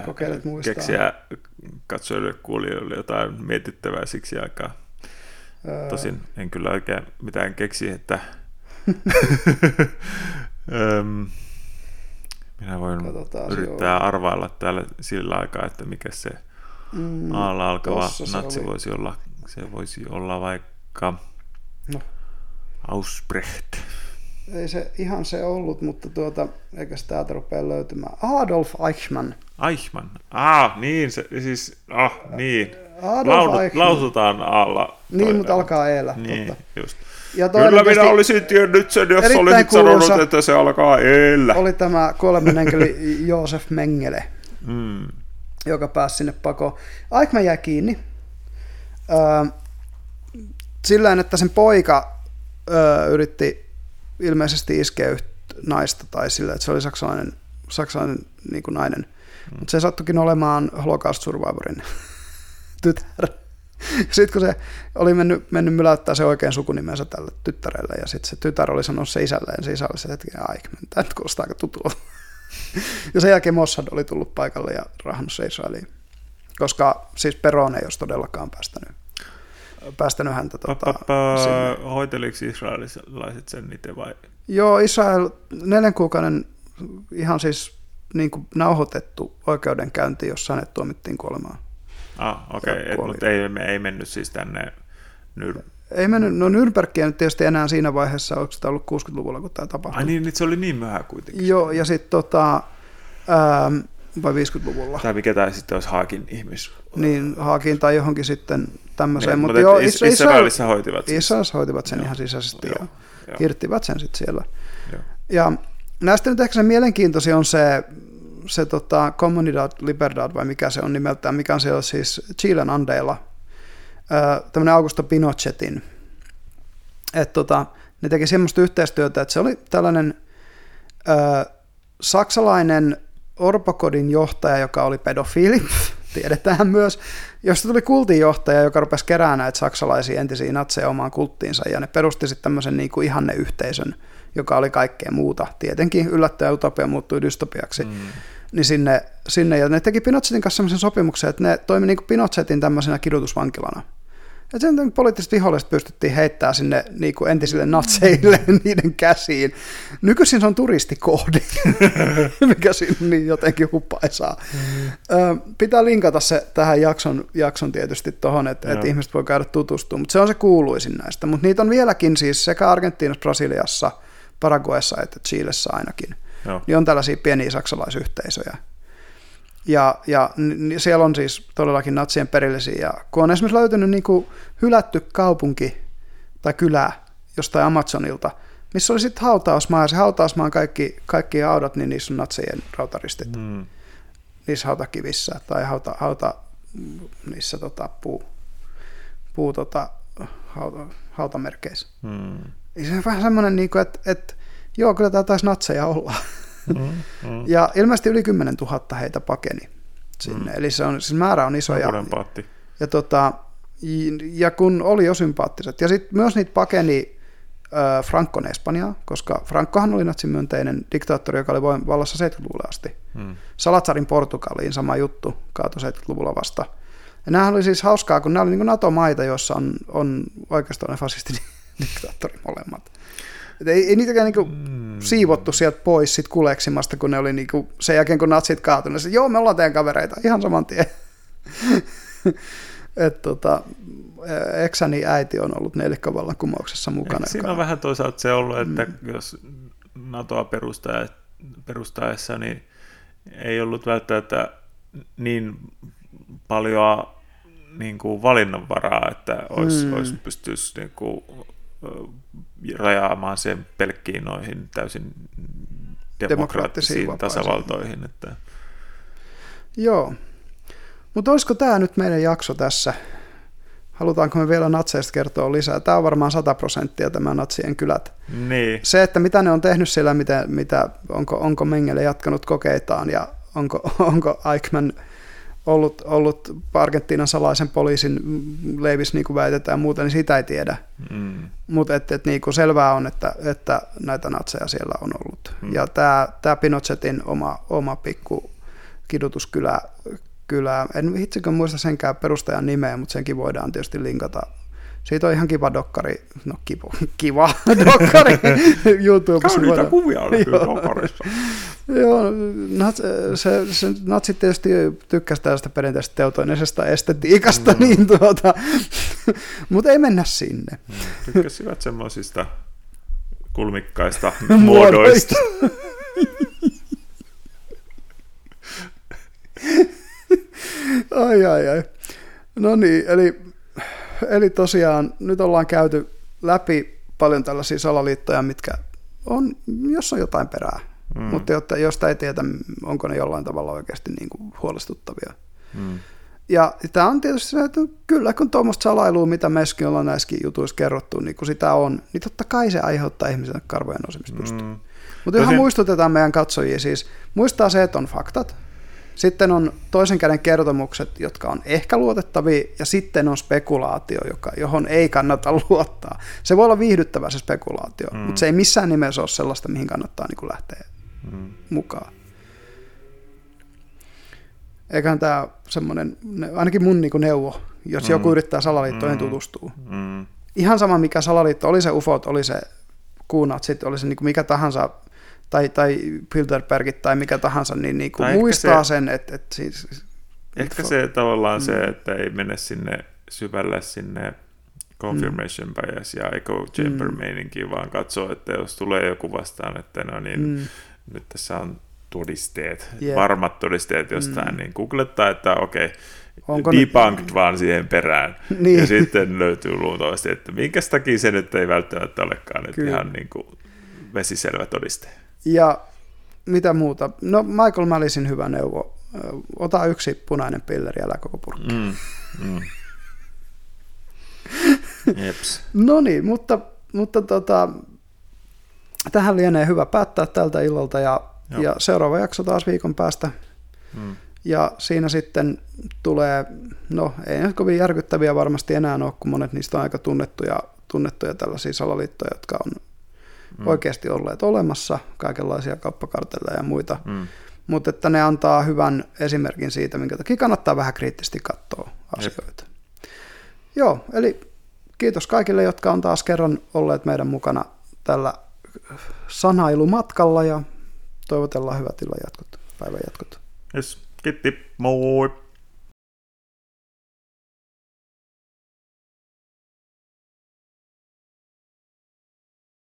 Speaker 1: Kokeilet muistaa.
Speaker 2: keksiä katsojille kuulijoille jotain mietittävää siksi aikaa.
Speaker 1: Öö,
Speaker 2: Tosin en kyllä oikein mitään keksi, että minä voin
Speaker 1: Katsotaan,
Speaker 2: yrittää arvailla täällä sillä aikaa, että mikä se
Speaker 1: mm,
Speaker 2: aalla alkava natsi
Speaker 1: oli.
Speaker 2: voisi olla. Se voisi olla vaikka
Speaker 1: No.
Speaker 2: Ausbrecht.
Speaker 1: Ei se ihan se ollut, mutta tuota, eikä sitä täältä rupea löytymään. Adolf Eichmann.
Speaker 2: Eichmann. Ah, niin, se, siis, ah, niin.
Speaker 1: Adolf
Speaker 2: Laudut,
Speaker 1: Eichmann.
Speaker 2: lausutaan alla.
Speaker 1: Niin, mutta alkaa eellä.
Speaker 2: Niin,
Speaker 1: Totta.
Speaker 2: just.
Speaker 1: Ja
Speaker 2: Kyllä minä olisin tiennyt sen, jos olisit sanonut,
Speaker 1: kuuluisa-
Speaker 2: että se alkaa eellä.
Speaker 1: Oli tämä kuoleman enkeli Joosef Mengele,
Speaker 2: Mm.
Speaker 1: joka pääsi sinne pakoon. Eichmann jäi kiinni. Öö, sillä että sen poika öö, yritti ilmeisesti yhtä naista tai sillä, että se oli saksalainen, saksalainen niin kuin nainen. Mm. Mutta se sattukin olemaan Holocaust Survivorin tytär. Sitten kun se oli mennyt, mennyt myläyttää se oikein sukunimensä tälle tyttärelle, ja sitten se tytär oli sanonut se isälleen, se isä oli se hetki, Eichmann, tämä kuulostaa aika tutulta. ja sen jälkeen Mossad oli tullut paikalle ja rahannut se Israeliin. Koska siis Peron ei olisi todellakaan päästänyt, päästänyt häntä tota,
Speaker 2: hoiteliko israelilaiset sen itse vai?
Speaker 1: Joo, Israel neljän kuukauden ihan siis niin kuin nauhoitettu oikeudenkäynti, jossa hänet tuomittiin kuolemaan.
Speaker 2: Ah, okei, okay, mutta ei, me ei mennyt siis tänne Nyr...
Speaker 1: Ei mennyt, no Nürnbergia nyt tietysti enää siinä vaiheessa, onko sitä ollut 60-luvulla, kun tämä tapahtui.
Speaker 2: Ai niin, nyt se oli niin myöhä kuitenkin.
Speaker 1: Joo, ja sitten tota, ähm, vai 50-luvulla,
Speaker 2: Tai mikä tämä sitten olisi Haakin ihmis.
Speaker 1: Niin Haakiin tai johonkin sitten tämmöiseen.
Speaker 2: Niin,
Speaker 1: mutta
Speaker 2: mutta
Speaker 1: joo,
Speaker 2: et Is- Israelissa hoitivat siis.
Speaker 1: Israelissa hoitivat sen
Speaker 2: Joo,
Speaker 1: ihan sisäisesti
Speaker 2: joo,
Speaker 1: ja
Speaker 2: joo.
Speaker 1: hirttivät sen sitten siellä.
Speaker 2: Joo.
Speaker 1: Ja näistä nyt ehkä se mielenkiintoisin on se, se tota Comunidad Liberdad, vai mikä se on nimeltään, mikä on siellä siis Chilen Andeilla, tämmöinen Augusto Pinochetin. Että tota, ne teki semmoista yhteistyötä, että se oli tällainen ö, saksalainen orpokodin johtaja, joka oli pedofiili, tiedetään myös, josta tuli kultinjohtaja, joka rupesi keräämään näitä saksalaisia entisiä natseja omaan kulttiinsa, ja ne perusti sitten tämmöisen niin kuin ihanneyhteisön, joka oli kaikkea muuta. Tietenkin yllättäen utopia muuttui dystopiaksi. Mm. Niin sinne, sinne, ja ne teki Pinochetin kanssa sellaisen sopimuksen, että ne toimi niin kuin Pinochetin tämmöisenä kidutusvankilana. Ja sen poliittiset viholliset pystyttiin heittämään sinne niin kuin entisille natseille niiden käsiin. Nykyisin se on turistikohde, mikä siinä niin jotenkin hupaisaa. Mm. Ö, pitää linkata se tähän jakson, jakson tietysti tuohon, että, että ihmiset voi käydä tutustumaan, mutta se on se kuuluisin näistä. Mutta niitä on vieläkin siis sekä Argentiinassa, Brasiliassa, Paraguayssa että Chilessä ainakin.
Speaker 2: Joo.
Speaker 1: Niin on tällaisia pieniä saksalaisyhteisöjä. Ja, ja n- siellä on siis todellakin natsien perillisiä. Ja kun on esimerkiksi löytynyt niin kuin hylätty kaupunki tai kylä jostain Amazonilta, missä oli sitten hautausmaa, ja se hautausmaan kaikki, kaikki haudat, niin niissä on natsien rautaristit.
Speaker 2: Mm.
Speaker 1: Niissä hautakivissä tai hauta, hauta niissä tota, puu, puu tota, hauta, hautamerkeissä.
Speaker 2: Mm.
Speaker 1: Se on vähän semmoinen, niin kuin, että, että joo, kyllä tämä taisi natseja olla.
Speaker 2: Mm. Mm.
Speaker 1: Ja ilmeisesti yli 10 000 heitä pakeni sinne. Mm. Eli se on, siis määrä on iso. Ja,
Speaker 2: paatti.
Speaker 1: ja, tota, ja kun oli jo sympaattiset. Ja sitten myös niitä pakeni äh, Frankon Espanjaa, koska Frankohan oli natsimyönteinen diktaattori, joka oli vallassa 70-luvulle asti.
Speaker 2: Mm.
Speaker 1: Salazarin Portugaliin sama juttu kaatui 70-luvulla vasta. Ja nämähän oli siis hauskaa, kun nämä oli niin NATO-maita, joissa on, on oikeastaan fasistidiktaattori molemmat. Et ei, ei niitäkään niinku
Speaker 2: Mm.
Speaker 1: siivottu sieltä pois sit kuleksimasta, kun ne oli niinku, sen jälkeen kun natsit kaatuneet, joo me ollaan teidän kavereita, ihan saman tien. Et tota, eksäni äiti on ollut nelikkavallan kumouksessa mukana.
Speaker 2: Eikö siinä
Speaker 1: joka-
Speaker 2: on vähän toisaalta se ollut, että mm. jos NATOa perustaa, perustaessa, niin ei ollut välttämättä niin paljon niin kuin valinnanvaraa, että olisi,
Speaker 1: Mm.
Speaker 2: olisi pystyisi niin kuin, rajaamaan sen pelkkiin noihin täysin
Speaker 1: Demokraattisiin
Speaker 2: demokraattisiin tasavaltoihin. Että,
Speaker 1: Joo. Mutta olisiko tämä nyt meidän jakso tässä? Halutaanko me vielä natseista kertoa lisää? Tämä on varmaan 100 prosenttia tämä natsien kylät.
Speaker 2: niin,
Speaker 1: Se, että mitä ne on tehnyt siellä, mitä, mitä, onko, onko Mengele jatkanut kokeitaan ja onko, onko Eichmann ollut, ollut Argentiinan salaisen poliisin leivis, niin kuin väitetään muuta, niin sitä ei tiedä.
Speaker 2: mm,
Speaker 1: Mutta et, et, niin selvää on, että, että näitä natseja siellä on ollut.
Speaker 2: Mm.
Speaker 1: Ja tämä tää Pinochetin oma, oma pikku kidutuskylä, kylä, en itsekään muista senkään perustajan nimeä, mutta senkin voidaan tietysti linkata. Siitä on ihan kiva dokkari, no kiva, kiva dokkari YouTubessa.
Speaker 2: Kauniita
Speaker 1: voidaan-
Speaker 2: kuvia oli kyllä
Speaker 1: Joo.
Speaker 2: Dokarissa.
Speaker 1: Joo, nats, se, se, natsit tietysti tykkäsivät tästä perinteisestä teutoinisesta estetiikasta, mm. niin tuota, mutta ei mennä sinne.
Speaker 2: Tykkäsivät semmoisista kulmikkaista muodoista.
Speaker 1: ai ai ai. No niin, eli, eli tosiaan nyt ollaan käyty läpi paljon tällaisia salaliittoja, mitkä on, jos on jotain perää, mm. mutta jotta, josta ei tiedä, onko ne jollain tavalla oikeasti niin kuin huolestuttavia.
Speaker 2: Mm.
Speaker 1: Ja tämä on tietysti se, että kyllä kun tuommoista salailua, mitä meissäkin ollaan näissäkin jutuissa kerrottu, niin kun sitä on, niin totta kai se aiheuttaa ihmisen karvojen nousemista pystyyn.
Speaker 2: Mm.
Speaker 1: Mutta ihan
Speaker 2: Tosin-
Speaker 1: muistutetaan meidän katsojia siis, muistaa se, että on faktat, sitten on toisen käden kertomukset, jotka on ehkä luotettavia, ja sitten on spekulaatio, joka, johon ei kannata luottaa. Se voi olla viihdyttävä se spekulaatio, mm. mutta se ei missään nimessä ole sellaista, mihin kannattaa niin lähteä
Speaker 2: Mm.
Speaker 1: mukaan. Eiköhän tämä semmoinen, ainakin mun niin neuvo, jos mm. joku yrittää salaliittoihin
Speaker 2: Mm.
Speaker 1: tutustua.
Speaker 2: Mm.
Speaker 1: Ihan sama mikä salaliitto, oli se ufot, oli se kuunat, sitten oli se niin mikä tahansa, tai, tai Bilderbergit tai mikä tahansa, niin, niin kuin muistaa
Speaker 2: se-
Speaker 1: sen, että, että siis,
Speaker 2: Ehkä se tavallaan
Speaker 1: Mm.
Speaker 2: se, että ei mene sinne syvälle sinne confirmation
Speaker 1: Mm.
Speaker 2: bias ja echo chamber meininkiin, vaan katsoo, että jos tulee joku vastaan, että no niin,
Speaker 1: mm,
Speaker 2: nyt tässä on todisteet,
Speaker 1: Jep.
Speaker 2: varmat todisteet jostain,
Speaker 1: Mm.
Speaker 2: niin googlettaa, että okei,
Speaker 1: Onko
Speaker 2: debunked
Speaker 1: nyt-
Speaker 2: vaan siihen perään.
Speaker 1: Niin.
Speaker 2: Ja sitten löytyy luultavasti, että minkä takia se nyt ei välttämättä olekaan nyt
Speaker 1: Kyllä.
Speaker 2: ihan niin kuin vesiselvä todiste.
Speaker 1: Ja mitä muuta? No Michael Mallisin hyvä neuvo, ota yksi punainen pilleri, älä koko purkki.
Speaker 2: Mm. Mm.
Speaker 1: No niin, mutta, mutta tota, tähän lienee hyvä päättää tältä illalta ja,
Speaker 2: Joo.
Speaker 1: ja seuraava jakso taas viikon päästä.
Speaker 2: Mm.
Speaker 1: Ja siinä sitten tulee, no ei nyt kovin järkyttäviä varmasti enää ole, kun monet niistä on aika tunnettuja, tunnettuja tällaisia salaliittoja, jotka on mm. oikeasti olleet olemassa, kaikenlaisia kauppakartelleja ja muita.
Speaker 2: Mm.
Speaker 1: Mutta että ne antaa hyvän esimerkin siitä, minkä takia kannattaa vähän kriittisesti katsoa asioita. Joo, eli kiitos kaikille, jotka on taas kerran olleet meidän mukana tällä sanailumatkalla ja toivotellaan hyvät illan jatkot, päivän jatkot.
Speaker 2: Yes. Kiitti. Moi.